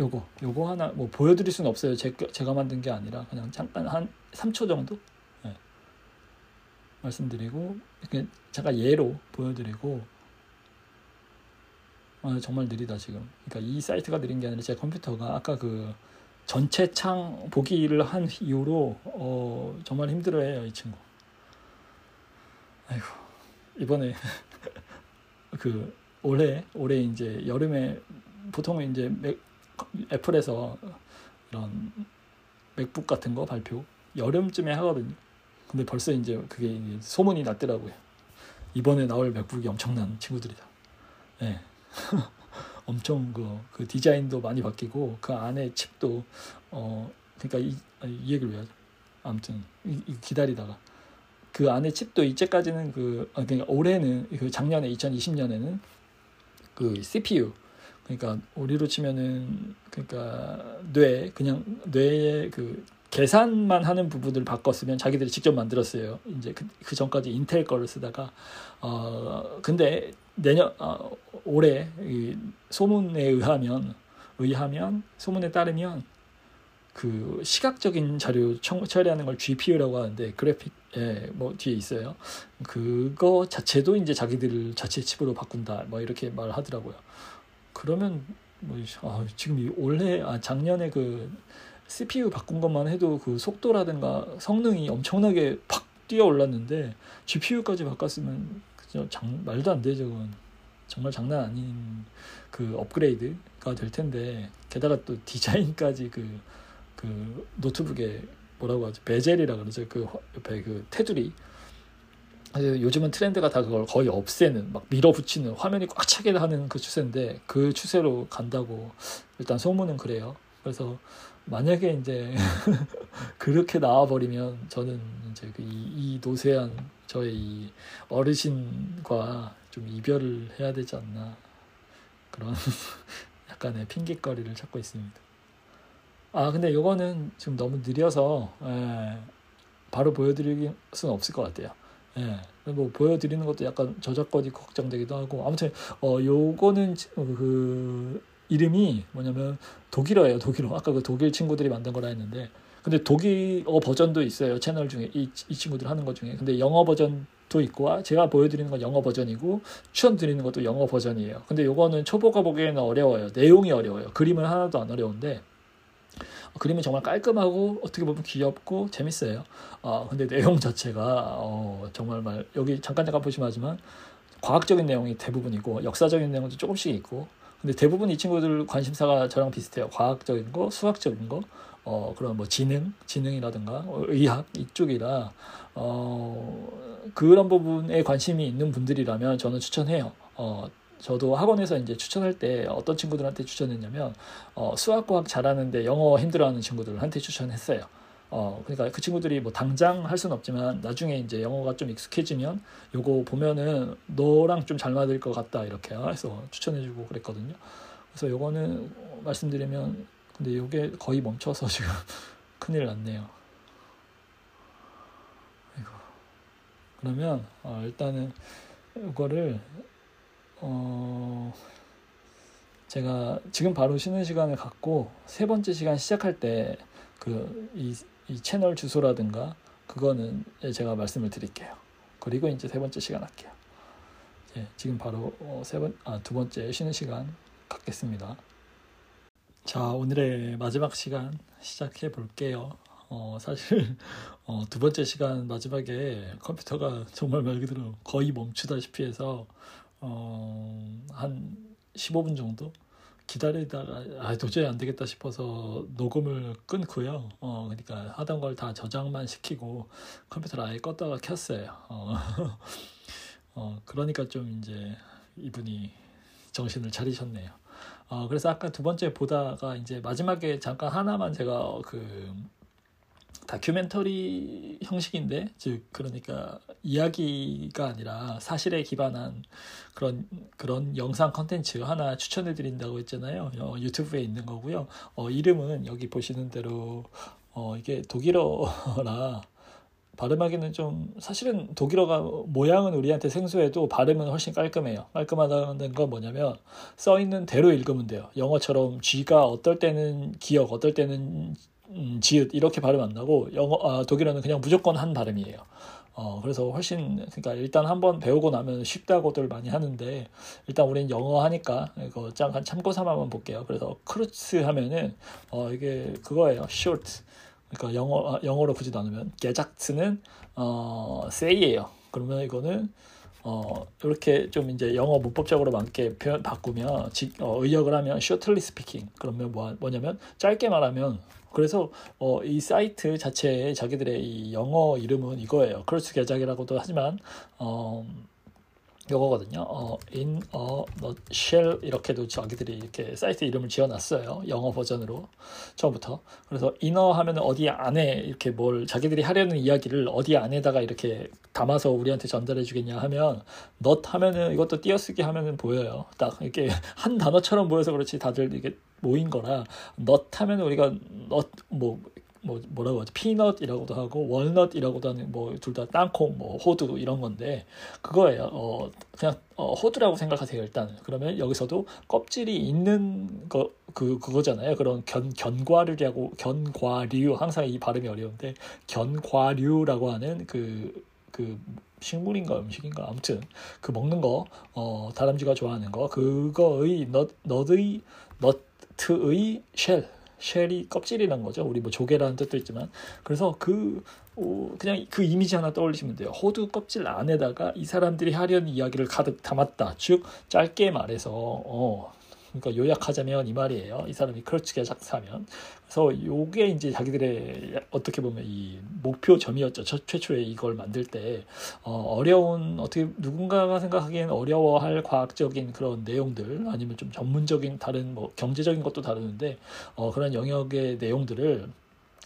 요거 요거 하나 뭐 보여드릴 수는 없어요. 제, 제가 만든 게 아니라 그냥 잠깐 한 3초 정도 네. 말씀드리고 이렇게 잠깐 예로 보여드리고 아, 정말 느리다 지금. 그러니까 이 사이트가 느린 게 아니라 제 컴퓨터가 아까 그 전체 창 보기를 한 이후로 어, 정말 힘들어해요 이 친구. 아이고 이번에 그 올해 올해 이제 여름에 보통 이제 맥, 애플에서 이런 맥북 같은 거 발표 여름쯤에 하거든요. 근데 벌써 이제 그게 소문이 났더라고요. 이번에 나올 맥북이 엄청난 친구들이다. 예. 네. 엄청 그, 그 디자인도 많이 바뀌고 그 안에 칩도 어 그러니까 이, 이 얘기를 왜 하죠? 아무튼 이, 이 기다리다가 그 안에 칩도 이제까지는 그 아, 그러니까 올해는 그 작년에 2020년에는 그 CPU 그러니까 우리로 치면은 그러니까 뇌 그냥 뇌의 그 계산만 하는 부분을 바꿨으면 자기들이 직접 만들었어요. 이제 그, 그 전까지 인텔 거를 쓰다가 어 근데 내년 어, 올해 소문에 의하면 의하면 소문에 따르면 그 시각적인 자료 처리하는 걸 GPU라고 하는데 그래픽에 뭐 뒤에 있어요. 그거 자체도 이제 자기들 자체 칩으로 바꾼다. 뭐 이렇게 말하더라고요. 그러면 뭐 아, 지금 이 올해 아 작년에 그 CPU 바꾼 것만 해도 그 속도라든가 성능이 엄청나게 팍 뛰어 올랐는데 GPU까지 바꿨으면 그저 장, 말도 안 되죠. 그건. 정말 장난 아닌 그 업그레이드가 될 텐데 게다가 또 디자인까지 그, 그 노트북에 뭐라고 하죠 베젤이라 그러죠. 그 옆에 그 테두리. 요즘은 트렌드가 다 그걸 거의 없애는 막 밀어붙이는 화면이 꽉 차게 하는 그 추세인데 그 추세로 간다고 일단 소문은 그래요. 그래서 만약에 이제 그렇게 나와버리면 저는 이제 그 이, 이 노세한 저의 이 어르신과 좀 이별을 해야 되지 않나. 그런 약간의 핑계거리를 찾고 있습니다. 아 근데 이거는 지금 너무 느려서 예, 바로 보여드릴 수는 없을 것 같아요. 예, 뭐 보여드리는 것도 약간 저작권이 걱정되기도 하고 아무튼 어 요거는 그 이름이 뭐냐면 독일어예요 독일어 아까 그 독일 친구들이 만든 거라 했는데 근데 독일어 버전도 있어요 채널 중에 이, 이 친구들 하는 것 중에 근데 영어 버전 도 있고 제가 보여드리는 건 영어 버전이고 추천드리는 것도 영어 버전이에요. 근데 요거는 초보가 보기에는 어려워요. 내용이 어려워요. 그림은 하나도 안 어려운데 그림은 정말 깔끔하고 어떻게 보면 귀엽고 재밌어요. 어, 근데 내용 자체가 어, 정말 말 여기 잠깐 잠깐 보시면 하지만 과학적인 내용이 대부분이고 역사적인 내용도 조금씩 있고 근데 대부분 이 친구들 관심사가 저랑 비슷해요. 과학적인 거, 수학적인 거, 어, 그런 뭐 지능, 지능이라든가 어, 의학 이쪽이라 어, 그런 부분에 관심이 있는 분들이라면 저는 추천해요. 어, 저도 학원에서 이제 추천할 때 어떤 친구들한테 추천했냐면 어, 수학 과학 잘하는데 영어 힘들어하는 친구들한테 추천했어요. 어, 그러니까 그 친구들이 뭐 당장 할 수는 없지만 나중에 이제 영어가 좀 익숙해지면 요거 보면은 너랑 좀 잘 맞을 것 같다 이렇게 해서 추천해주고 그랬거든요. 그래서 요거는 말씀드리면 근데 요게 거의 멈춰서 지금 큰일 났네요. 그러면 어, 일단은 이거를 어 제가 지금 바로 쉬는 시간을 갖고 세 번째 시간 시작할 때 그 이 이 채널 주소라든가 그거는 제가 말씀을 드릴게요. 그리고 이제 세 번째 시간 할게요. 예, 지금 바로 어, 세 번, 아, 두 번째 쉬는 시간 갖겠습니다. 자, 오늘의 마지막 시간 시작해 볼게요. 어, 사실, 어, 두 번째 시간 마지막에 컴퓨터가 정말 말 그대로 거의 멈추다시피 해서, 어, 한 15분 정도 기다리다가 아 도저히 안 되겠다 싶어서 녹음을 끊고요. 어 그러니까 하던 걸 다 저장만 시키고 컴퓨터를 아예 껐다가 켰어요. 어, 어 그러니까 좀 이제 이분이 정신을 차리셨네요. 어 그래서 아까 두 번째 보다가 이제 마지막에 잠깐 하나만 제가 그 다큐멘터리 형식인데 즉 그러니까 이야기가 아니라 사실에 기반한 그런 그런 영상 컨텐츠 하나 추천해 드린다고 했잖아요. 어, 유튜브에 있는 거고요. 어, 이름은 여기 보시는 대로 어, 이게 독일어라 발음하기는 좀 사실은 독일어가 모양은 우리한테 생소해도 발음은 훨씬 깔끔해요. 깔끔하다는 건 뭐냐면 써 있는 대로 읽으면 돼요. 영어처럼 G가 어떨 때는 기억, 어떨 때는 음, 지읒 이렇게 발음 안 나고 영어 아, 독일어는 그냥 무조건 한 발음이에요. 어, 그래서 훨씬 그러니까 일단 한번 배우고 나면 쉽다고들 많이 하는데 일단 우리는 영어 하니까 이거 잠깐 참고 삼아만 볼게요. 그래서 크루츠 하면은 어 이게 그거예요. short. 그러니까 영어 아, 영어로 굳이 나누면 gesagt는 어 say예요. 그러면 이거는 어, 이렇게 좀 이제 영어 문법적으로 맞게 표현 바꾸면 지, 어, 의역을 하면 shortly speaking 그러면 뭐, 뭐냐면 짧게 말하면 그래서 어, 이 사이트 자체에 자기들의 이 영어 이름은 이거예요. Kurzgesagt이라고도 하지만 어, 요거거든요. 어, in a nutshell 이렇게도 자기들이 이렇게 사이트 이름을 지어놨어요. 영어 버전으로 처음부터. 그래서 inner 하면 어디 안에 이렇게 뭘 자기들이 하려는 이야기를 어디 안에다가 이렇게 담아서 우리한테 전달해 주겠냐 하면 not 하면은 이것도 띄어쓰기 하면은 보여요. 딱 이렇게 한 단어처럼 보여서 그렇지 다들 이게 모인 거라 not 하면 우리가 not 뭐 뭐 뭐라고 하지 피넛이라고도 하고 월넛이라고도 하는 뭐 둘 다 땅콩 뭐 호두 이런 건데 그거예요. 어 그냥 어, 호두라고 생각하세요 일단. 그러면 여기서도 껍질이 있는 거 그 그거잖아요. 그런 견 견과류라고 견과류 항상 이 발음이 어려운데 견과류라고 하는 그그 그 식물인가 음식인가 아무튼 그 먹는 거 어, 다람쥐가 좋아하는 거 그거의 넛 넛의 너트의 쉘 쉘이 껍질이란 거죠. 우리 뭐 조개라는 뜻도 있지만 그래서 그 어, 그냥 그 이미지 하나 떠올리시면 돼요. 호두 껍질 안에다가 이 사람들이 하려는 이야기를 가득 담았다. 즉 짧게 말해서 어, 그러니까 요약하자면 이 말이에요. 이 사람이 크러치게 작사면 그래서 요게 이제 자기들의 어떻게 보면 이 목표점이었죠. 최초에 이걸 만들 때 어, 려운 어떻게 누군가가 생각하기엔 어려워할 과학적인 그런 내용들 아니면 좀 전문적인 다른 뭐 경제적인 것도 다루는데 어, 그런 영역의 내용들을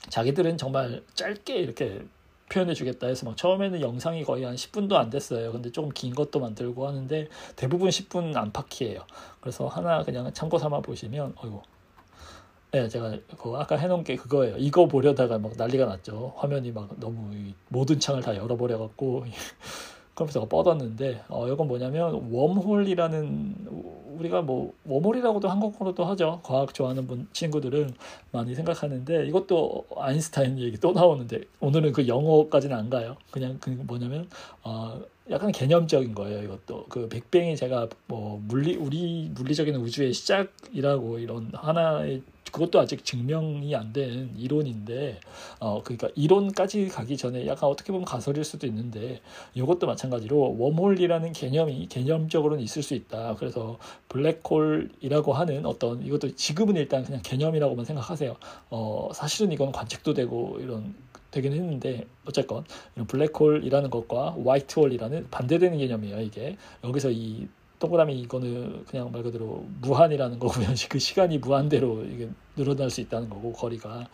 자기들은 정말 짧게 이렇게 표현해 주겠다 해서 막 처음에는 영상이 거의 한 10분도 안 됐어요. 근데 조금 긴 것도 만들고 하는데 대부분 10분 안팎이에요. 그래서 하나 그냥 참고 삼아 보시면 어이구 네, 제가 그 아까 해놓은 게 그거예요. 이거 보려다가 막 난리가 났죠. 화면이 막 너무 모든 창을 다 열어버려갖고 컴퓨터가 뻗었는데 어, 이건 뭐냐면 웜홀이라는 우리가 뭐 웜홀이라고도 한국어로도 하죠. 과학 좋아하는 분 친구들은 많이 생각하는데 이것도 아인슈타인 얘기 또 나오는데 오늘은 그 영어까지는 안 가요. 그냥 그 뭐냐면 어, 약간 개념적인 거예요. 이것도 그 빅뱅이 제가 뭐 물리 우리 물리적인 우주의 시작이라고 이런 하나의 그것도 아직 증명이 안 된 이론인데 어 그러니까 이론까지 가기 전에 약간 어떻게 보면 가설일 수도 있는데 이것도 마찬가지로 웜홀이라는 개념이 개념적으로는 있을 수 있다. 그래서 블랙홀이라고 하는 어떤 이것도 지금은 일단 그냥 개념이라고만 생각하세요. 어 사실은 이건 관측도 되고 이런 되긴 했는데 어쨌건 블랙홀이라는 것과 화이트홀이라는 반대되는 개념이에요. 이게 여기서 이 동그라미 이거는 그냥 말 그대로 무한이라는 거고요. 그 시간이 무한대로 이게 늘어날 수 있다는 거고 거리가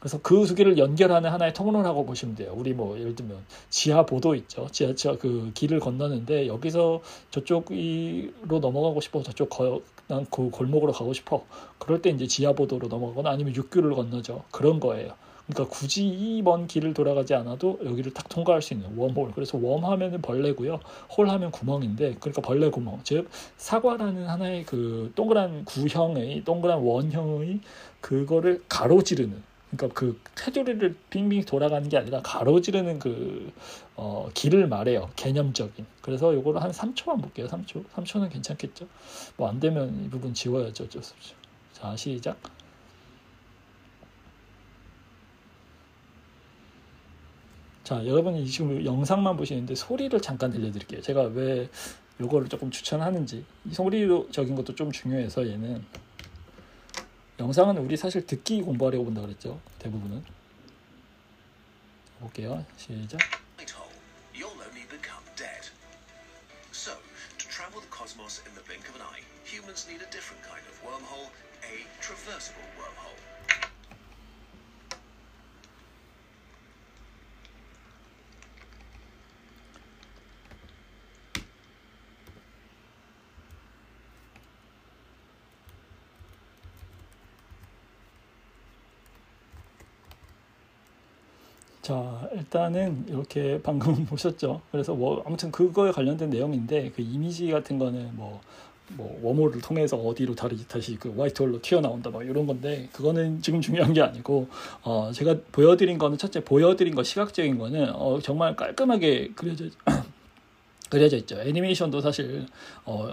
그래서 그 두 개를 연결하는 하나의 통로라고 보시면 돼요. 우리 뭐 예를 들면 지하 보도 있죠. 지하철 그 길을 건너는데 여기서 저쪽으로 넘어가고 싶어 저쪽 거, 난그 골목으로 가고 싶어. 그럴 때 이제 지하 보도로 넘어가거나 아니면 육교를 건너죠. 그런 거예요. 그러니까 굳이 이 먼 길을 돌아가지 않아도 여기를 딱 통과할 수 있는 웜홀. 그래서 웜 하면은 벌레고요. 홀 하면 구멍인데 그러니까 벌레 구멍. 즉 사과라는 하나의 그 동그란 구형의 동그란 원형의 그거를 가로지르는 그러니까 그 테두리를 빙빙 돌아가는 게 아니라 가로지르는 그 어, 길을 말해요. 개념적인. 그래서 요거를 한 3초만 볼게요. 3초. 3초는 괜찮겠죠? 뭐 안 되면 이 부분 지워야죠. 어쩔 수 없죠. 자, 시작. 자, 여러분이 지금 영상만 보시는데 소리를 잠깐 들려드릴게요. 제가 왜 요거를 조금 추천하는지 이 소리적인 것도 좀 중요해서 얘는 영상은 우리 사실 듣기 공부하려고 본다 그랬죠. 대부분은 볼게요. 시작. Humans need a different kind of wormhole, a traversable wormhole. 자, 일단은 이렇게 방금 보셨죠. 그래서 뭐 아무튼 그거에 관련된 내용인데 그 이미지 같은 거는 뭐, 뭐 웜홀을 통해서 어디로 다시 다시 그 화이트홀로 튀어나온다 막 이런 건데 그거는 지금 중요한 게 아니고 어 제가 보여드린 거는 첫째 보여드린 거 시각적인 거는 어 정말 깔끔하게 그려져 그려져 있죠. 애니메이션도 사실 어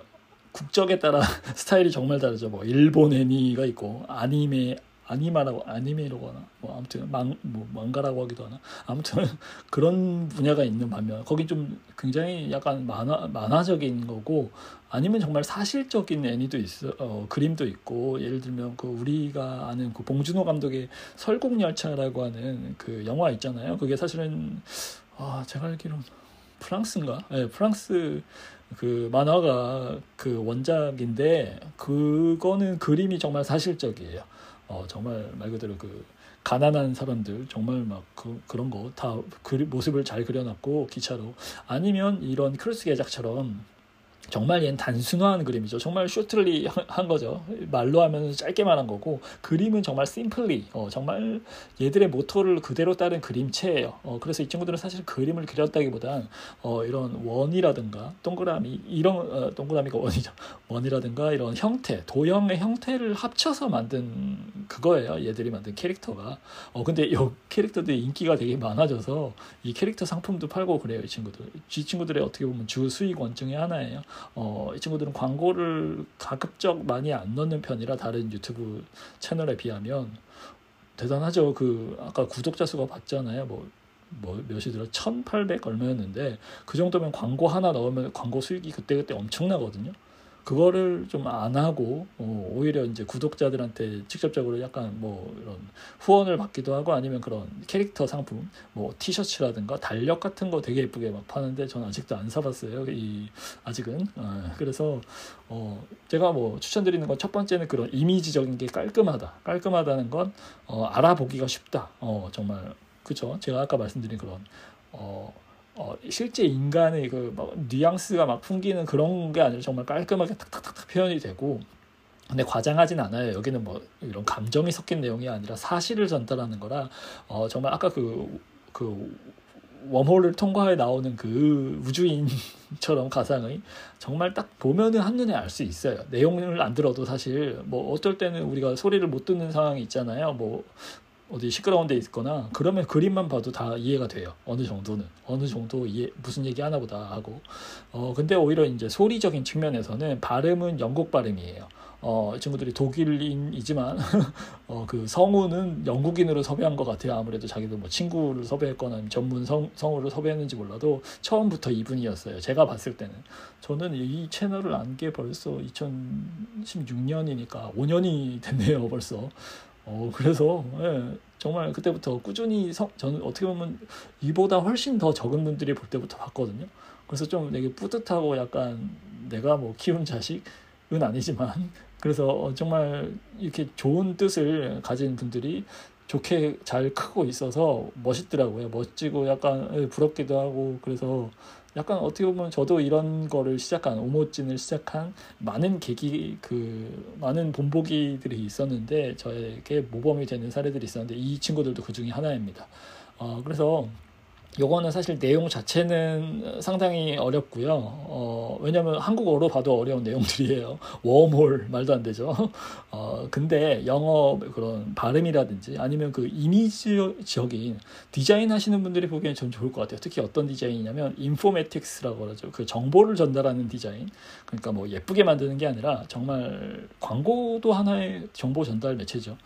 국적에 따라 스타일이 정말 다르죠. 뭐 일본 애니가 있고 아니메 아니마라고 아니메라고 하나 뭐 아무튼 망, 뭐 망가라고 하기도 하나? 아무튼 그런 분야가 있는 반면 거긴 좀 굉장히 약간 만화 만화적인 거고 아니면 정말 사실적인 애니도 있어 어, 그림도 있고 예를 들면 그 우리가 아는 그 봉준호 감독의 설국열차라고 하는 그 영화 있잖아요. 그게 사실은 아 제가 알기로는 프랑스인가? 네, 프랑스 그 만화가 그 원작인데 그거는 그림이 정말 사실적이에요. 어, 정말 말 그대로 그 가난한 사람들 정말 막 그, 그런 거 다 모습을 잘 그려놨고 기차로. 아니면 이런 Kurzgesagt처럼 정말 얘는 단순한 그림이죠. 정말 shortly 한 거죠. 말로 하면 짧게만 한 거고 그림은 정말 simply 어, 정말 얘들의 모토를 그대로 따른 그림체예요. 어, 그래서 이 친구들은 사실 그림을 그렸다기보단 어, 이런 원이라든가 동그라미 이런 어, 동그라미가 원이죠. 원이라든가 이런 형태 도형의 형태를 합쳐서 만든 그거예요. 얘들이 만든 캐릭터가. 어, 근데 이 캐릭터들이 인기가 되게 많아져서 이 캐릭터 상품도 팔고 그래요. 이 친구들. 이 친구들의 어떻게 보면 주 수익 원 중에 하나예요. 어, 이 친구들은 광고를 가급적 많이 안 넣는 편이라 다른 유튜브 채널에 비하면 대단하죠. 그 아까 구독자 수가 봤잖아요. 뭐, 뭐 몇이 들어 1800 얼마였는데 그 정도면 광고 하나 넣으면 광고 수익이 그때그때 엄청나거든요. 그거를 좀 안 하고 어, 오히려 이제 구독자들한테 직접적으로 약간 뭐 이런 후원을 받기도 하고 아니면 그런 캐릭터 상품 뭐 티셔츠라든가 달력 같은 거 되게 예쁘게 막 파는데 저는 아직도 안 사봤어요 이 아직은. 어, 그래서 어 제가 뭐 추천드리는 건 첫 번째는 그런 이미지적인 게 깔끔하다. 깔끔하다는 건 어, 알아보기가 쉽다. 어 정말. 그죠 제가 아까 말씀드린 그런 어 어, 실제 인간의 그 막 뉘앙스가 막 풍기는 그런 게 아니라 정말 깔끔하게 탁탁탁 표현이 되고 근데 과장하진 않아요. 여기는 뭐 이런 감정이 섞인 내용이 아니라 사실을 전달하는 거라 어, 정말 아까 그, 그 웜홀을 통과해 나오는 그 우주인처럼 가상의 정말 딱 보면은 한눈에 알 수 있어요. 내용을 안 들어도 사실 뭐 어떨 때는 우리가 소리를 못 듣는 상황이 있잖아요. 뭐 어디 시끄러운 데 있거나 그러면 그림만 봐도 다 이해가 돼요. 어느 정도는 어느 정도 이해 무슨 얘기 하나 보다 하고 어 근데 오히려 이제 소리적인 측면에서는 발음은 영국 발음이에요. 어, 친구들이 독일인이지만 어, 그 성우는 영국인으로 섭외한 것 같아요. 아무래도 자기도 뭐 친구를 섭외했거나 전문 성, 성우를 섭외했는지 몰라도 처음부터 이분이었어요. 제가 봤을 때는 저는 이 채널을 안 게 벌써 2016년이니까 5년이 됐네요. 벌써. 어, 그래서 예, 정말 그때부터 꾸준히 성, 저는 어떻게 보면 이보다 훨씬 더 적은 분들이 볼 때부터 봤거든요. 그래서 좀 되게 뿌듯하고 약간 내가 뭐 키운 자식은 아니지만 그래서 어, 정말 이렇게 좋은 뜻을 가진 분들이 좋게 잘 크고 있어서 멋있더라고요. 멋지고 약간 예, 부럽기도 하고 그래서 약간 어떻게 보면 저도 이런 거를 시작한 오모찐을 시작한 많은 계기 그 많은 본보기들이 있었는데 저에게 모범이 되는 사례들이 있었는데 이 친구들도 그 중에 하나입니다. 어 그래서 요거는 사실 내용 자체는 상당히 어렵고요. 어, 왜냐면 한국어로 봐도 어려운 내용들이에요. 웜홀 말도 안 되죠. 어, 근데 영어 그런 발음이라든지 아니면 그 이미지적인 디자인 하시는 분들이 보기엔 좀 좋을 것 같아요. 특히 어떤 디자인이냐면 인포메틱스라고 그러죠. 그 정보를 전달하는 디자인. 그러니까 뭐 예쁘게 만드는 게 아니라 정말 광고도 하나의 정보 전달 매체죠.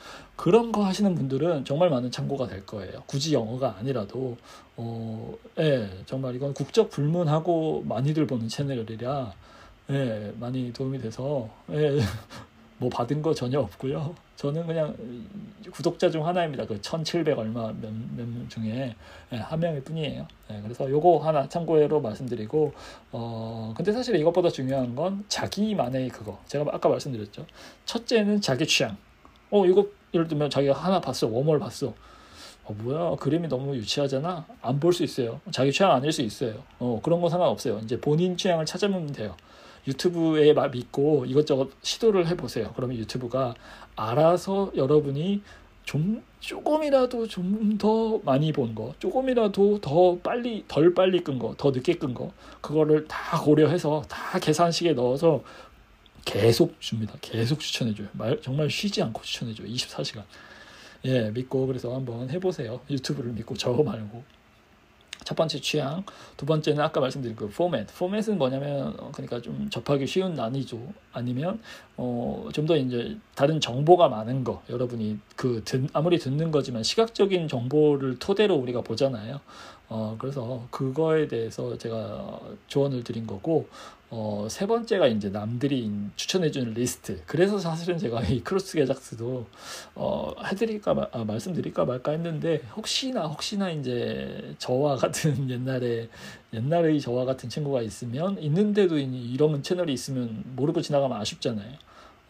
그런 거 하시는 분들은 정말 많은 참고가 될 거예요. 굳이 영어가 아니라도 어, 예, 정말 이건 국적 불문하고 많이들 보는 채널이라 예, 많이 도움이 돼서 예, 뭐 받은 거 전혀 없고요. 저는 그냥 구독자 중 하나입니다. 그 1,700 얼마 몇, 몇 중에 예, 한 명일 뿐이에요. 예, 그래서 요거 하나 참고로 말씀드리고 어 근데 사실 이것보다 중요한 건 자기만의 그거. 제가 아까 말씀드렸죠. 첫째는 자기 취향. 어 이거 예를 들면 자기가 하나 봤어. 웜월 봤어. 어, 뭐야 그림이 너무 유치하잖아? 안 볼 수 있어요. 자기 취향 아닐 수 있어요. 어, 그런 거 상관없어요. 이제 본인 취향을 찾으면 돼요. 유튜브에 믿고 이것저것 시도를 해보세요. 그러면 유튜브가 알아서 여러분이 좀 조금이라도 좀 더 많이 본 거, 조금이라도 더 빨리 덜 빨리 끈 거, 더 늦게 끈 거, 그거를 다 고려해서 다 계산식에 넣어서 계속 줍니다. 계속 추천해줘요. 말, 정말 쉬지 않고 추천해줘요. 24시간. 예, 믿고 그래서 한번 해보세요. 유튜브를 믿고 저 말고. 첫 번째 취향, 두 번째는 아까 말씀드린 그 포맷. 포맷은 뭐냐면 어, 그러니까 좀 접하기 쉬운 난이도 아니면 어 좀 더 이제 다른 정보가 많은 거 여러분이 그 듣, 아무리 듣는 거지만 시각적인 정보를 토대로 우리가 보잖아요. 어 그래서 그거에 대해서 제가 조언을 드린 거고 어, 세 번째가 이제 남들이 추천해주는 리스트. 그래서 사실은 제가 이 Kurzgesagt도 어, 해드릴까 말, 아, 말씀드릴까 말까 했는데 혹시나 혹시나 이제 저와 같은 옛날에 옛날의 저와 같은 친구가 있으면 있는데도 이런 채널이 있으면 모르고 지나가면 아쉽잖아요.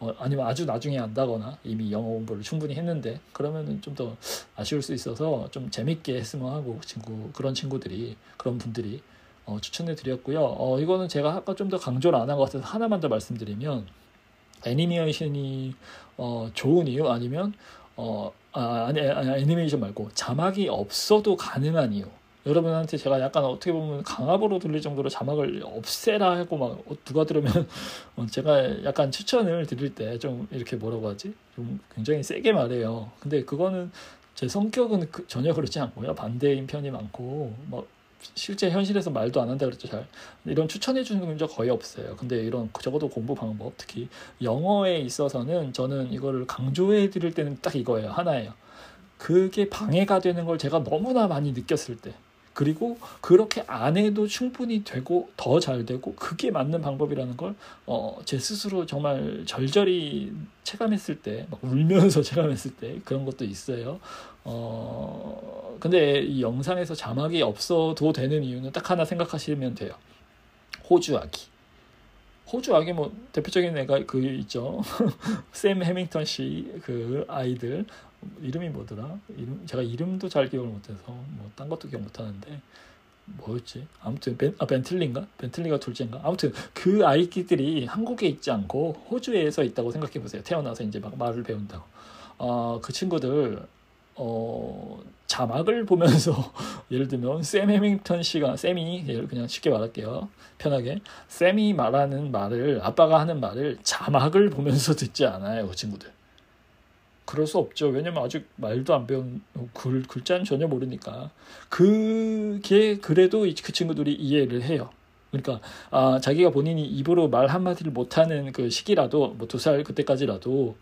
어, 아니면 아주 나중에 안다거나 이미 영어 공부를 충분히 했는데 그러면은 좀 더 아쉬울 수 있어서 좀 재밌게 했으면 하고 친구 그런 친구들이 그런 분들이 어, 추천해 드렸고요. 어, 이거는 제가 아까 좀 더 강조를 안 한 것 같아서 하나만 더 말씀드리면 애니메이션이 어, 좋은 이유 아니면 어, 아, 아니, 아니 애니메이션 말고 자막이 없어도 가능한 이유. 여러분한테 제가 약간 어떻게 보면 강압으로 들릴 정도로 자막을 없애라 하고 막 어, 누가 들으면 어, 제가 약간 추천을 드릴 때 좀 이렇게 뭐라고 하지? 좀 굉장히 세게 말해요. 근데 그거는 제 성격은 그, 전혀 그렇지 않고요. 반대인 편이 많고 뭐 실제 현실에서 말도 안 한다 그랬죠 잘 이런 추천해 주는 경우가 거의 없어요 근데 이런 적어도 공부 방법 특히 영어에 있어서는 저는 이거를 강조해 드릴 때는 딱 이거예요 하나예요 그게 방해가 되는 걸 제가 너무나 많이 느꼈을 때 그리고 그렇게 안 해도 충분히 되고 더 잘 되고 그게 맞는 방법이라는 걸 어, 제 스스로 정말 절절히 체감했을 때 막 울면서 체감했을 때 그런 것도 있어요. 어, 근데 이 영상에서 자막이 없어도 되는 이유는 딱 하나 생각하시면 돼요. 호주 아기. 호주 아기 뭐 대표적인 애가 그 있죠. 샘 해밍턴 씨 그 아이들 이름이 뭐더라? 이름 제가 이름도 잘 기억을 못해서 뭐 딴 것도 기억 못하는데 뭐였지? 아무튼 벤, 아 벤틀리인가? 벤틀리가 둘째인가? 아무튼 그 아이들이 한국에 있지 않고 호주에서 있다고 생각해 보세요. 태어나서 이제 막 말을 배운다고. 어그 친구들 어 자막을 보면서 예를 들면 샘 해밍턴 씨가 샘이 그냥 쉽게 말할게요. 편하게 샘이 말하는 말을 아빠가 하는 말을 자막을 보면서 듣지 않아요, 그 친구들. 그럴 수 없죠. 왜냐면 아직 말도 안 배운 글 글자는 전혀 모르니까 그게 그래도 그 친구들이 이해를 해요. 그러니까 아 자기가 본인이 입으로 말 한마디를 못하는 그 시기라도 뭐 두 살 그때까지라도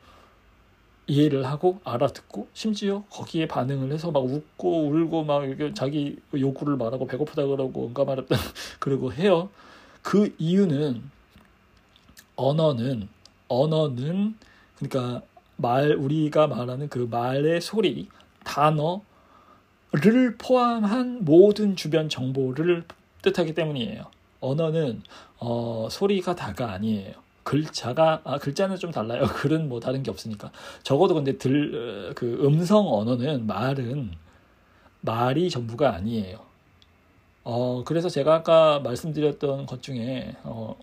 이해를 하고 알아듣고 심지어 거기에 반응을 해서 막 웃고 울고 막 자기 요구를 말하고 배고프다 그러고 뭔가 말했다 그러고 해요. 그 이유는 언어는 언어는 그러니까 말 우리가 말하는 그 말의 소리 단어를 포함한 모든 주변 정보를 뜻하기 때문이에요. 언어는 어, 소리가 다가 아니에요. 글자가 아 글자는 좀 달라요. 글은 뭐 다른 게 없으니까. 적어도 근데 들 그 음성 언어는 말은 말이 전부가 아니에요. 어 그래서 제가 아까 말씀드렸던 것 중에 어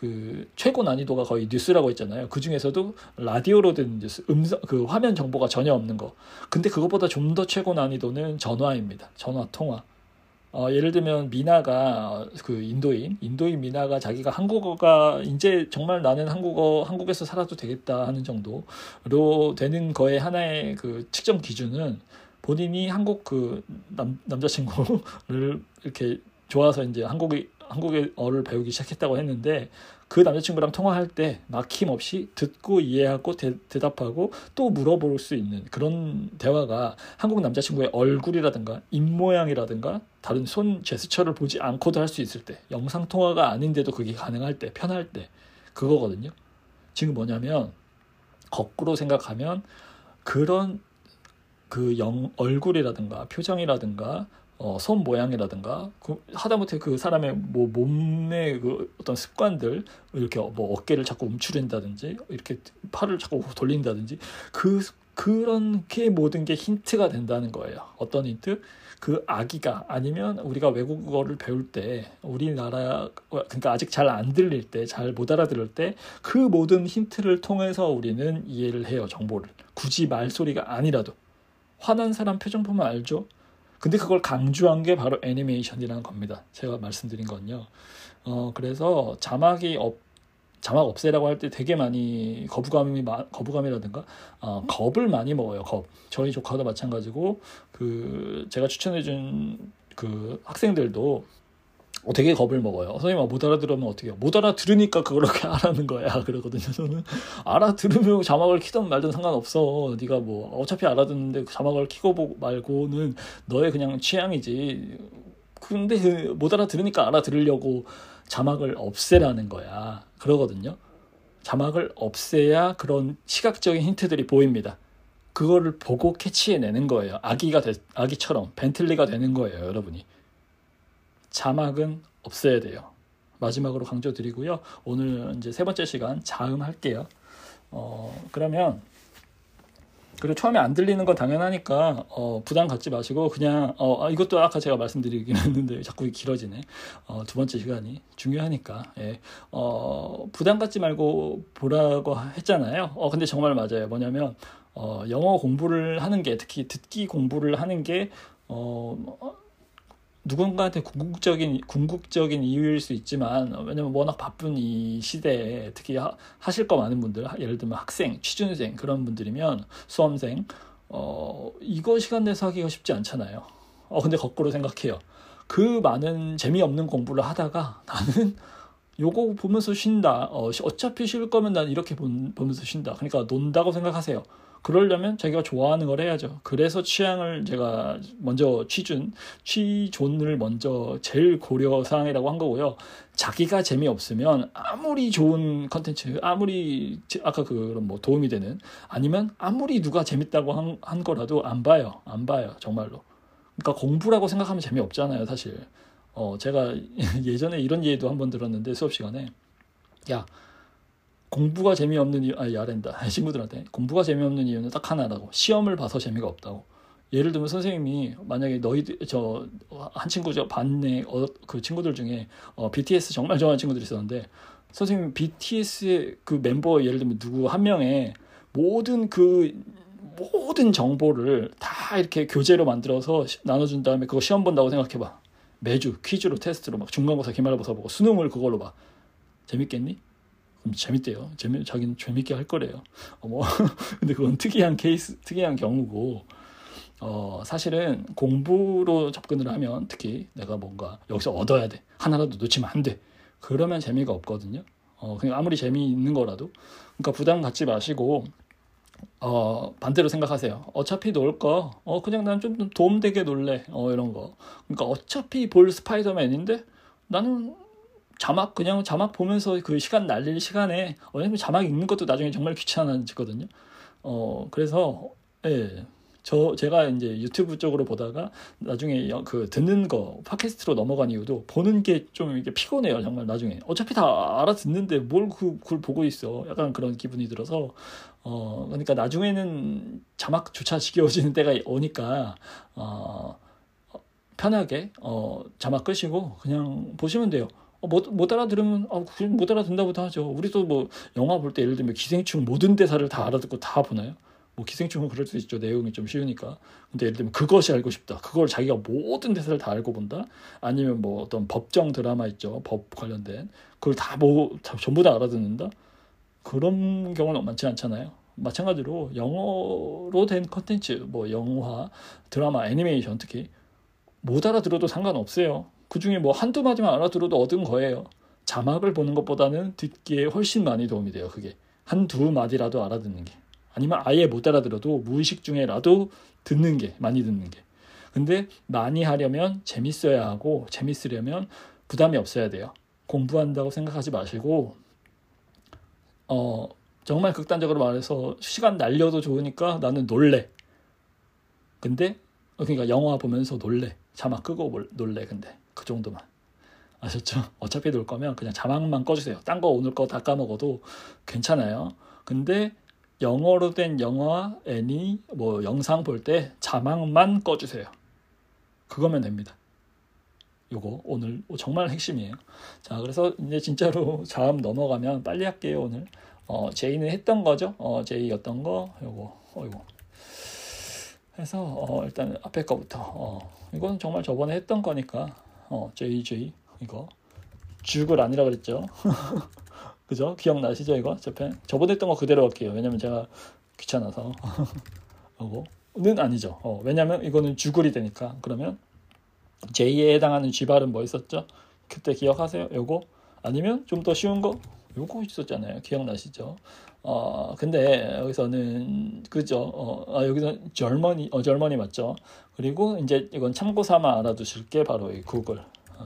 그 최고 난이도가 거의 뉴스라고 했잖아요. 그 중에서도 라디오로 된 뉴스, 음성 그 화면 정보가 전혀 없는 거. 근데 그것보다 좀 더 최고 난이도는 전화입니다. 전화 통화. 어, 예를 들면 미나가 그 인도인 인도인 미나가 자기가 한국어가 이제 정말 나는 한국어 한국에서 살아도 되겠다 하는 정도로 되는 거에 하나의 그 측정 기준은 본인이 한국 그 남, 남자친구를 이렇게 좋아서 이제 한국의 한국어를 배우기 시작했다고 했는데 그 남자친구랑 통화할 때 막힘없이 듣고 이해하고 대, 답하고 또 물어볼 수 있는 그런 대화가 한국 남자친구의 얼굴이라든가 입모양이라든가 다른 손 제스처를 보지 않고도 할 수 있을 때 영상 통화가 아닌데도 그게 가능할 때 편할 때 그거거든요. 지금 뭐냐면 거꾸로 생각하면 그런 그 영, 얼굴이라든가 표정이라든가 어, 손 모양이라든가 그, 하다못해 그 사람의 뭐 몸의 그 어떤 습관들 이렇게 뭐 어깨를 자꾸 움츠린다든지 이렇게 팔을 자꾸 돌린다든지 그 그런 게 모든 게 힌트가 된다는 거예요. 어떤 힌트? 그 아기가 아니면 우리가 외국어를 배울 때 우리나라 그러니까 아직 잘 안 들릴 때 잘 못 알아들을 때 그 모든 힌트를 통해서 우리는 이해를 해요 정보를 굳이 말소리가 아니라도 화난 사람 표정 보면 알죠 근데 그걸 강조한 게 바로 애니메이션이라는 겁니다. 제가 말씀드린 건요. 어, 그래서 자막이 없, 자막 없애라고 할 때 되게 많이 거부감이 거부감이라든가 어, 겁을 많이 먹어요. 겁. 저희 조카도 마찬가지고 그 제가 추천해준 그 학생들도 어, 되게 겁을 먹어요. 선생님 못 알아들으면 어떻게 해요? 못 알아들으니까 그렇게 하라는 거야. 그러거든요. 저는 알아들으면 자막을 키든 말든 상관없어. 네가 뭐 어차피 알아듣는데 자막을 키고 말고는 너의 그냥 취향이지. 근데 그못 알아들으니까 알아들으려고 자막을 없애라는 거야. 그러거든요. 자막을 없애야 그런 시각적인 힌트들이 보입니다. 그거를 보고 캐치해내는 거예요. 아기가 되, 아기처럼 벤틀리가 되는 거예요, 여러분이. 자막은 없어야 돼요. 마지막으로 강조드리고요. 오늘 이제 세 번째 시간 자음 할게요. 어, 그러면 그리고 처음에 안 들리는 건 당연하니까 어, 부담 갖지 마시고 그냥 어, 아, 이것도 아까 제가 말씀드리긴 했는데 자꾸 길어지네. 어, 두 번째 시간이 중요하니까 예. 어, 부담 갖지 말고 보라고 했잖아요. 어, 근데 정말 맞아요. 뭐냐면 어, 영어 공부를 하는 게 특히 듣기 공부를 하는 게 어, 누군가한테 궁극적인 궁극적인 이유일 수 있지만 왜냐면 워낙 바쁜 이 시대에 특히 하, 하실 거 많은 분들 예를 들면 학생, 취준생 그런 분들이면 수험생 어 이거 시간 내서 하기가 쉽지 않잖아요. 어 근데 거꾸로 생각해요. 그 많은 재미없는 공부를 하다가 나는 요거 보면서 쉰다. 어, 어차피 쉴 거면 난 이렇게 본, 보면서 쉰다. 그러니까 논다고 생각하세요. 그러려면 자기가 좋아하는 걸 해야죠. 그래서 취향을 제가 먼저 취준, 취존을 먼저 제일 고려 사항이라고 한 거고요. 자기가 재미없으면 아무리 좋은 컨텐츠, 아무리 아까 그런 뭐 도움이 되는 아니면 아무리 누가 재밌다고 한, 한 거라도 안 봐요. 안 봐요. 정말로. 그러니까 공부라고 생각하면 재미없잖아요, 사실. 어, 제가 예전에 이런 얘기도 한번 들었는데 수업 시간에 야, 공부가 재미없는 이유, 아, 야랜다. 친구들한테. 공부가 재미없는 이유는 딱 하나라고. 시험을 봐서 재미가 없다고. 예를 들면 선생님이 만약에 너희들, 저, 한 친구, 저 반내, 어, 그 친구들 중에, 어, BTS 정말 좋아하는 친구들이 있었는데, 선생님 BTS의 그 멤버 예를 들면 누구 한 명의 모든 그, 모든 정보를 다 이렇게 교재로 만들어서 나눠준 다음에 그거 시험 본다고 생각해봐. 매주 퀴즈로 테스트로 막 중간고사 기말고사 보고 수능을 그걸로 봐. 재밌겠니? 그럼 재밌대요. 재미 자기는 재밌게 할 거래요. 어, 뭐 근데 그건 특이한 케이스, 특이한 경우고 어 사실은 공부로 접근을 하면 특히 내가 뭔가 여기서 얻어야 돼 하나라도 놓치면 안 돼. 그러면 재미가 없거든요. 어 그냥 아무리 재미있는 거라도 그러니까 부담 갖지 마시고 어, 반대로 생각하세요. 어차피 놀 거, 어, 그냥 난 좀 도움되게 놀래. 어, 이런 거. 그러니까 어차피 볼 스파이더맨인데 나는 자막, 그냥 자막 보면서 그 시간 날릴 시간에, 왜냐면 자막 읽는 것도 나중에 정말 귀찮아지거든요. 어, 그래서, 예. 저 제가 이제 유튜브 쪽으로 보다가 나중에 그 듣는 거 팟캐스트로 넘어간 이유도 보는 게 좀 이게 피곤해요 정말 나중에 어차피 다 알아듣는데 뭘 그, 그걸 보고 있어 약간 그런 기분이 들어서 어 그러니까 나중에는 자막조차 지겨워지는 때가 오니까 어 편하게 어 자막 끄시고 그냥 보시면 돼요. 어, 못, 못 알아들으면 어, 못 알아듣는다고도 하죠. 우리도 뭐 영화 볼 때 예를 들면 기생충 모든 대사를 다 알아듣고 다 보나요? 뭐 기생충은 그럴 수 있죠. 내용이 좀 쉬우니까. 근데 예를 들면 그것이 알고 싶다. 그걸 자기가 모든 대사를 다 알고 본다. 아니면 뭐 어떤 법정 드라마 있죠. 법 관련된 그걸 다뭐 전부 다 알아듣는다. 그런 경우는 많지 않잖아요. 마찬가지로 영어로 된 컨텐츠, 뭐 영화, 드라마, 애니메이션 특히 못 알아들어도 상관없어요. 그 중에 뭐 한두 마디만 알아들어도 얻은 거예요. 자막을 보는 것보다는 듣기에 훨씬 많이 도움이 돼요. 그게 한두 마디라도 알아듣는 게. 아니면 아예 못 알아들어도 무의식 중에라도 듣는 게 많이 듣는 게 근데 많이 하려면 재밌어야 하고 재밌으려면 부담이 없어야 돼요 공부한다고 생각하지 마시고 어 정말 극단적으로 말해서 시간 날려도 좋으니까 나는 놀래 근데 그러니까 영화 보면서 놀래 자막 끄고 놀래 근데 그 정도만 아셨죠? 어차피 놀 거면 그냥 자막만 꺼주세요. 딴 거 오늘 거 다 까먹어도 괜찮아요. 근데 영어로 된 영화, 애니, 뭐 영상 볼 때 자막만 꺼주세요. 그거면 됩니다. 요거 오늘 정말 핵심이에요. 자, 그래서 이제 진짜로 다음 넘어가면 빨리 할게요, 오늘. 어, 제이는 했던 거죠. 어, 제이였던 거, 요거, 어, 이거. 해서, 어, 일단 앞에 거부터. 어, 이건 정말 저번에 했던 거니까, 어, JJ, 이거. 죽을 아니라 그랬죠. 그죠? 기억나시죠 이거? 저편 저번에 했던 거 그대로 할게요. 왜냐면 제가 귀찮아서 하고는 아니죠. 어, 왜냐면 이거는 주글이 되니까 그러면 J에 해당하는 G 발음 뭐 있었죠? 그때 기억하세요? 요거 아니면 좀 더 쉬운 거 요거 있었잖아요. 기억나시죠? 어 근데 여기서는 그죠? 어 아, 여기서 절머니 어 절머니 맞죠? 그리고 이제 이건 참고 삼아 알아두실 게 바로 이 구글. 어,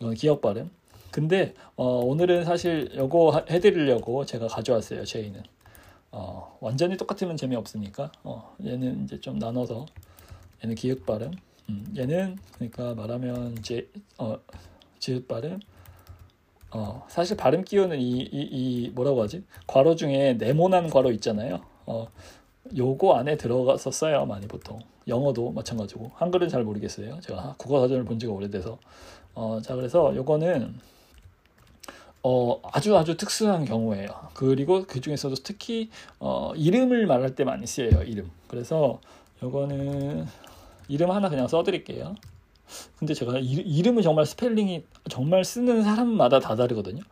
이건 기억 발음. 근데 어, 오늘은 사실 요거 해드리려고 제가 가져왔어요. 제이는 어, 완전히 똑같으면 재미 없으니까 어, 얘는 이제 좀 나눠서 얘는 기역 발음, 음, 얘는 그러니까 말하면 제 어, 지읒 발음. 어, 사실 발음 끼우는 이, 이, 이 뭐라고 하지? 괄호 중에 네모난 괄호 있잖아요. 어, 요거 안에 들어가서 써요 많이 보통 영어도 마찬가지고 한글은 잘 모르겠어요 제가 국어 사전을 본 지가 오래돼서 어, 자 그래서 요거는 어, 아주 아주 특수한 경우예요. 그리고 그 중에서도 특히 어, 이름을 말할 때 많이 쓰여요. 이름. 그래서 요거는 이름 하나 그냥 써드릴게요. 근데 제가 이, 름은 정말 스펠링이 정말 쓰는 사람마다 다 다르거든요.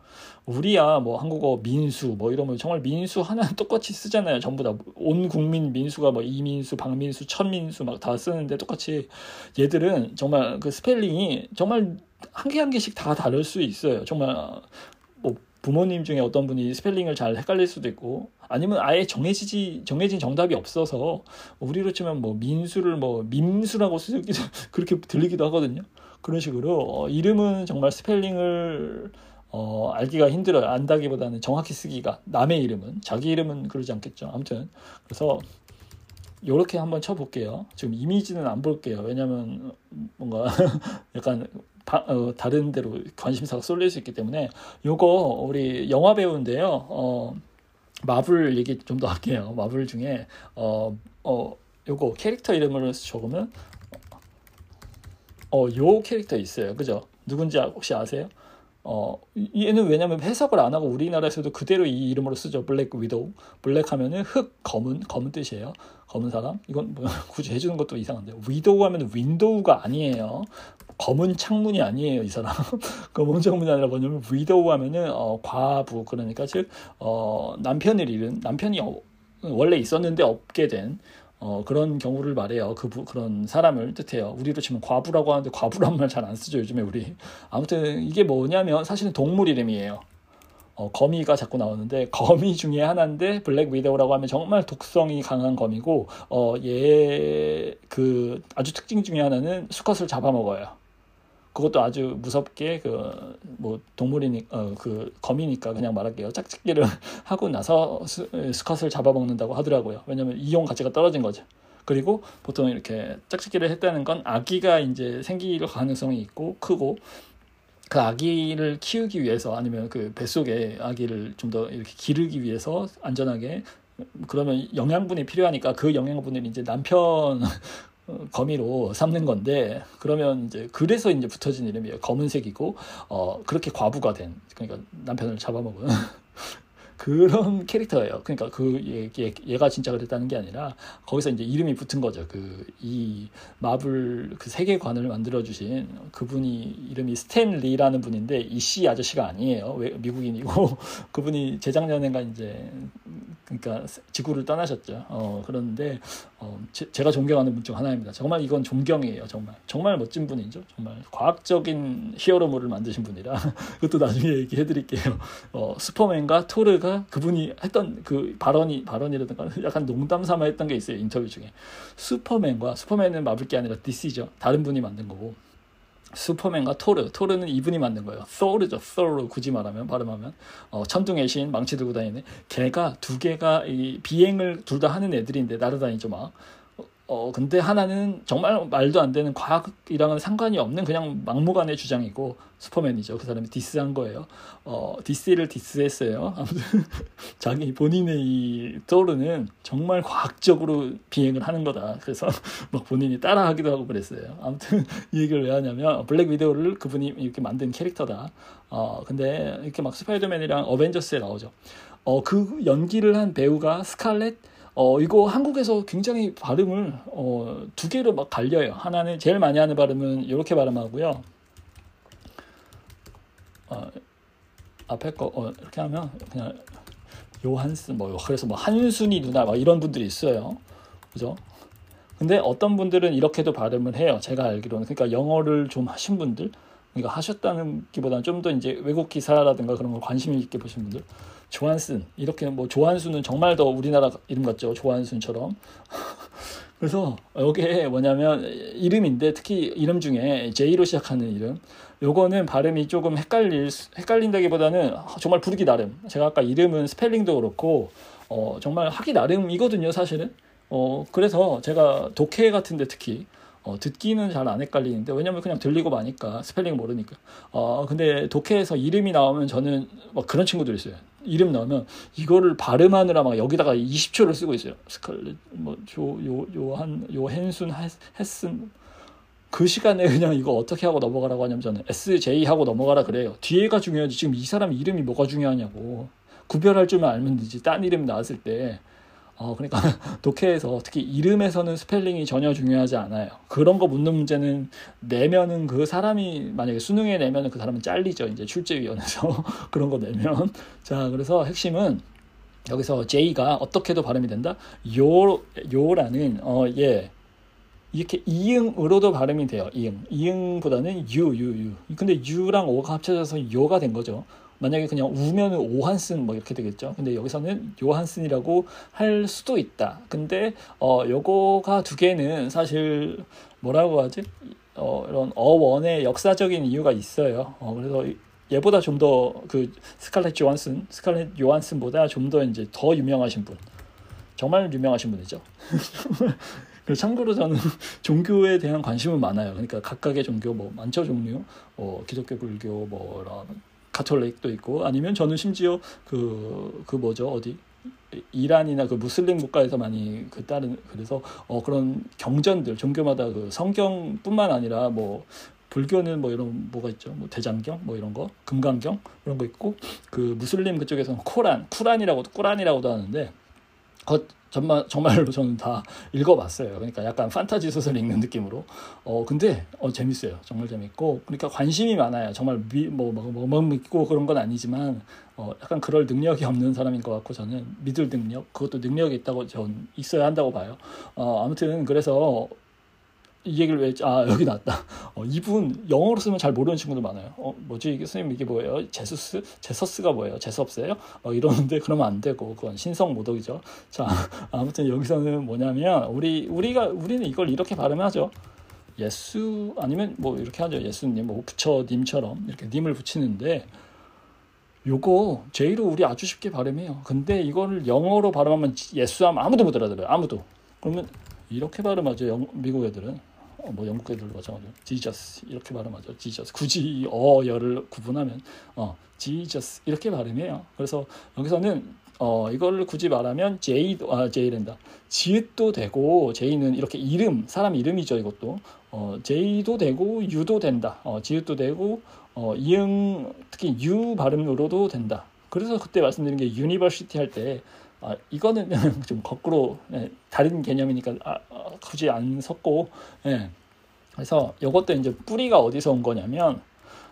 우리야 뭐 한국어 민수 뭐 이러면 정말 민수 하나 똑같이 쓰잖아요. 전부 다 온 국민 민수가 뭐 이민수, 박민수, 천민수 막 다 쓰는데 똑같이 얘들은 정말 그 스펠링이 정말 한 개 한 개씩 다 다를 수 있어요. 정말 부모님 중에 어떤 분이 스펠링을 잘 헷갈릴 수도 있고 아니면 아예 정해지지 정해진 정답이 없어서 우리로 치면 뭐 민수를 뭐 민수라고 쓰기도 그렇게 들리기도 하거든요. 그런 식으로 어, 이름은 정말 스펠링을 어, 알기가 힘들어요. 안다기보다는 정확히 쓰기가 남의 이름은 자기 이름은 그러지 않겠죠. 아무튼 그래서 요렇게 한번 쳐볼게요. 지금 이미지는 안 볼게요. 왜냐면 뭔가 약간 다, 어, 다른 데로 관심사가 쏠릴 수 있기 때문에 요거 우리 영화 배우인데요. 어, 마블 얘기 좀 더 할게요. 마블 중에 어, 어, 요거 캐릭터 이름을 적으면 어, 요 캐릭터 있어요. 그죠? 누군지 혹시 아세요? 어 얘는 왜냐면 해석을 안 하고 우리나라에서도 그대로 이 이름으로 쓰죠. 블랙 위도우. black 하면은 흑 검은 검은 뜻이에요. 검은 사람. 이건 뭐 굳이 해주는 것도 이상한데 widow 하면 window가 아니에요. 검은 창문이 아니에요 이 사람. 검은 창문이 아니라 뭐냐면 widow 하면은 어, 과부 그러니까 즉 어, 남편을 잃은 남편이 어, 원래 있었는데 없게 된 어, 그런 경우를 말해요. 그 그런 사람을 뜻해요. 우리로 치면 과부라고 하는데 과부란 말 잘 안 쓰죠 요즘에 우리. 아무튼 이게 뭐냐면 사실은 동물 이름이에요. 어, 거미가 자꾸 나오는데 거미 중에 하나인데 블랙 위도우라고 하면 정말 독성이 강한 거미고 어, 얘 그 아주 특징 중에 하나는 수컷을 잡아먹어요. 그것도 아주 무섭게 그 뭐 동물이니 어 그 거미니까 그냥 말할게요. 짝짓기를 하고 나서 수, 수컷을 잡아먹는다고 하더라고요. 왜냐면 이용 가치가 떨어진 거죠. 그리고 보통 이렇게 짝짓기를 했다는 건 아기가 이제 생길 가능성이 있고 크고 그 아기를 키우기 위해서 아니면 그 뱃속에 아기를 좀 더 이렇게 기르기 위해서 안전하게 그러면 영양분이 필요하니까 그 영양분을 이제 남편 거미로 삼는 건데 그러면 이제 그래서 이제 붙어진 이름이에요. 검은색이고 어 그렇게 과부가 된 그러니까 남편을 잡아먹은 그런 캐릭터예요. 그러니까 그 얘, 얘 가 진짜 그랬다는 게 아니라 거기서 이제 이름이 붙은 거죠. 그 이 마블 그 세계관을 만들어 주신 그분이 이름이 스탠 리라는 분인데 이 씨 아저씨가 아니에요. 미국인이고 그분이 재작년에가 이제 그러니까 지구를 떠나셨죠. 어, 그런데 어, 제, 가 존경하는 분 중 하나입니다. 정말 이건 존경이에요. 정말 정말 멋진 분이죠. 정말 과학적인 히어로물을 만드신 분이라 그것도 나중에 얘기해 드릴게요. 어, 슈퍼맨과 토르가 그분이 했던 그 발언이 발언이라든가 약간 농담 삼아 했던 게 있어요. 인터뷰 중에 슈퍼맨과 슈퍼맨은 마블 게 아니라 DC죠. 다른 분이 만든 거고 슈퍼맨과 토르, 토르는 이분이 만든 거예요. 소르죠. 소르 굳이 말하면 발음하면 어, 천둥의 신 망치 들고 다니는 걔가 두 개가 이 비행을 둘 다 하는 애들인데 날아다니죠 막. 어 근데 하나는 정말 말도 안 되는 과학이랑은 상관이 없는 그냥 막무가내 주장이고 슈퍼맨이죠. 그 사람이 디스한 거예요. 어 디스를 디스했어요. 아무튼 자기 본인의 이 토르는 정말 과학적으로 비행을 하는 거다. 그래서 막 본인이 따라하기도 하고 그랬어요. 아무튼 이 얘기를 왜 하냐면 블랙 위도우를 그분이 이렇게 만든 캐릭터다. 어 근데 이렇게 막 스파이더맨이랑 어벤져스에 나오죠. 어 그 연기를 한 배우가 스칼렛 어, 이거 한국에서 굉장히 발음을 어, 두 개로 막 갈려요. 하나는 제일 많이 하는 발음은 이렇게 발음하고요. 어, 앞에 거 어, 이렇게 하면 그냥 요한스 뭐 그래서 뭐 한순이 누나 막 이런 분들이 있어요. 그죠? 근데 어떤 분들은 이렇게도 발음을 해요. 제가 알기로는 그러니까 영어를 좀 하신 분들 그러니까 하셨다는 기보다는 좀 더 이제 외국 기사라든가 그런 걸 관심 있게 보신 분들 조한슨 이렇게 뭐 조한수는 정말 더 우리나라 이름 같죠. 조한순처럼. 그래서 여기에 뭐냐면 이름인데 특히 이름 중에 J로 시작하는 이름. 요거는 발음이 조금 헷갈릴 헷갈린다기보다는 정말 부르기 나름. 제가 아까 이름은 스펠링도 그렇고 어 정말 하기 나름이거든요 사실은. 어 그래서 제가 독해 같은데 특히 어, 듣기는 잘 안 헷갈리는데 왜냐면 그냥 들리고 마니까 스펠링 모르니까. 어 근데 독해에서 이름이 나오면 저는 막 그런 친구들 있어요 이름 나오면 이거를 발음하느라 막 여기다가 20초를 쓰고 있어요. 스칼렛 뭐조요 요한 요헨순 헤슨 그 시간에 그냥 이거 어떻게 하고 넘어가라고 하냐면 저는 SJ 하고 넘어가라 그래요. 뒤에가 중요하지. 지금 이 사람 이름이 뭐가 중요하냐고. 구별할 줄만 알면 되지. 딴 이름 나왔을 때 어, 그러니까 독해에서 특히 이름에서는 스펠링이 전혀 중요하지 않아요. 그런 거 묻는 문제는 내면은 그 사람이 만약에 수능에 내면은 그 사람은 잘리죠. 이제 출제위원회에서 그런 거 내면. 자, 그래서 핵심은 여기서 J가 어떻게도 발음이 된다? 요, 요라는, 어, 예. 이렇게 이응으로도 발음이 돼요. 이응. 이응보다는 유, 유, 유. 근데 유랑 오가 합쳐져서 요가 된 거죠. 만약에 그냥 우면은 오한슨 뭐 이렇게 되겠죠. 근데 여기서는 요한슨이라고 할 수도 있다. 근데 어 요거가 두 개는 사실 뭐라고 하지? 어 이런 어원의 역사적인 이유가 있어요. 어 그래서 얘보다 좀 더 그 스칼렛 요한슨, 스칼렛 요한슨보다 좀 더 이제 더 유명하신 분. 정말 유명하신 분이죠. 참고로 저는 종교에 대한 관심은 많아요. 그러니까 각각의 종교 뭐 많죠 종류, 어, 기독교, 불교, 뭐라 가톨릭도 있고 아니면 저는 심지어 그, 그 뭐죠? 어디? 이란이나 그 무슬림 국가에서 많이 그 따른 그래서 어 그런 경전들 종교마다 그 성경뿐만 아니라 뭐 불교는 뭐 이런 뭐가 있죠? 뭐 대장경? 뭐 이런 거, 금강경? 이런 거 있고 그 무슬림 그쪽에서는 코란, 쿠란이라고도 꾸란이라고도 하는데 그 정말 정말로 저는 다 읽어봤어요. 그러니까 약간 판타지 소설 읽는 느낌으로. 어 근데 어 재밌어요. 정말 재밌고 그러니까 관심이 많아요. 정말 미 뭐 뭐 뭐, 뭐 믿고 그런 건 아니지만 어 약간 그럴 능력이 없는 사람인 것 같고 저는 믿을 능력 그것도 능력이 있다고 전 있어야 한다고 봐요. 어 아무튼 그래서 이 얘기를 왜, 아, 여기 나왔다. 어, 이분 영어로 쓰면 잘 모르는 친구들 많아요. 어, 뭐지, 이게 선생님 이게 뭐예요? 제수스? 제서스가 뭐예요? 제섭스예요? 어, 이러는데 그러면 안 되고, 그건 신성 모독이죠. 자, 아무튼 여기서는 뭐냐면, 우리, 우리가, 우리는 이걸 이렇게 발음하죠. 예수, 아니면 뭐 이렇게 하죠. 예수님, 뭐 부처님처럼 이렇게 님을 붙이는데, 요거 제이로 우리 아주 쉽게 발음해요. 근데 이거를 영어로 발음하면 예수하면 아무도 못 알아들어요. 아무도. 그러면 이렇게 발음하죠. 영, 미국 애들은. 어, 뭐 영국 애들도 마찬가지로 Jesus 이렇게 발음하죠. Jesus 굳이 어열을 구분하면 어 Jesus 이렇게 발음해요. 그래서 여기서는 어 이걸 굳이 말하면 제이도 아 제이랜다 지읒도 되고 제이는 이렇게 이름 사람 이름이죠 이것도 어 제이도 되고 유도 된다. 어 지읒도 되고 어 이응 특히 유 발음으로도 된다. 그래서 그때 말씀드린 게 university 할 때 아, 이거는 좀 거꾸로 예, 다른 개념이니까 아, 아, 굳이 안 섞고 예. 그래서 이것도 이제 뿌리가 어디서 온 거냐면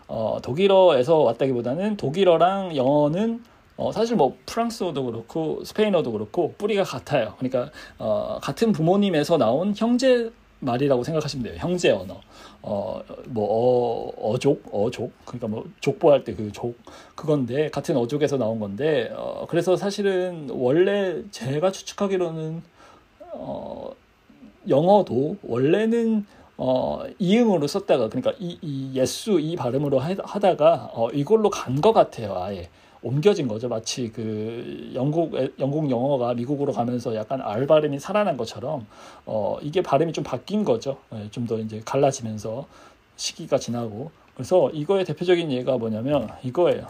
어, 독일어에서 왔다기보다는 독일어랑 영어는 어, 사실 뭐 프랑스어도 그렇고 스페인어도 그렇고 뿌리가 같아요. 그러니까 어, 같은 부모님에서 나온 형제 말이라고 생각하시면 돼요. 형제 언어. 어, 뭐, 어, 어족, 어족. 그러니까 뭐, 족보할 때 그 족. 그건데, 같은 어족에서 나온 건데, 어, 그래서 사실은 원래 제가 추측하기로는, 어, 영어도 원래는 어, 이응으로 썼다가 그러니까 이, 이 예수 이 발음으로 하다가 어, 이걸로 간 것 같아요 아예 옮겨진 거죠. 마치 그 영국 영국 영어가 미국으로 가면서 약간 알 발음이 살아난 것처럼 어, 이게 발음이 좀 바뀐 거죠. 네, 좀더 이제 갈라지면서 시기가 지나고. 그래서 이거의 대표적인 예가 뭐냐면 이거예요.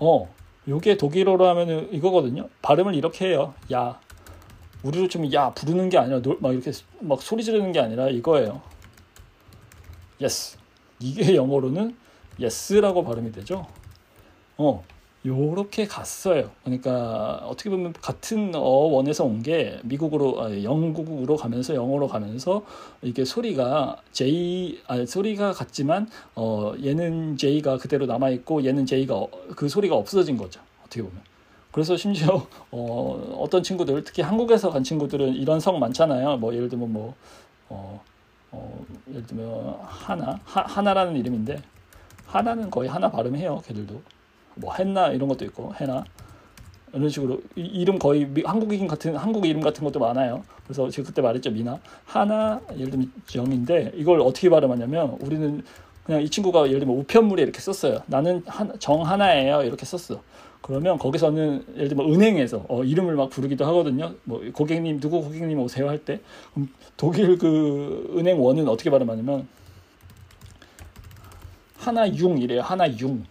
어 요게 독일어로 하면은 이거거든요. 발음을 이렇게 해요. 야. 우리로 치면 야 부르는 게 아니라 막 이렇게 막 소리 지르는 게 아니라 이거예요. yes. 이게 영어로는 yes라고 발음이 되죠. 어, 요렇게 갔어요. 그러니까 어떻게 보면 같은 어원에서 온 게 미국으로 아, 영국으로 가면서 영어로 가면서 이게 소리가 J 아 소리가 같지만 어 얘는 J가 그대로 남아 있고 얘는 J가 어, 그 소리가 없어진 거죠. 어떻게 보면. 그래서 심지어 어, 어떤 친구들 특히 한국에서 간 친구들은 이런 성 많잖아요. 뭐 예를 들면 뭐 어, 어, 예를 들면 하나 하, 하나라는 이름인데 하나는 거의 하나 발음해요. 걔들도 뭐 했나 이런 것도 있고 해나 이런 식으로 이, 름 거의 미, 한국인 같은 한국 이름 같은 것도 많아요. 그래서 제가 그때 말했죠 미나 하나 예를 들면 정인데 이걸 어떻게 발음하냐면 우리는 그냥 이 친구가 예를 들면 우편물에 이렇게 썼어요. 나는 한, 정 하나예요 이렇게 썼어. 그러면 거기서는 예를 들면 은행에서 어, 이름을 막 부르기도 하거든요. 뭐 고객님 누구 고객님 오세요 할 때 독일 그 은행 원은 어떻게 발음하냐면 하나 융이래요. 하나 융.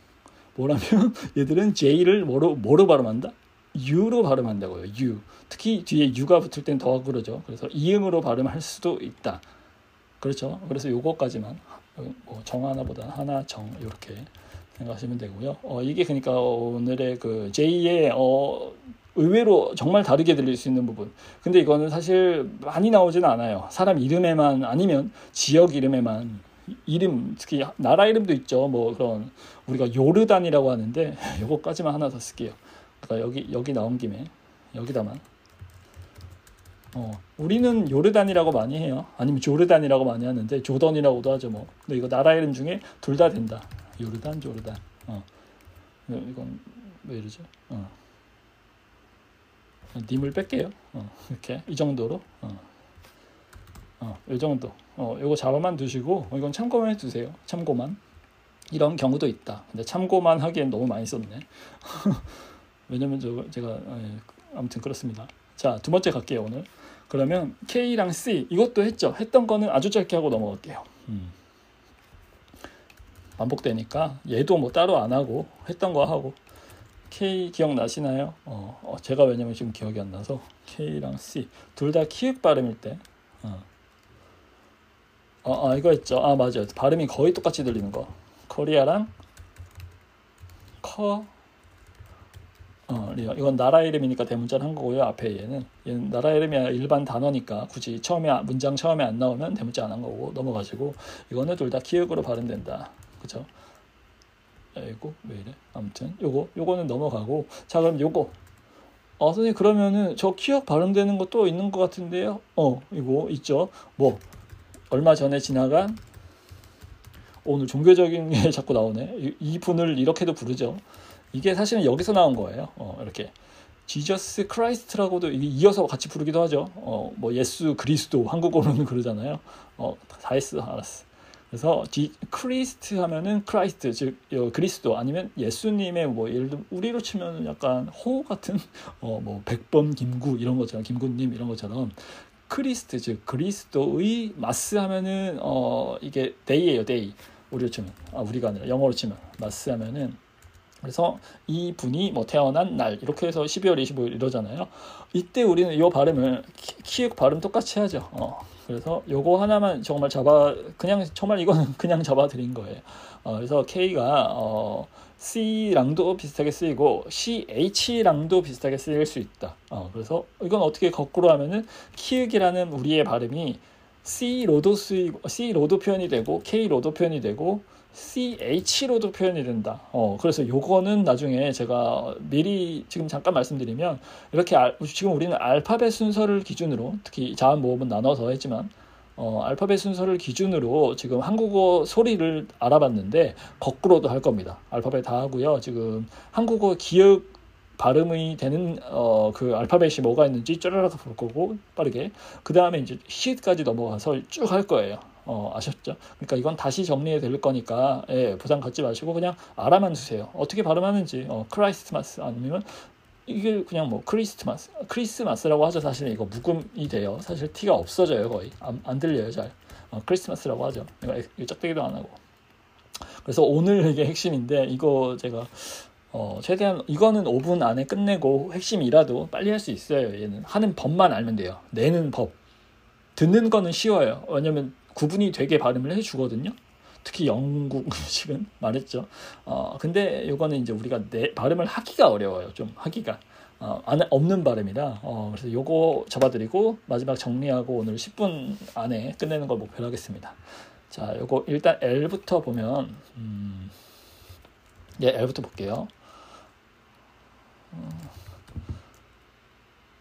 뭐라면 얘들은 J를 뭐로 뭐로 발음한다? U로 발음한다고요. U. 특히 뒤에 U가 붙을 땐 더 그러죠. 그래서 이음으로 발음할 수도 있다. 그렇죠. 그래서 요거까지만 뭐 정 하나보다 하나 정 이렇게 생각하시면 되고요. 어, 이게 그러니까 오늘의 그 제2의 어, 의외로 정말 다르게 들릴 수 있는 부분. 근데 이거는 사실 많이 나오지는 않아요. 사람 이름에만 아니면 지역 이름에만 이름 특히 나라 이름도 있죠. 뭐 그런 우리가 요르단이라고 하는데 요거까지만 하나 더 쓸게요. 그러니까 여기 여기 나온 김에 여기다만 어, 우리는 요르단이라고 많이 해요. 아니면 조르단이라고 많이 하는데 조던이라고도 하죠. 뭐. 근데 이거 나라 이름 중에 둘 다 된다. 요르단, 조르단. 어. 이건 왜 이러죠? 어. 님을 뺄게요. 어. 이렇게 이 정도로. 어. 어, 이 정도. 어, 이거 잡아만 두시고 어, 이건 참고만 해두세요. 참고만. 이런 경우도 있다. 근데 참고만 하기엔 너무 많이 썼네. 왜냐면 저 제가 예, 아무튼 그렇습니다. 자, 두 번째 갈게요, 오늘. 그러면 K랑 C 이것도 했죠. 했던 거는 아주 짧게 하고 넘어갈게요. 음. 반복되니까 얘도 뭐 따로 안 하고 했던 거 하고 K 기억나시나요? 어, 어, 제가 왜냐면 지금 기억이 안 나서 K랑 C 둘 다 키읔 발음일 때 어. 어, 아 이거 있죠. 아 맞아요. 발음이 거의 똑같이 들리는 거. 코리아랑 커 어, 이건 나라 이름이니까 대문자를 한 거고요. 앞에 얘는 얘는 나라 이름이 일반 단어니까 굳이 처음에 문장 처음에 안 나오면 대문자 안 한 거고 넘어가지고 이거는 둘 다 키읔으로 발음된다. 그죠? 이거 왜 이래? 아무튼 요거 요거는 넘어가고 자 그럼 요거 어 선생님 그러면은 저 키읔 발음되는 것도 있는 것 같은데요. 어 이거 있죠. 뭐 얼마 전에 지나간 오늘 종교적인 게 자꾸 나오네. 이, 이 분을 이렇게도 부르죠. 이게 사실은 여기서 나온 거예요. 어, 이렇게 Jesus Christ라고도 이어서 같이 부르기도 하죠. 어, 뭐 예수 그리스도 한국어로는 그러잖아요. 어, 다 했어, 알았어. 그래서 지, Christ 하면은 Christ 즉 어, 그리스도 아니면 예수님의 뭐 예를 들면 우리로 치면 약간 호 같은 어 뭐 백범 김구 이런 것처럼 김구님 이런 것처럼 Christ 즉 그리스도의 mas 하면은 어 이게 day예요 day 우리로 치면 아 우리가 아니라 영어로 치면 mas 하면은 그래서 이 분이 뭐 태어난 날 이렇게 해서 12월 25일 이러잖아요. 이때 우리는 이 발음을 키읔 발음 똑같이 하죠. 어. 그래서 요거 하나만 정말 잡아 그냥 정말 이거는 그냥 잡아 드린 거예요. 어, 그래서 K가 어, C랑도 비슷하게 쓰이고 CH랑도 비슷하게 쓰일 수 있다. 어, 그래서 이건 어떻게 거꾸로 하면은 키읔이라는 우리의 발음이 C로도 쓰이고 C로도 표현이 되고 K로도 표현이 되고 CH로도 표현이 된다. 어, 그래서 요거는 나중에 제가 미리 지금 잠깐 말씀드리면 이렇게 알, 지금 우리는 알파벳 순서를 기준으로 특히 자음 모음은 나눠서 했지만 어, 알파벳 순서를 기준으로 지금 한국어 소리를 알아봤는데 거꾸로도 할 겁니다. 알파벳 다 하고요. 지금 한국어 기억 발음이 되는 어, 그 알파벳이 뭐가 있는지 쪼르르 볼 거고 빠르게 그 다음에 이제 시까지 넘어가서 쭉 할 거예요. 어, 아셨죠? 그러니까 이건 다시 정리해 드릴 거니까 예, 부담 갖지 마시고 그냥 알아만 주세요. 어떻게 발음하는지 어, 크라이스마스 아니면 이게 그냥 뭐 크리스마스 크리스마스라고 하죠. 사실 이거 묵음이 돼요. 사실 티가 없어져요 거의 안, 안 들려요 잘. 어, 크리스마스라고 하죠. 이거 짝대기도 안 하고. 그래서 오늘 이게 핵심인데 이거 제가 어, 최대한 이거는 5분 안에 끝내고 핵심이라도 빨리 할 수 있어요. 얘는 하는 법만 알면 돼요. 내는 법. 듣는 거는 쉬워요. 왜냐면 구분이 되게 발음을 해주거든요. 특히 영국식은 말했죠. 어, 근데 이거는 이제 우리가 내, 발음을 하기가 어려워요. 좀 하기가. 어, 안, 없는 발음이라 어, 그래서 요거 잡아드리고 마지막 정리하고 오늘 10분 안에 끝내는 걸 목표로 하겠습니다. 자, 요거 일단 L부터 보면 음, 예, L부터 볼게요. 어,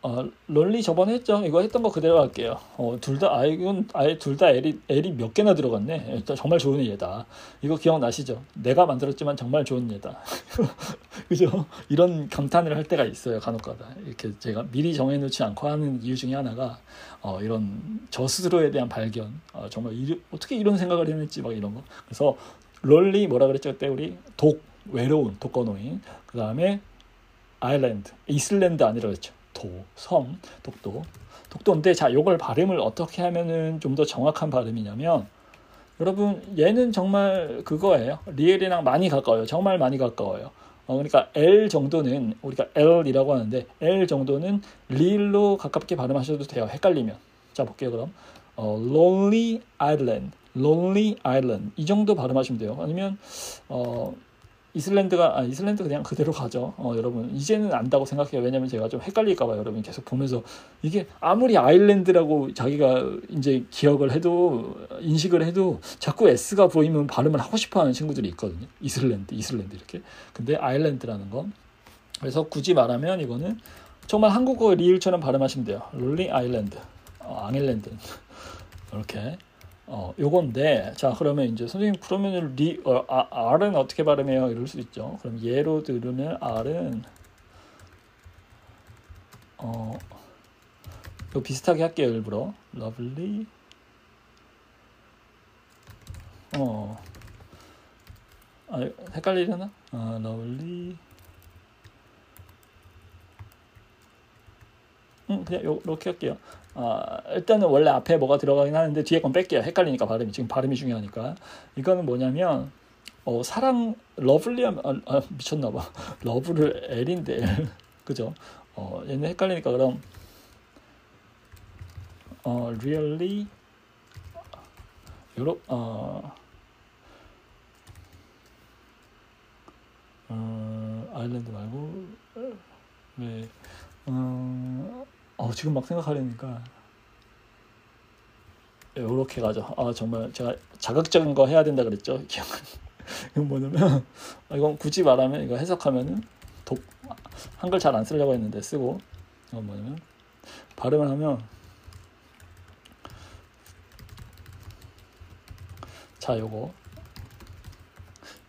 어, 런리 저번에 했죠. 이거 했던 거 그대로 할게요. 어, 둘 다, 아, 이건 아예 둘 다 L이, L이 몇 개나 들어갔네. 정말 좋은 예다. 이거 기억나시죠? 내가 만들었지만 정말 좋은 예다. 그죠? 이런 감탄을 할 때가 있어요. 간혹 가다. 이렇게 제가 미리 정해놓지 않고 하는 이유 중에 하나가, 어, 이런 저 스스로에 대한 발견. 어, 정말 이, 어떻게 이런 생각을 했는지 막 이런 거. 그래서 런리 뭐라 그랬죠? 그때 우리 독, 외로운 독거노인. 그 다음에 아일랜드, 이슬랜드 아니라 그랬죠. 도, 섬, 독도. 독도인데 자, 요걸 발음을 어떻게 하면은 좀 더 정확한 발음이냐면 여러분 얘는 정말 그거예요. 리엘이랑 많이 가까워요. 정말 많이 가까워요. 어, 그러니까 L 정도는 우리가 L이라고 하는데 L 정도는 리일로 가깝게 발음하셔도 돼요. 헷갈리면. 자 볼게요 그럼. 어, Lonely Island, Lonely Island 이 정도 발음하시면 돼요. 아니면 어, 이슬랜드가 아 이슬랜드 그냥 그대로 가죠. 어, 여러분 이제는 안다고 생각해요. 왜냐면 제가 좀 헷갈릴까봐 여러분 계속 보면서 이게 아무리 아일랜드라고 자기가 이제 기억을 해도 인식을 해도 자꾸 s가 보이면 발음을 하고 싶어하는 친구들이 있거든요. 이슬랜드, 이슬랜드 이렇게. 근데 island라는 건 그래서 굳이 말하면 이거는 정말 한국어 리을처럼 발음하시면 돼요. 롤링 island, 어, 앙일랜드 이렇게. 어, 요건데, 자, 그러면 이제 선생님, 그러면 리, 어, 아, R은 어떻게 발음해요? 이럴 수 있죠. 그럼 예로 들으면 R은, 어, 이거 비슷하게 할게요, 일부러. lovely, 어, 아, 헷갈리려나? 아, lovely, 음, 그냥 요, 렇게 할게요. 아, 일단은 원래 앞에 뭐가 들어가긴 하는데 뒤에 건 뺄게요. 헷갈리니까 발음이 지금 발음이 중요하니까. 이거는 뭐냐면 어, 사랑 lovely 하면 아, 아, 미쳤나봐. love를 L인데 그죠? 어, 얘는 헷갈리니까 그럼 어, really 요러 어, 어 아일랜드 말고 왜 어, 어 지금 막 생각하려니까 요렇게 가죠. 아 정말 제가 자극적인 거 해야 된다 그랬죠. 이건 뭐냐면 아, 이건 굳이 말하면 이거 해석하면은 독 한글 잘 안 쓰려고 했는데 쓰고 이건 뭐냐면 발음을 하면 자 요거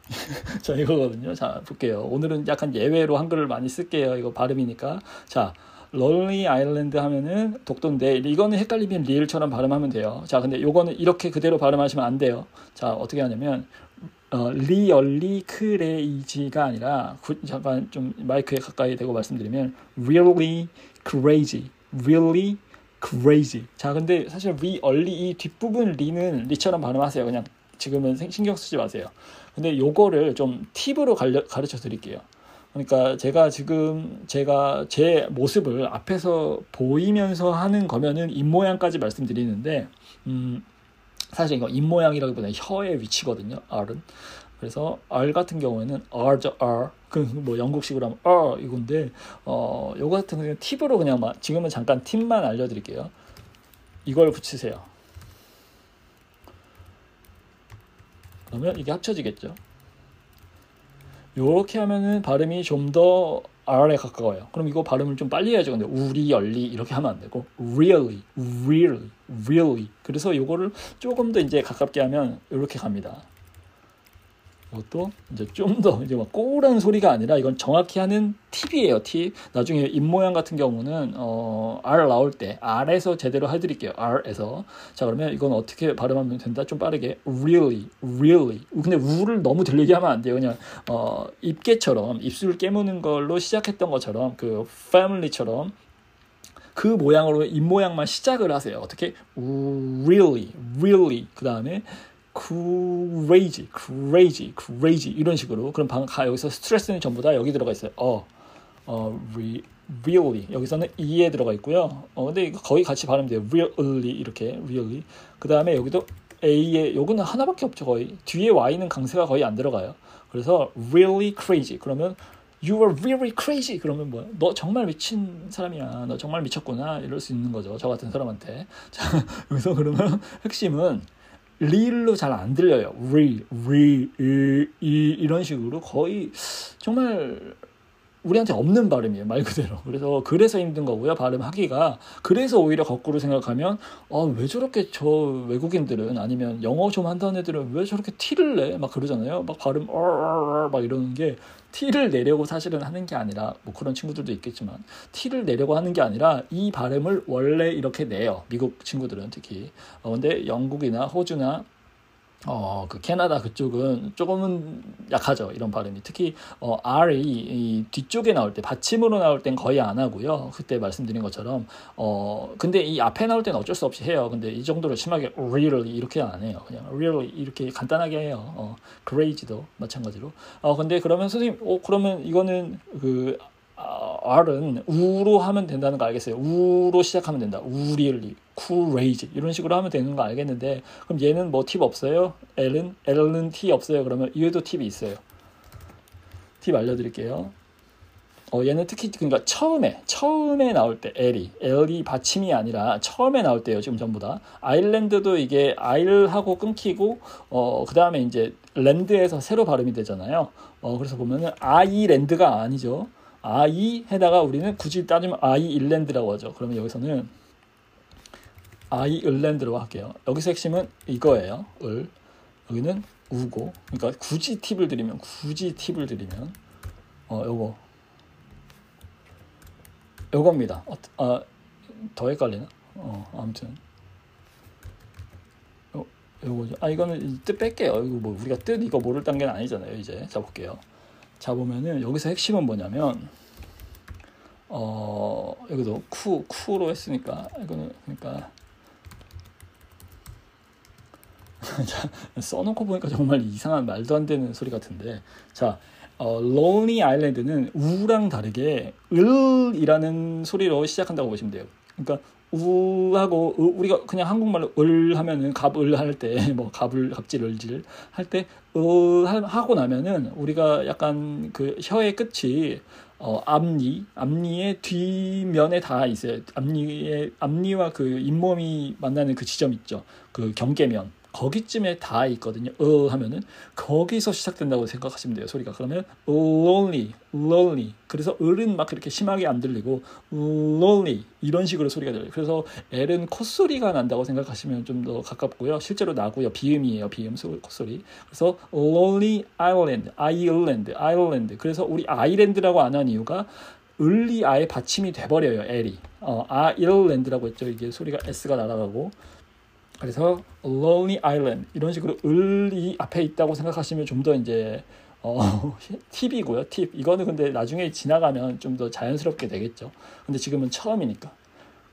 자 이거거든요. 자 볼게요. 오늘은 약간 예외로 한글을 많이 쓸게요. 이거 발음이니까 자 롤리 아일랜드 하면은 독도인데 이거는 헷갈리면 리을처럼 발음하면 돼요. 자 근데 요거는 이렇게 그대로 발음하시면 안 돼요. 자 어떻게 하냐면 어, really crazy가 아니라 구, 잠깐 좀 마이크에 가까이 대고 말씀드리면 really crazy, really crazy. 자 근데 사실 really 이 뒷부분 리는 리처럼 발음하세요. 그냥 지금은 신경 쓰지 마세요. 근데 요거를 좀 팁으로 가르쳐 드릴게요. 그러니까 제가 지금 제가 제 모습을 앞에서 보이면서 하는 거면은 입모양까지 말씀드리는데 음 사실 이거 입모양이라기보다 혀의 위치거든요. R은 그래서 R 같은 경우에는 R죠 R 그뭐 영국식으로 하면 R 이건데 어 요거 같은 경우는 팁으로 그냥 막 지금은 잠깐 팁만 알려드릴게요. 이걸 붙이세요. 그러면 이게 합쳐지겠죠. 이렇게 하면은 발음이 좀 더 R에 가까워요. 그럼 이거 발음을 좀 빨리 해야죠. 근데 우리 열리 이렇게 하면 안 되고 really, really, really. 그래서 이거를 조금 더 이제 가깝게 하면 이렇게 갑니다. 이것도 이제 좀 더 이제 막 꼬우라는 소리가 아니라 이건 정확히 하는 팁이에요. 팁. 나중에 입 모양 같은 경우는 어, R 나올 때 R에서 제대로 해드릴게요. R에서. 자 그러면 이건 어떻게 발음하면 된다? 좀 빠르게 really, really. 근데 우를 너무 들리게 하면 안 돼요. 그냥 어, 입게처럼 입술 깨무는 걸로 시작했던 것처럼 그 family처럼 그 모양으로 입 모양만 시작을 하세요. 어떻게? really, really. 그 다음에 crazy, crazy, crazy 이런 식으로 그럼 방 가, 여기서 스트레스는 전부 다 여기 들어가 있어요. 어, 어, re, really 여기서는 e에 들어가 있고요. 어, 근데 거의 같이 발음이 돼요. really 이렇게 really. 그 다음에 여기도 a에 요거는 하나밖에 없죠 거의 뒤에 y는 강세가 거의 안 들어가요. 그래서 really crazy 그러면 You are really crazy. 그러면 뭐야? 너 정말 미친 사람이야. 너 정말 미쳤구나. 이럴 수 있는 거죠. 저 같은 사람한테. 자, 여기서 그러면 핵심은 리로 잘 안 들려요. 리, 리, 이, 이 이런 식으로 거의 정말 우리한테 없는 발음이에요 말 그대로. 그래서 그래서 힘든 거고요 발음하기가. 그래서 오히려 거꾸로 생각하면 아 왜 저렇게 저 외국인들은 아니면 영어 좀 한다는 애들은 왜 저렇게 티를 내? 막 그러잖아요. 막 발음 막 이러는 게 티를 내려고 사실은 하는 게 아니라 뭐 그런 친구들도 있겠지만 티를 내려고 하는 게 아니라 이 발음을 원래 이렇게 내요. 미국 친구들은 특히. 어, 근데 영국이나 호주나 어, 그 캐나다 그쪽은 조금은 약하죠. 이런 발음이. 특히 어, R이 이 뒤쪽에 나올 때 받침으로 나올 땐 거의 안 하고요. 그때 말씀드린 것처럼 어, 근데 이 앞에 나올 때는 어쩔 수 없이 해요. 근데 이 정도로 심하게 really 이렇게 안 해요. 그냥 really 이렇게 간단하게 해요. 어, crazy도 마찬가지로. 어, 근데 그러면 선생님, 어, 그러면 이거는 그 어, R은 우로 하면 된다는 거 알겠어요. 우로 시작하면 된다. 우리얼리, 쿠레이지 이런 식으로 하면 되는 거 알겠는데 그럼 얘는 뭐 팁 없어요? L은 L은 T 없어요. 그러면 얘도 팁이 있어요. 팁 알려드릴게요. 어, 얘는 특히 그러니까 처음에 처음에 나올 때 L이 L이 받침이 아니라 처음에 나올 때요 지금 전부 다 아일랜드도 이게 R하고 끊기고 어, 그 다음에 이제 랜드에서 새로 발음이 되잖아요. 어, 그래서 보면은 아이랜드가 아니죠. 아이에다가 우리는 굳이 따지면 아이일랜드라고 하죠. 그러면 여기서는 아이일랜드로 할게요. 여기서 핵심은 이거예요. 을 여기는 우고 그러니까 굳이 팁을 드리면 굳이 팁을 드리면 어 요거 요겁니다. 어, 아, 더 헷갈리나? 어 아무튼 요 요거죠. 아 이거는 뜻 뺄게요. 이거 뭐 우리가 뜻 이거 모를 단계는 아니잖아요. 이제 자 볼게요. 자 보면은 여기서 핵심은 뭐냐면 어 여기도 쿠 쿠로 했으니까 이거는 그러니까 써놓고 보니까 정말 이상한 말도 안 되는 소리 같은데 자 어, Lonely Island는 우랑 다르게 을이라는 소리로 시작한다고 보시면 돼요. 그러니까 우하고 우리가 그냥 한국말로 을 하면은 갑을 할 때 뭐 갑을 갑질 을질 할때 으 하고 나면은 우리가 약간 그 혀의 끝이 어 앞니 앞니의 뒷면에 다 있어요. 앞니의 앞니와 그 잇몸이 만나는 그 지점 있죠. 그 경계면 거기쯤에 다 있거든요. 어 하면은 거기서 시작된다고 생각하시면 돼요. 소리가 그러면 lonely, lonely. 그래서 을은 막 그렇게 심하게 안 들리고 lonely 이런 식으로 소리가 들려요. 그래서 L은 콧소리가 난다고 생각하시면 좀 더 가깝고요. 실제로 나고요. 비음이에요. 비음 콧소리. 그래서 lonely island, island, island. 그래서 우리 아일랜드라고 안 한 이유가 을이 아예 받침이 돼버려요. L이. 어, 아일랜드라고 했죠. 이게 소리가 S가 날아가고 그래서 Lonely Island 이런 식으로 을이 앞에 있다고 생각하시면 좀 더 이제 어, 팁이고요. 팁. 이거는 근데 나중에 지나가면 좀 더 자연스럽게 되겠죠. 근데 지금은 처음이니까.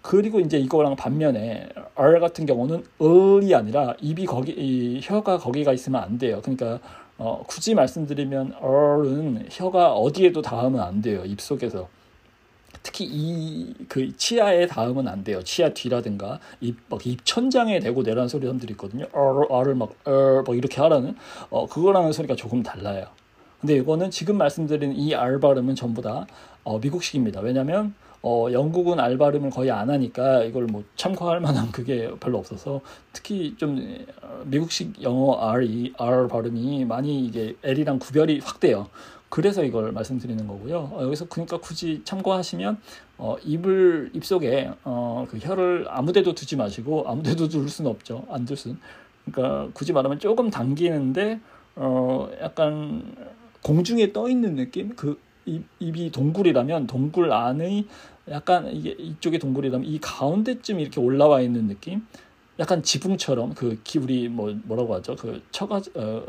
그리고 이제 이거랑 반면에 R 같은 경우는 을이 아니라 입이 거기 이 혀가 거기가 있으면 안 돼요. 그러니까 어, 굳이 말씀드리면 R은 혀가 어디에도 닿으면 안 돼요. 입 속에서. 특히 이 그 치아에 닿으면 안 돼요. 치아 뒤라든가 입막 입천장에 대고 내라는 소리 사람들이 있거든요. 어를 막, 어, 막 이렇게 하라는 어 그거랑은 소리가 조금 달라요. 근데 이거는 지금 말씀드린 이 R 발음은 전부 다 어, 미국식입니다. 왜냐하면 어, 영국은 R 발음을 거의 안 하니까 이걸 뭐 참고할 만한 그게 별로 없어서 특히 좀 어, 미국식 영어 R, R 발음이 많이 이게 L이랑 구별이 확 돼요. 그래서 이걸 말씀드리는 거고요. 어, 여기서 그러니까 굳이 참고하시면 어, 입을 입속에 어, 그 혀를 아무데도 두지 마시고 아무데도 둘 수는 없죠. 안둘 수는. 그러니까 굳이 말하면 조금 당기는데 어, 약간 공중에 떠 있는 느낌. 그 입, 입이 동굴이라면 동굴 안의 약간 이게 이쪽이 동굴이라면 이 가운데쯤 이렇게 올라와 있는 느낌. 약간 지붕처럼 그 기울이 뭐 뭐라고 하죠? 그 처가 어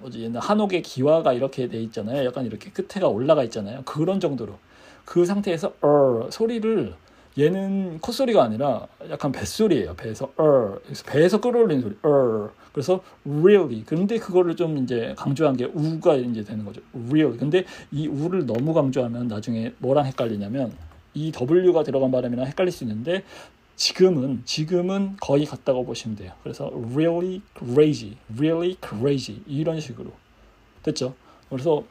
뭐지 옛날 한옥의 기와가 이렇게 돼 있잖아요. 약간 이렇게 끝에가 올라가 있잖아요. 그런 정도로 그 상태에서 어 소리를 얘는 콧소리가 아니라 약간 뱃소리예요. 배에서 어 배에서 끌어올리는 소리 어 그래서 really 근데 그거를 좀 이제 강조한 게 우가 이제 되는 거죠. really 근데 이 우를 너무 강조하면 나중에 뭐랑 헷갈리냐면 이 W가 들어간 발음이랑 헷갈릴 수 있는데 지금은 지금은 거의 같다고 보시면 돼요. 그래서 really crazy, really crazy 이런 식으로 됐죠. 그래서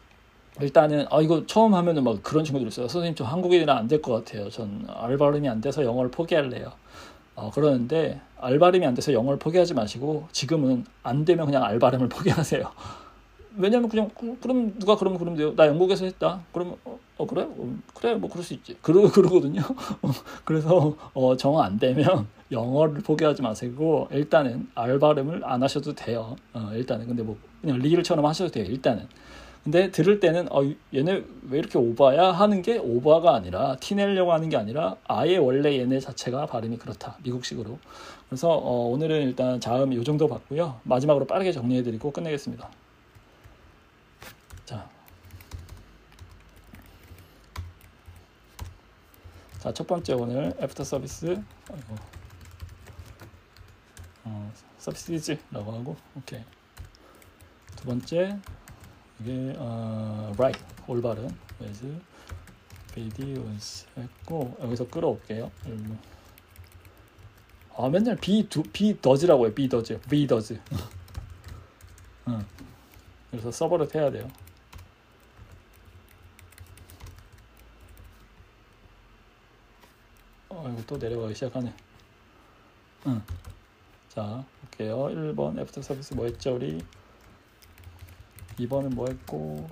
일단은 아 이거 처음 하면은 막 그런 친구들 있어요. 선생님 저 한국인이라 안될 것 같아요. 전 알바름이 안 돼서 영어를 포기할래요. 어, 그러는데 알바름이 안 돼서 영어를 포기하지 마시고 지금은 안 되면 그냥 알바름을 포기하세요. 왜냐면 그냥 그럼 누가 그러면 그러면 돼요. 나 영국에서 했다. 그러면 어, 어 그래? 어, 그래 뭐 그럴 수 있지. 그러 그러거든요. 그래서 어, 정화 안 되면 영어를 포기하지 마시고 일단은 알 발음을 안 하셔도 돼요. 어, 일단은 근데 뭐 그냥 리일처럼 하셔도 돼요. 일단은. 근데 들을 때는 어 얘네 왜 이렇게 오바야 하는 게 오바가 아니라 티 내려고 하는 게 아니라 아예 원래 얘네 자체가 발음이 그렇다 미국식으로 그래서 어, 오늘은 일단 자음 이 정도 봤고요 마지막으로 빠르게 정리해드리고 끝내겠습니다 자, 자, 첫 번째 오늘 애프터 서비스 어, services라고 하고 오케이. 두 번째 이게 어, right 올바른 with videos 했고 여기서 끌어올게요. 아 맨날 be do be does라고 해요. be does, be does. 응. 그래서 서버를 해야 돼요. 어, 이거 또 내려가기 시작하네. 응. 자, 볼게요. 1번 애프터 서비스 뭐 했죠, 우리? 2번은 뭐 했고,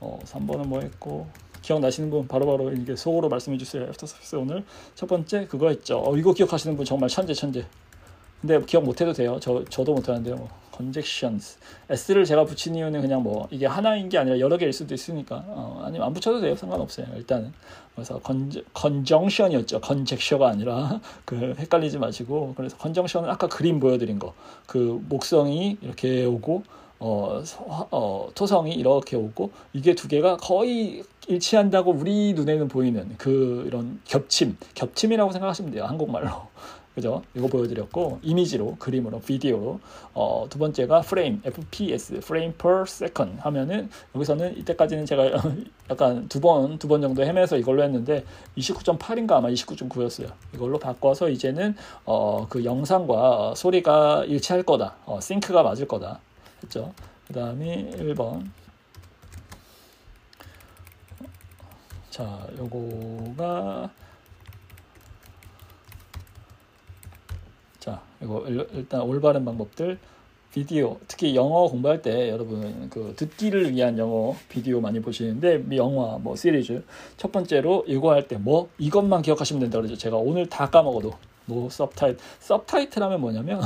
어, 3번은 뭐 했고, 기억나시는 분 바로바로 바로 이게 속으로 말씀해 주세요. 애프터 서비스 오늘 첫 번째 그거 했죠. 어, 이거 기억하시는 분 정말 천재 천재. 근데 기억 못해도 돼요. 저 저도 못하는데요. 뭐. conjunctions. s를 제가 붙인 이유는 그냥 뭐 이게 하나인 게 아니라 여러 개일 수도 있으니까 어, 아니면 안 붙여도 돼요. 상관없어요. 일단은 그래서 conjunction이었죠. conjecture가 아니라. 그 헷갈리지 마시고. 그래서 conjunction은 아까 그림 보여드린 거. 그 목성이 이렇게 오고 어, 어, 토성이 이렇게 오고 이게 두 개가 거의 일치한다고 우리 눈에는 보이는 그 이런 겹침. 겹침이라고 생각하시면 돼요. 한국말로 그죠? 이거 보여드렸고 이미지로 그림으로 비디오로 어, 두 번째가 프레임 FPS 프레임 per second 하면은 여기서는 이때까지는 제가 약간 두 번 두 번 정도 헤매서 이걸로 했는데 29.8인가 아마 29.9였어요. 이걸로 바꿔서 이제는 어, 그 영상과 소리가 일치할 거다. 어, 싱크가 맞을 거다. 했죠. 그 다음에 1번 자 요거가 자 이거 일단 올바른 방법들. 비디오 특히 영어 공부할 때 여러분 그 듣기를 위한 영어 비디오 많이 보시는데 영화 뭐 시리즈. 첫 번째로 이거 할 때 뭐 이것만 기억하시면 된다 그러죠. 제가 오늘 다 까먹어도. 뭐 subtitle. subtitle 하면 뭐냐면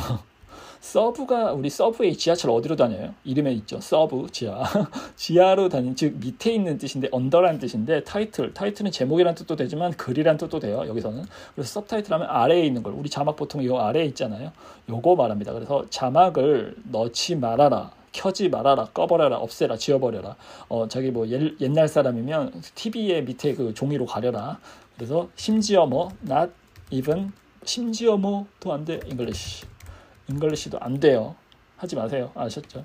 sub가 우리 subway 지하철 어디로 다녀요? 이름에 있죠. sub 지하. 지하로 다니는 즉 밑에 있는 뜻인데 under라는 뜻인데 title title은 제목이란 뜻도 되지만 글이란 뜻도 돼요. 여기서는 그래서 subtitle 하면 아래에 있는 걸 우리 자막 보통 이 아래에 있잖아요. 요거 말합니다. 그래서 자막을 넣지 말아라. 켜지 말아라, 꺼버려라, 없애라, 지워버려라. 어, 저기 뭐 옛, 옛날 사람이면 TV에 밑에 그 종이로 가려라. 그래서 심지어 뭐, not even, 심지어 뭐도 안 돼, English. English도 안 돼요. 하지 마세요. 아셨죠?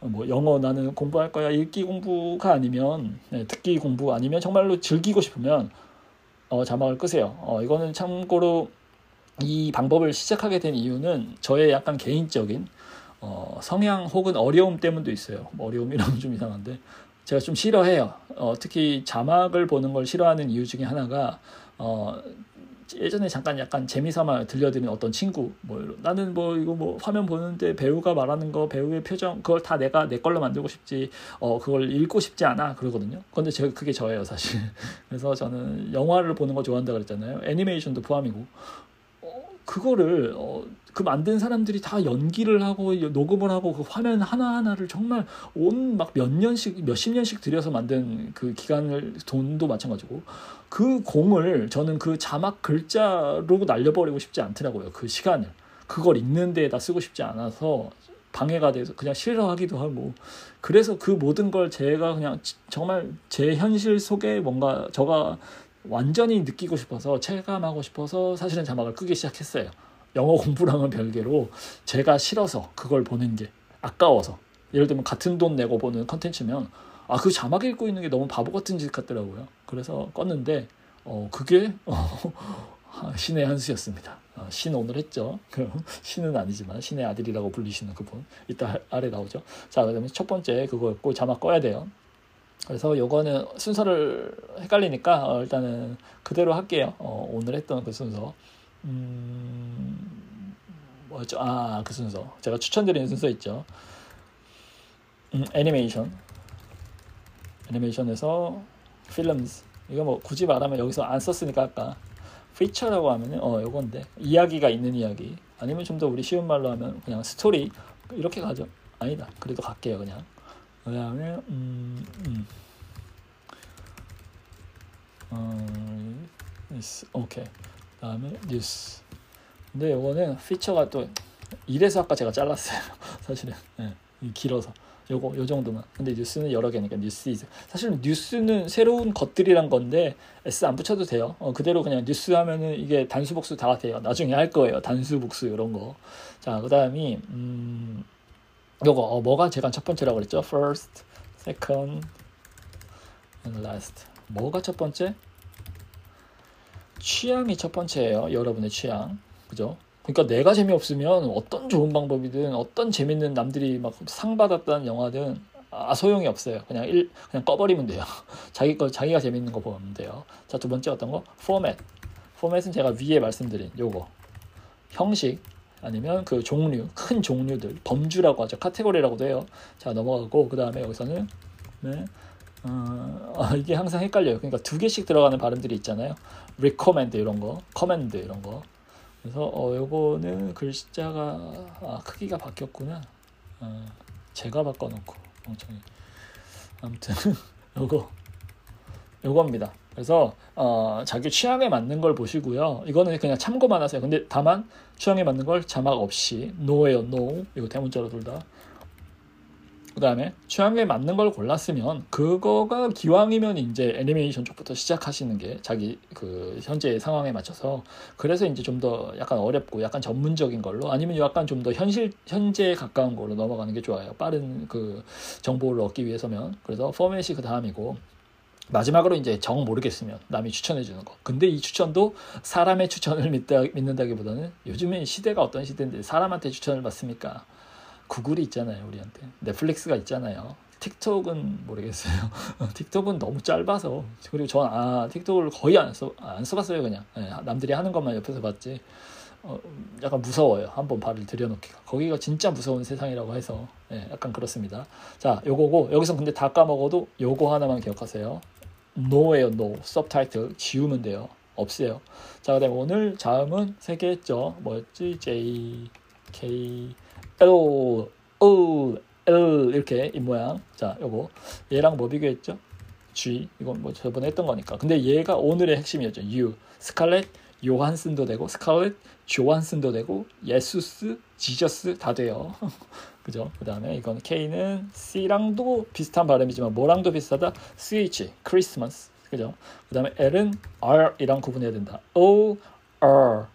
뭐 영어 나는 공부할 거야 읽기 공부가 아니면 네, 듣기 공부 아니면 정말로 즐기고 싶으면 어, 자막을 끄세요. 어, 이거는 참고로 이 방법을 시작하게 된 이유는 저의 약간 개인적인 어, 성향 혹은 어려움 때문도 있어요. 뭐 어려움이라면 좀 이상한데 제가 좀 싫어해요. 어, 특히 자막을 보는 걸 싫어하는 이유 중에 하나가 어, 예전에 잠깐 약간 재미삼아 들려드린 어떤 친구 뭐 나는 뭐 이거 뭐 화면 보는데 배우가 말하는 거 배우의 표정 그걸 다 내가 내 걸로 만들고 싶지 어 그걸 읽고 싶지 않아 그러거든요. 근데 제가 그게 저예요 사실. 그래서 저는 영화를 보는 거 좋아한다 그랬잖아요. 애니메이션도 포함이고 어, 그거를 어, 그 만든 사람들이 다 연기를 하고 녹음을 하고 그 화면 하나하나를 정말 온 막 몇 년씩 몇십 년씩 들여서 만든 그 기간을 돈도 마찬가지고 그 공을 저는 그 자막 글자로 날려버리고 싶지 않더라고요. 그 시간을 그걸 읽는 데에다 쓰고 싶지 않아서 방해가 돼서 그냥 싫어하기도 하고 그래서 그 모든 걸 제가 그냥 정말 제 현실 속에 뭔가 저가 완전히 느끼고 싶어서 체감하고 싶어서 사실은 자막을 끄기 시작했어요. 영어 공부랑은 별개로 제가 싫어서 그걸 보는 게 아까워서 예를 들면 같은 돈 내고 보는 컨텐츠면 아 그 자막 읽고 있는 게 너무 바보 같은 짓 같더라고요. 그래서 껐는데 어 그게 어, 신의 한 수였습니다. 어, 신 오늘 했죠. 신은 아니지만 신의 아들이라고 불리시는 그분 이따 아래 나오죠. 자 그다음에 첫 번째 그거였고 자막 꺼야 돼요. 그래서 요거는 순서를 헷갈리니까 어, 일단은 그대로 할게요. 어, 오늘 했던 그 순서. 음, 뭐였죠? 아, 그 순서. 제가 추천드리는 순서 있죠. 음, 애니메이션. 애니메이션에서 필름스. 이거 뭐 굳이 말하면 여기서 안 썼으니까 아까 피처라고 하면은 어 요건데. 이야기가 있는 이야기. 아니면 좀 더 우리 쉬운 말로 하면 그냥 스토리. 이렇게 가죠. 아니다. 그래도 갈게요 그냥. 그 다음에 음, 음. 어, 오케이. 다음에 뉴스. 근데 요거는 피처가 또 이래서 아까 제가 잘랐어요. 사실은. 네, 길어서 요거 요 정도만. 근데 뉴스는 여러 개니까 news is. 사실은 뉴스는 새로운 것들이란 건데 s 안 붙여도 돼요. 어, 그대로 그냥 뉴스 하면은 이게 단수 복수 다 돼요. 나중에 할 거예요. 단수 복수 이런 거. 자 그다음이 음 요거 어, 뭐가 제가 첫 번째라고 그랬죠? First, second, and last. 뭐가 첫 번째? 취향이 첫 번째예요. 여러분의 취향. 그죠? 그러니까 내가 재미없으면 어떤 좋은 방법이든 어떤 재밌는 남들이 막 상 받았다는 영화든 아 소용이 없어요. 그냥 일 그냥 꺼버리면 돼요. 자기 거 자기가 재밌는 거 보면 돼요. 자 두 번째 어떤 거? 포맷. 포맷은 제가 위에 말씀드린 요거 형식 아니면 그 종류 큰 종류들 범주라고 하죠. 카테고리라고도 해요. 자 넘어가고 그 다음에 여기서는 네. 어, 아, 이게 항상 헷갈려요. 그러니까 두 개씩 들어가는 발음들이 있잖아요. recommend 이런 거, command 이런 거. 그래서 어 요거는 글자가 아, 크기가 바뀌었구나. 어, 제가 바꿔놓고 멍청이. 아무튼 요거 요겁니다. 그래서 어, 자기 취향에 맞는 걸 보시고요. 이거는 그냥 참고만 하세요. 근데 다만 취향에 맞는 걸 자막 없이 no예요, no. 이거 대문자로 둘 다. 그 다음에 취향에 맞는 걸 골랐으면 그거가 기왕이면 이제 애니메이션 쪽부터 시작하시는 게 자기 그 현재 상황에 맞춰서 그래서 이제 좀 더 약간 어렵고 약간 전문적인 걸로 아니면 약간 좀 더 현실 현재에 가까운 걸로 넘어가는 게 좋아요. 빠른 그 정보를 얻기 위해서면 그래서 포맷이 그 다음이고 마지막으로 이제 정 모르겠으면 남이 추천해 주는 거. 근데 이 추천도 사람의 추천을 믿다, 믿는다기보다는 요즘에 시대가 어떤 시대인데 사람한테 추천을 받습니까? 구글이 있잖아요, 우리한테. 넷플릭스가 있잖아요. 틱톡은 모르겠어요. 틱톡은 너무 짧아서. 그리고 전 아, 틱톡을 거의 안, 써, 안 써봤어요 그냥. 네, 남들이 하는 것만 옆에서 봤지. 어, 약간 무서워요. 한번 발을 들여놓기가. 거기가 진짜 무서운 세상이라고 해서. 네, 약간 그렇습니다. 자 요거고 여기서 근데 다 까먹어도 요거 하나만 기억하세요. no예요 no 서브타이틀 지우면 돼요. 없어요. 자 그다음 오늘 자음은 세개 했죠. 뭐였지? J K L O L 이렇게 이 모양. 자, 요거 얘랑 뭐 비교했죠? G 이건 뭐 저번에 했던 거니까. 근데 얘가 오늘의 핵심이었죠. U 스칼렛 요한슨도 되고 스칼렛 조한슨도 되고 예수스 지저스 다 돼요. 그죠? 그 다음에 이건 K는 C랑도 비슷한 발음이지만 뭐랑도 비슷하다. CH 크리스마스 그죠? 그 다음에 L은 R이랑 구분해야 된다. O R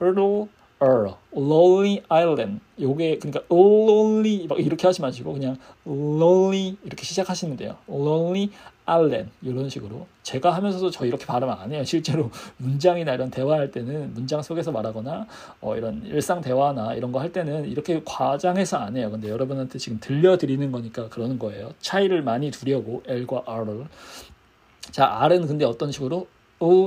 로 er, lonely island. 요게 그러니까 lonely 막 이렇게 하지 마시고 그냥 lonely 이렇게 시작하시면 돼요. lonely island 이런 식으로 제가 하면서도 저 이렇게 발음 안 해요. 실제로 문장이나 이런 대화할 때는 문장 속에서 말하거나 어 이런 일상 대화나 이런 거 할 때는 이렇게 과장해서 안 해요. 근데 여러분한테 지금 들려드리는 거니까 그러는 거예요. 차이를 많이 두려고 L과 R을 자 R은 근데 어떤 식으로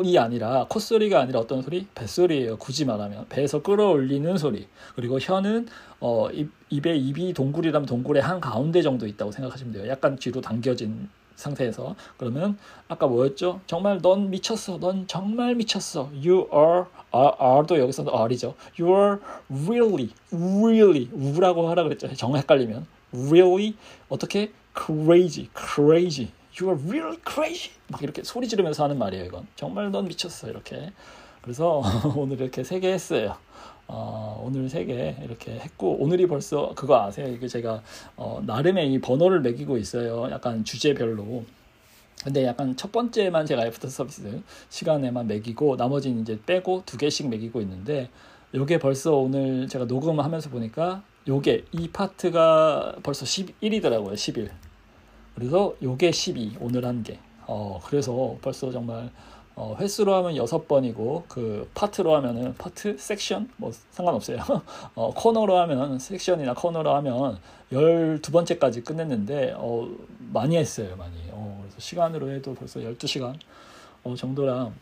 이 아니라 콧소리가 아니라 어떤 소리? 뱃소리예요. 굳이 말하면 배에서 끌어올리는 소리. 그리고 혀는 어, 입, 입에 입이 동굴이라면 동굴의 한 가운데 정도 있다고 생각하시면 돼요. 약간 뒤로 당겨진 상태에서 그러면 아까 뭐였죠? 정말 넌 미쳤어. 넌 정말 미쳤어. You are R, R도 여기서 R이죠. You are really, really 우라고 하라 그랬죠. 정 헷갈리면 really 어떻게 crazy, crazy. You are really crazy. 막 이렇게 소리 지르면서 하는 말이에요. 이건 정말 넌 미쳤어. 이렇게. 그래서 오늘 이렇게 세 개 했어요. 어, 오늘 세 개 이렇게 했고 오늘이 벌써 그거 아세요? 이게 제가 어, 나름의 이 번호를 매기고 있어요. 약간 주제별로. 근데 약간 첫 번째만 제가 애프터 서비스 시간에만 매기고 나머지는 이제 빼고 두 개씩 매기고 있는데 요게 벌써 오늘 제가 녹음하면서 보니까 요게 이 파트가 벌써 11이더라고요. 11. 그래서 요게 12 오늘 한 개. 어 그래서 벌써 정말 어, 횟수로 하면 여섯 번이고 그 파트로 하면은 파트 섹션 뭐 상관없어요. 어, 코너로 하면 섹션이나 코너로 하면 열두 번째까지 끝냈는데 어, 많이 했어요 많이. 어, 그래서 시간으로 해도 벌써 12시간 어, 정도랑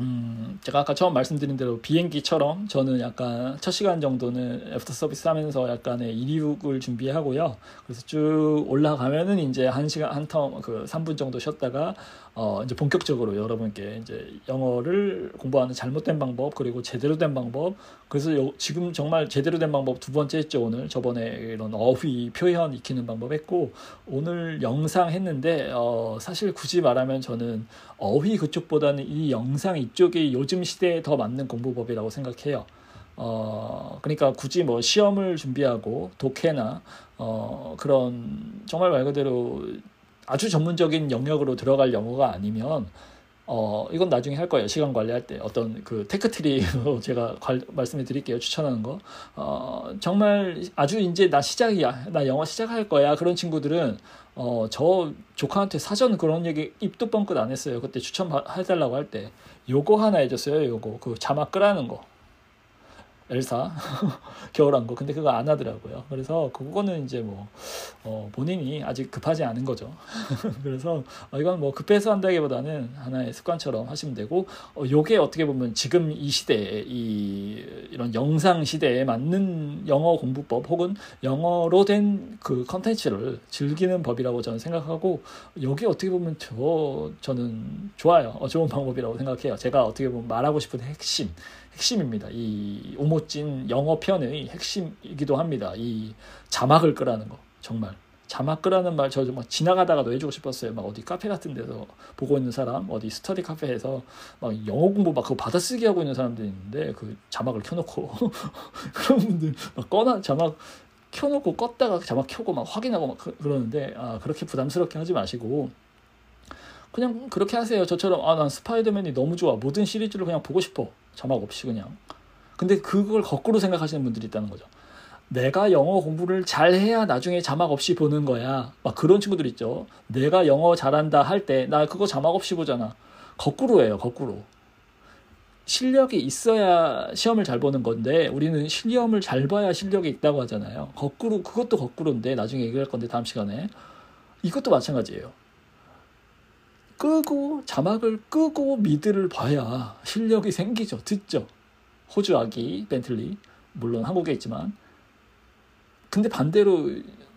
음, 제가 아까 처음 말씀드린 대로 비행기처럼 저는 약간 첫 시간 정도는 애프터 서비스 하면서 약간의 이륙을 준비하고요. 그래서 쭉 올라가면은 이제 한 시간, 한 term, 그 3분 정도 쉬었다가 어, 이제 본격적으로 여러분께 이제 영어를 공부하는 잘못된 방법 그리고 제대로 된 방법 그래서 요, 지금 정말 제대로 된 방법 두 번째 했죠 오늘 저번에 이런 어휘 표현 익히는 방법 했고 오늘 영상 했는데 어, 사실 굳이 말하면 저는 어휘 그쪽보다는 이 영상 이쪽이 요즘 시대에 더 맞는 공부법이라고 생각해요. 어, 그러니까 굳이 뭐 시험을 준비하고 독해나 어, 그런 정말 말 그대로 아주 전문적인 영역으로 들어갈 영어가 아니면 어 이건 나중에 할 거예요. 시간 관리할 때. 어떤 그 테크트리로 제가 관, 말씀해 드릴게요. 추천하는 거어 정말 아주 이제 나 시작이야 나 영어 시작할 거야. 그런 친구들은 어 저 조카한테 사전 그런 얘기 입도 뻥끗 안 했어요. 그때 추천 해달라고 할 때. 요거 하나 해줬어요 요거. 그 자막 끄라는 거 엘사 겨울왕국. 근데 그거 안 하더라고요. 그래서 그거는 이제 뭐 어, 본인이 아직 급하지 않은 거죠. 그래서 어, 이건 뭐 급해서 한다기보다는 하나의 습관처럼 하시면 되고 어, 요게 어떻게 보면 지금 이 시대에 이 이런 영상 시대에 맞는 영어 공부법 혹은 영어로 된 그 컨텐츠를 즐기는 법이라고 저는 생각하고 요게 어떻게 보면 저 저는 좋아요. 어, 좋은 방법이라고 생각해요. 제가 어떻게 보면 말하고 싶은 핵심 핵심입니다. 이 오모찐 영어 편의 핵심이기도 합니다. 이 자막을 끄라는 거 정말 자막 끄라는 말 저 막 지나가다가도 해주고 싶었어요. 막 어디 카페 같은 데서 보고 있는 사람, 어디 스터디 카페에서 막 영어 공부 막 그거 받아쓰기 하고 있는 사람들이 있는데 그 자막을 켜놓고 그런 분들 막 꺼나 자막 켜놓고 껐다가 자막 켜고 막 확인하고 막 그, 그러는데 아, 그렇게 부담스럽게 하지 마시고 그냥 그렇게 하세요. 저처럼 아 난 스파이더맨이 너무 좋아. 모든 시리즈를 그냥 보고 싶어. 자막 없이 그냥. 근데 그걸 거꾸로 생각하시는 분들이 있다는 거죠. 내가 영어 공부를 잘 해야 나중에 자막 없이 보는 거야. 막 그런 친구들 있죠. 내가 영어 잘한다 할 때 나 그거 자막 없이 보잖아. 거꾸로예요. 거꾸로. 실력이 있어야 시험을 잘 보는 건데 우리는 시험을 잘 봐야 실력이 있다고 하잖아요. 거꾸로 그것도 거꾸로인데 나중에 얘기할 건데 다음 시간에 이것도 마찬가지예요. 끄고 자막을 끄고 미드를 봐야 실력이 생기죠. 듣죠. 호주 아기 벤틀리 물론 한국에 있지만 근데 반대로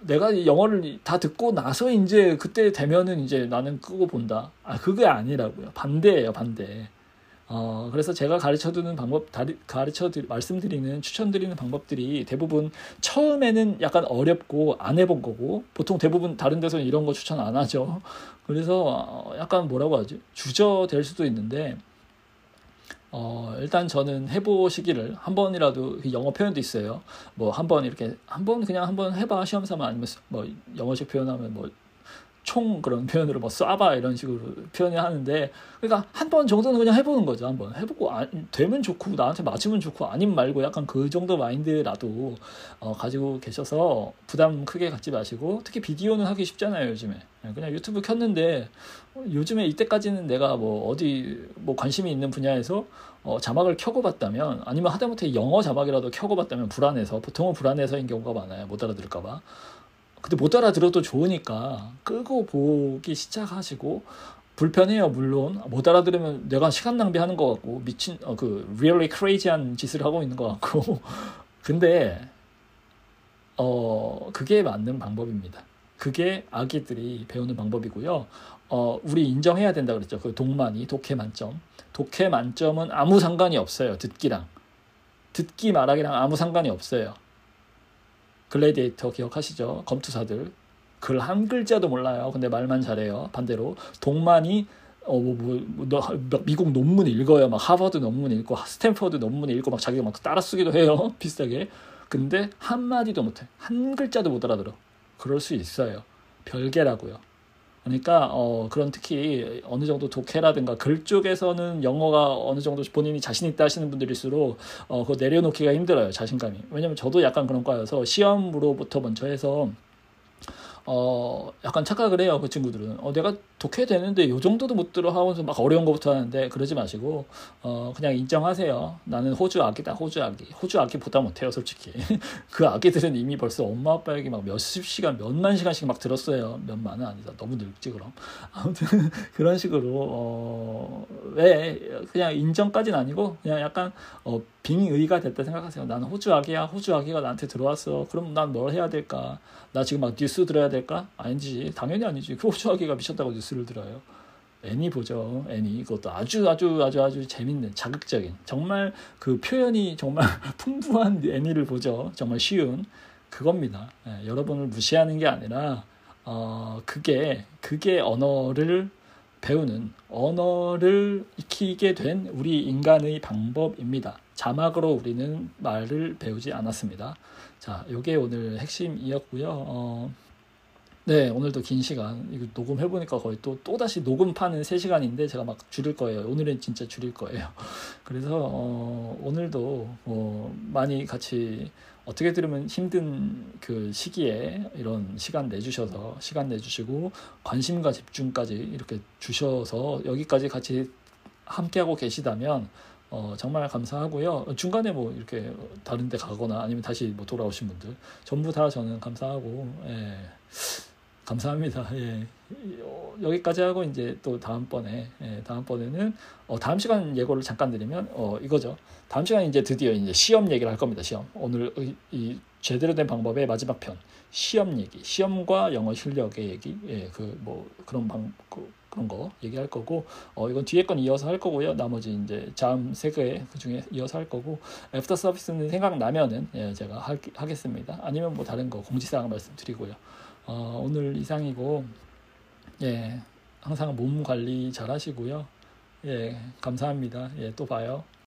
내가 영어를 다 듣고 나서 이제 그때 되면은 이제 나는 끄고 본다. 아 그게 아니라고요. 반대예요, 반대. 어, 그래서 제가 가르쳐 두는 방법, 가르쳐 드, 말씀드리는, 추천드리는 방법들이 대부분 처음에는 약간 어렵고 안 해본 거고, 보통 대부분 다른 데서는 이런 거 추천 안 하죠. 그래서 어, 약간 뭐라고 하지? 주저될 수도 있는데, 어, 일단 저는 해보시기를 한 번이라도 그 영어 표현도 있어요. 뭐 한 번 이렇게 한 번 그냥 한 번 해봐 시험 삼아 아니면 뭐 영어식 표현하면 뭐 총 그런 표현으로 뭐 쏴봐 이런 식으로 표현을 하는데 그러니까 한 번 정도는 그냥 해보는 거죠. 한번 해보고 아, 되면 좋고 나한테 맞으면 좋고 아님 말고 약간 그 정도 마인드라도 어, 가지고 계셔서 부담 크게 갖지 마시고 특히 비디오는 하기 쉽잖아요 요즘에. 예, 그냥 유튜브 켰는데 어, 요즘에 이때까지는 내가 뭐 어디 뭐 관심이 있는 분야에서 어, 자막을 켜고 봤다면 아니면 하다못해 영어 자막이라도 켜고 봤다면 불안해서 보통은 불안해서인 경우가 많아요. 못 알아들을까봐 근데 못 알아들어도 좋으니까 끄고 보기 시작하시고 불편해요 물론 못 알아들으면 내가 시간 낭비하는 것 같고 미친 어, 그 really crazy한 짓을 하고 있는 것 같고 근데 어 그게 맞는 방법입니다. 그게 아기들이 배우는 방법이고요. 어 우리 인정해야 된다 그랬죠. 그 독만이 독해 만점. 독해 만점은 아무 상관이 없어요. 듣기랑 듣기 말하기랑 아무 상관이 없어요. 글래디에이터 기억하시죠? 검투사들. 글 한 글자도 몰라요. 근데 말만 잘해요. 반대로 동만이 어, 뭐, 뭐, 뭐, 미국 논문 읽어요. 막 하버드 논문 읽고, 스탠퍼드 논문 읽고, 막 자기가 막 따라 쓰기도 해요. 비슷하게. 근데 한마디도 못해. 한 글자도 못 알아들어. 그럴 수 있어요. 별개라고요. 그러니까 어 그런 특히 어느 정도 독해라든가 글 쪽에서는 영어가 어느 정도 본인이 자신 있다 하시는 분들일수록 어 그거 내려놓기가 힘들어요 자신감이. 왜냐면 저도 약간 그런 과여서 시험으로부터 먼저 해서 어 약간 착각을 해요 그 친구들은. 어 내가 독해 되는데 요 정도도 못 들어 하면서 막 어려운 것부터 하는데 그러지 마시고 어 그냥 인정하세요. 나는 호주 아기다 호주 아기. 호주 아기 보다 못해요 솔직히. 그 아기들은 이미 벌써 엄마 아빠 얘기 막 몇십 시간 몇만 시간씩 막 들었어요. 몇만은 아니다. 너무 늙지 그럼. 아무튼 그런 식으로 어 왜 그냥 인정까지는 아니고 그냥 약간 어 빙의가 됐다 생각하세요. 나는 호주 아기야 호주 아기가 나한테 들어왔어. 그럼 난 뭘 해야 될까 나 지금 막 뉴스 들어야 될까? 아니지. 당연히 아니지. 그 호주하기가 미쳤다고 뉴스를 들어요. 애니 보죠. 애니. 그것도 아주 아주 아주 아주 재밌는 자극적인 정말 그 표현이 정말 풍부한 애니를 보죠. 정말 쉬운 그겁니다. 예, 여러분을 무시하는 게 아니라 어 그게 그게 언어를 배우는 언어를 익히게 된 우리 인간의 방법입니다. 자막으로 우리는 말을 배우지 않았습니다. 자, 요게 오늘 핵심이었고요. 어, 네, 오늘도 긴 시간 이거 녹음해 보니까 거의 또 또다시 녹음판은 3시간인데 제가 막 줄일 거예요. 오늘은 진짜 줄일 거예요. 그래서 어, 오늘도 어, 많이 같이 어떻게 들으면 힘든 그 시기에 이런 시간 내주셔서 시간 내주시고 관심과 집중까지 이렇게 주셔서 여기까지 같이 함께하고 계시다면 어, 정말 감사하고요. 중간에 뭐 이렇게 다른 데 가거나 아니면 다시 뭐 돌아오신 분들 전부 다 저는 감사하고 예, 감사합니다. 예. 어, 여기까지 하고 이제 또 다음번에 예, 다음번에는 어, 다음 시간 예고를 잠깐 드리면 어, 이거죠. 다음 시간 이제 드디어 이제 시험 얘기를 할 겁니다. 시험 오늘 이, 이 제대로 된 방법의 마지막 편 시험 얘기, 시험과 영어 실력의 얘기, 예, 그 뭐 그런 방 그, 그런 거 얘기할 거고 어 이건 뒤에 건 이어서 할 거고요. 나머지 이제 다음 세 개 그 중에 이어서 할 거고 애프터 서비스는 생각나면은 예, 제가 하, 하겠습니다. 아니면 뭐 다른 거 공지사항 말씀드리고요. 어 오늘 이상이고 예 항상 몸 관리 잘 하시고요. 예 감사합니다. 예 또 봐요.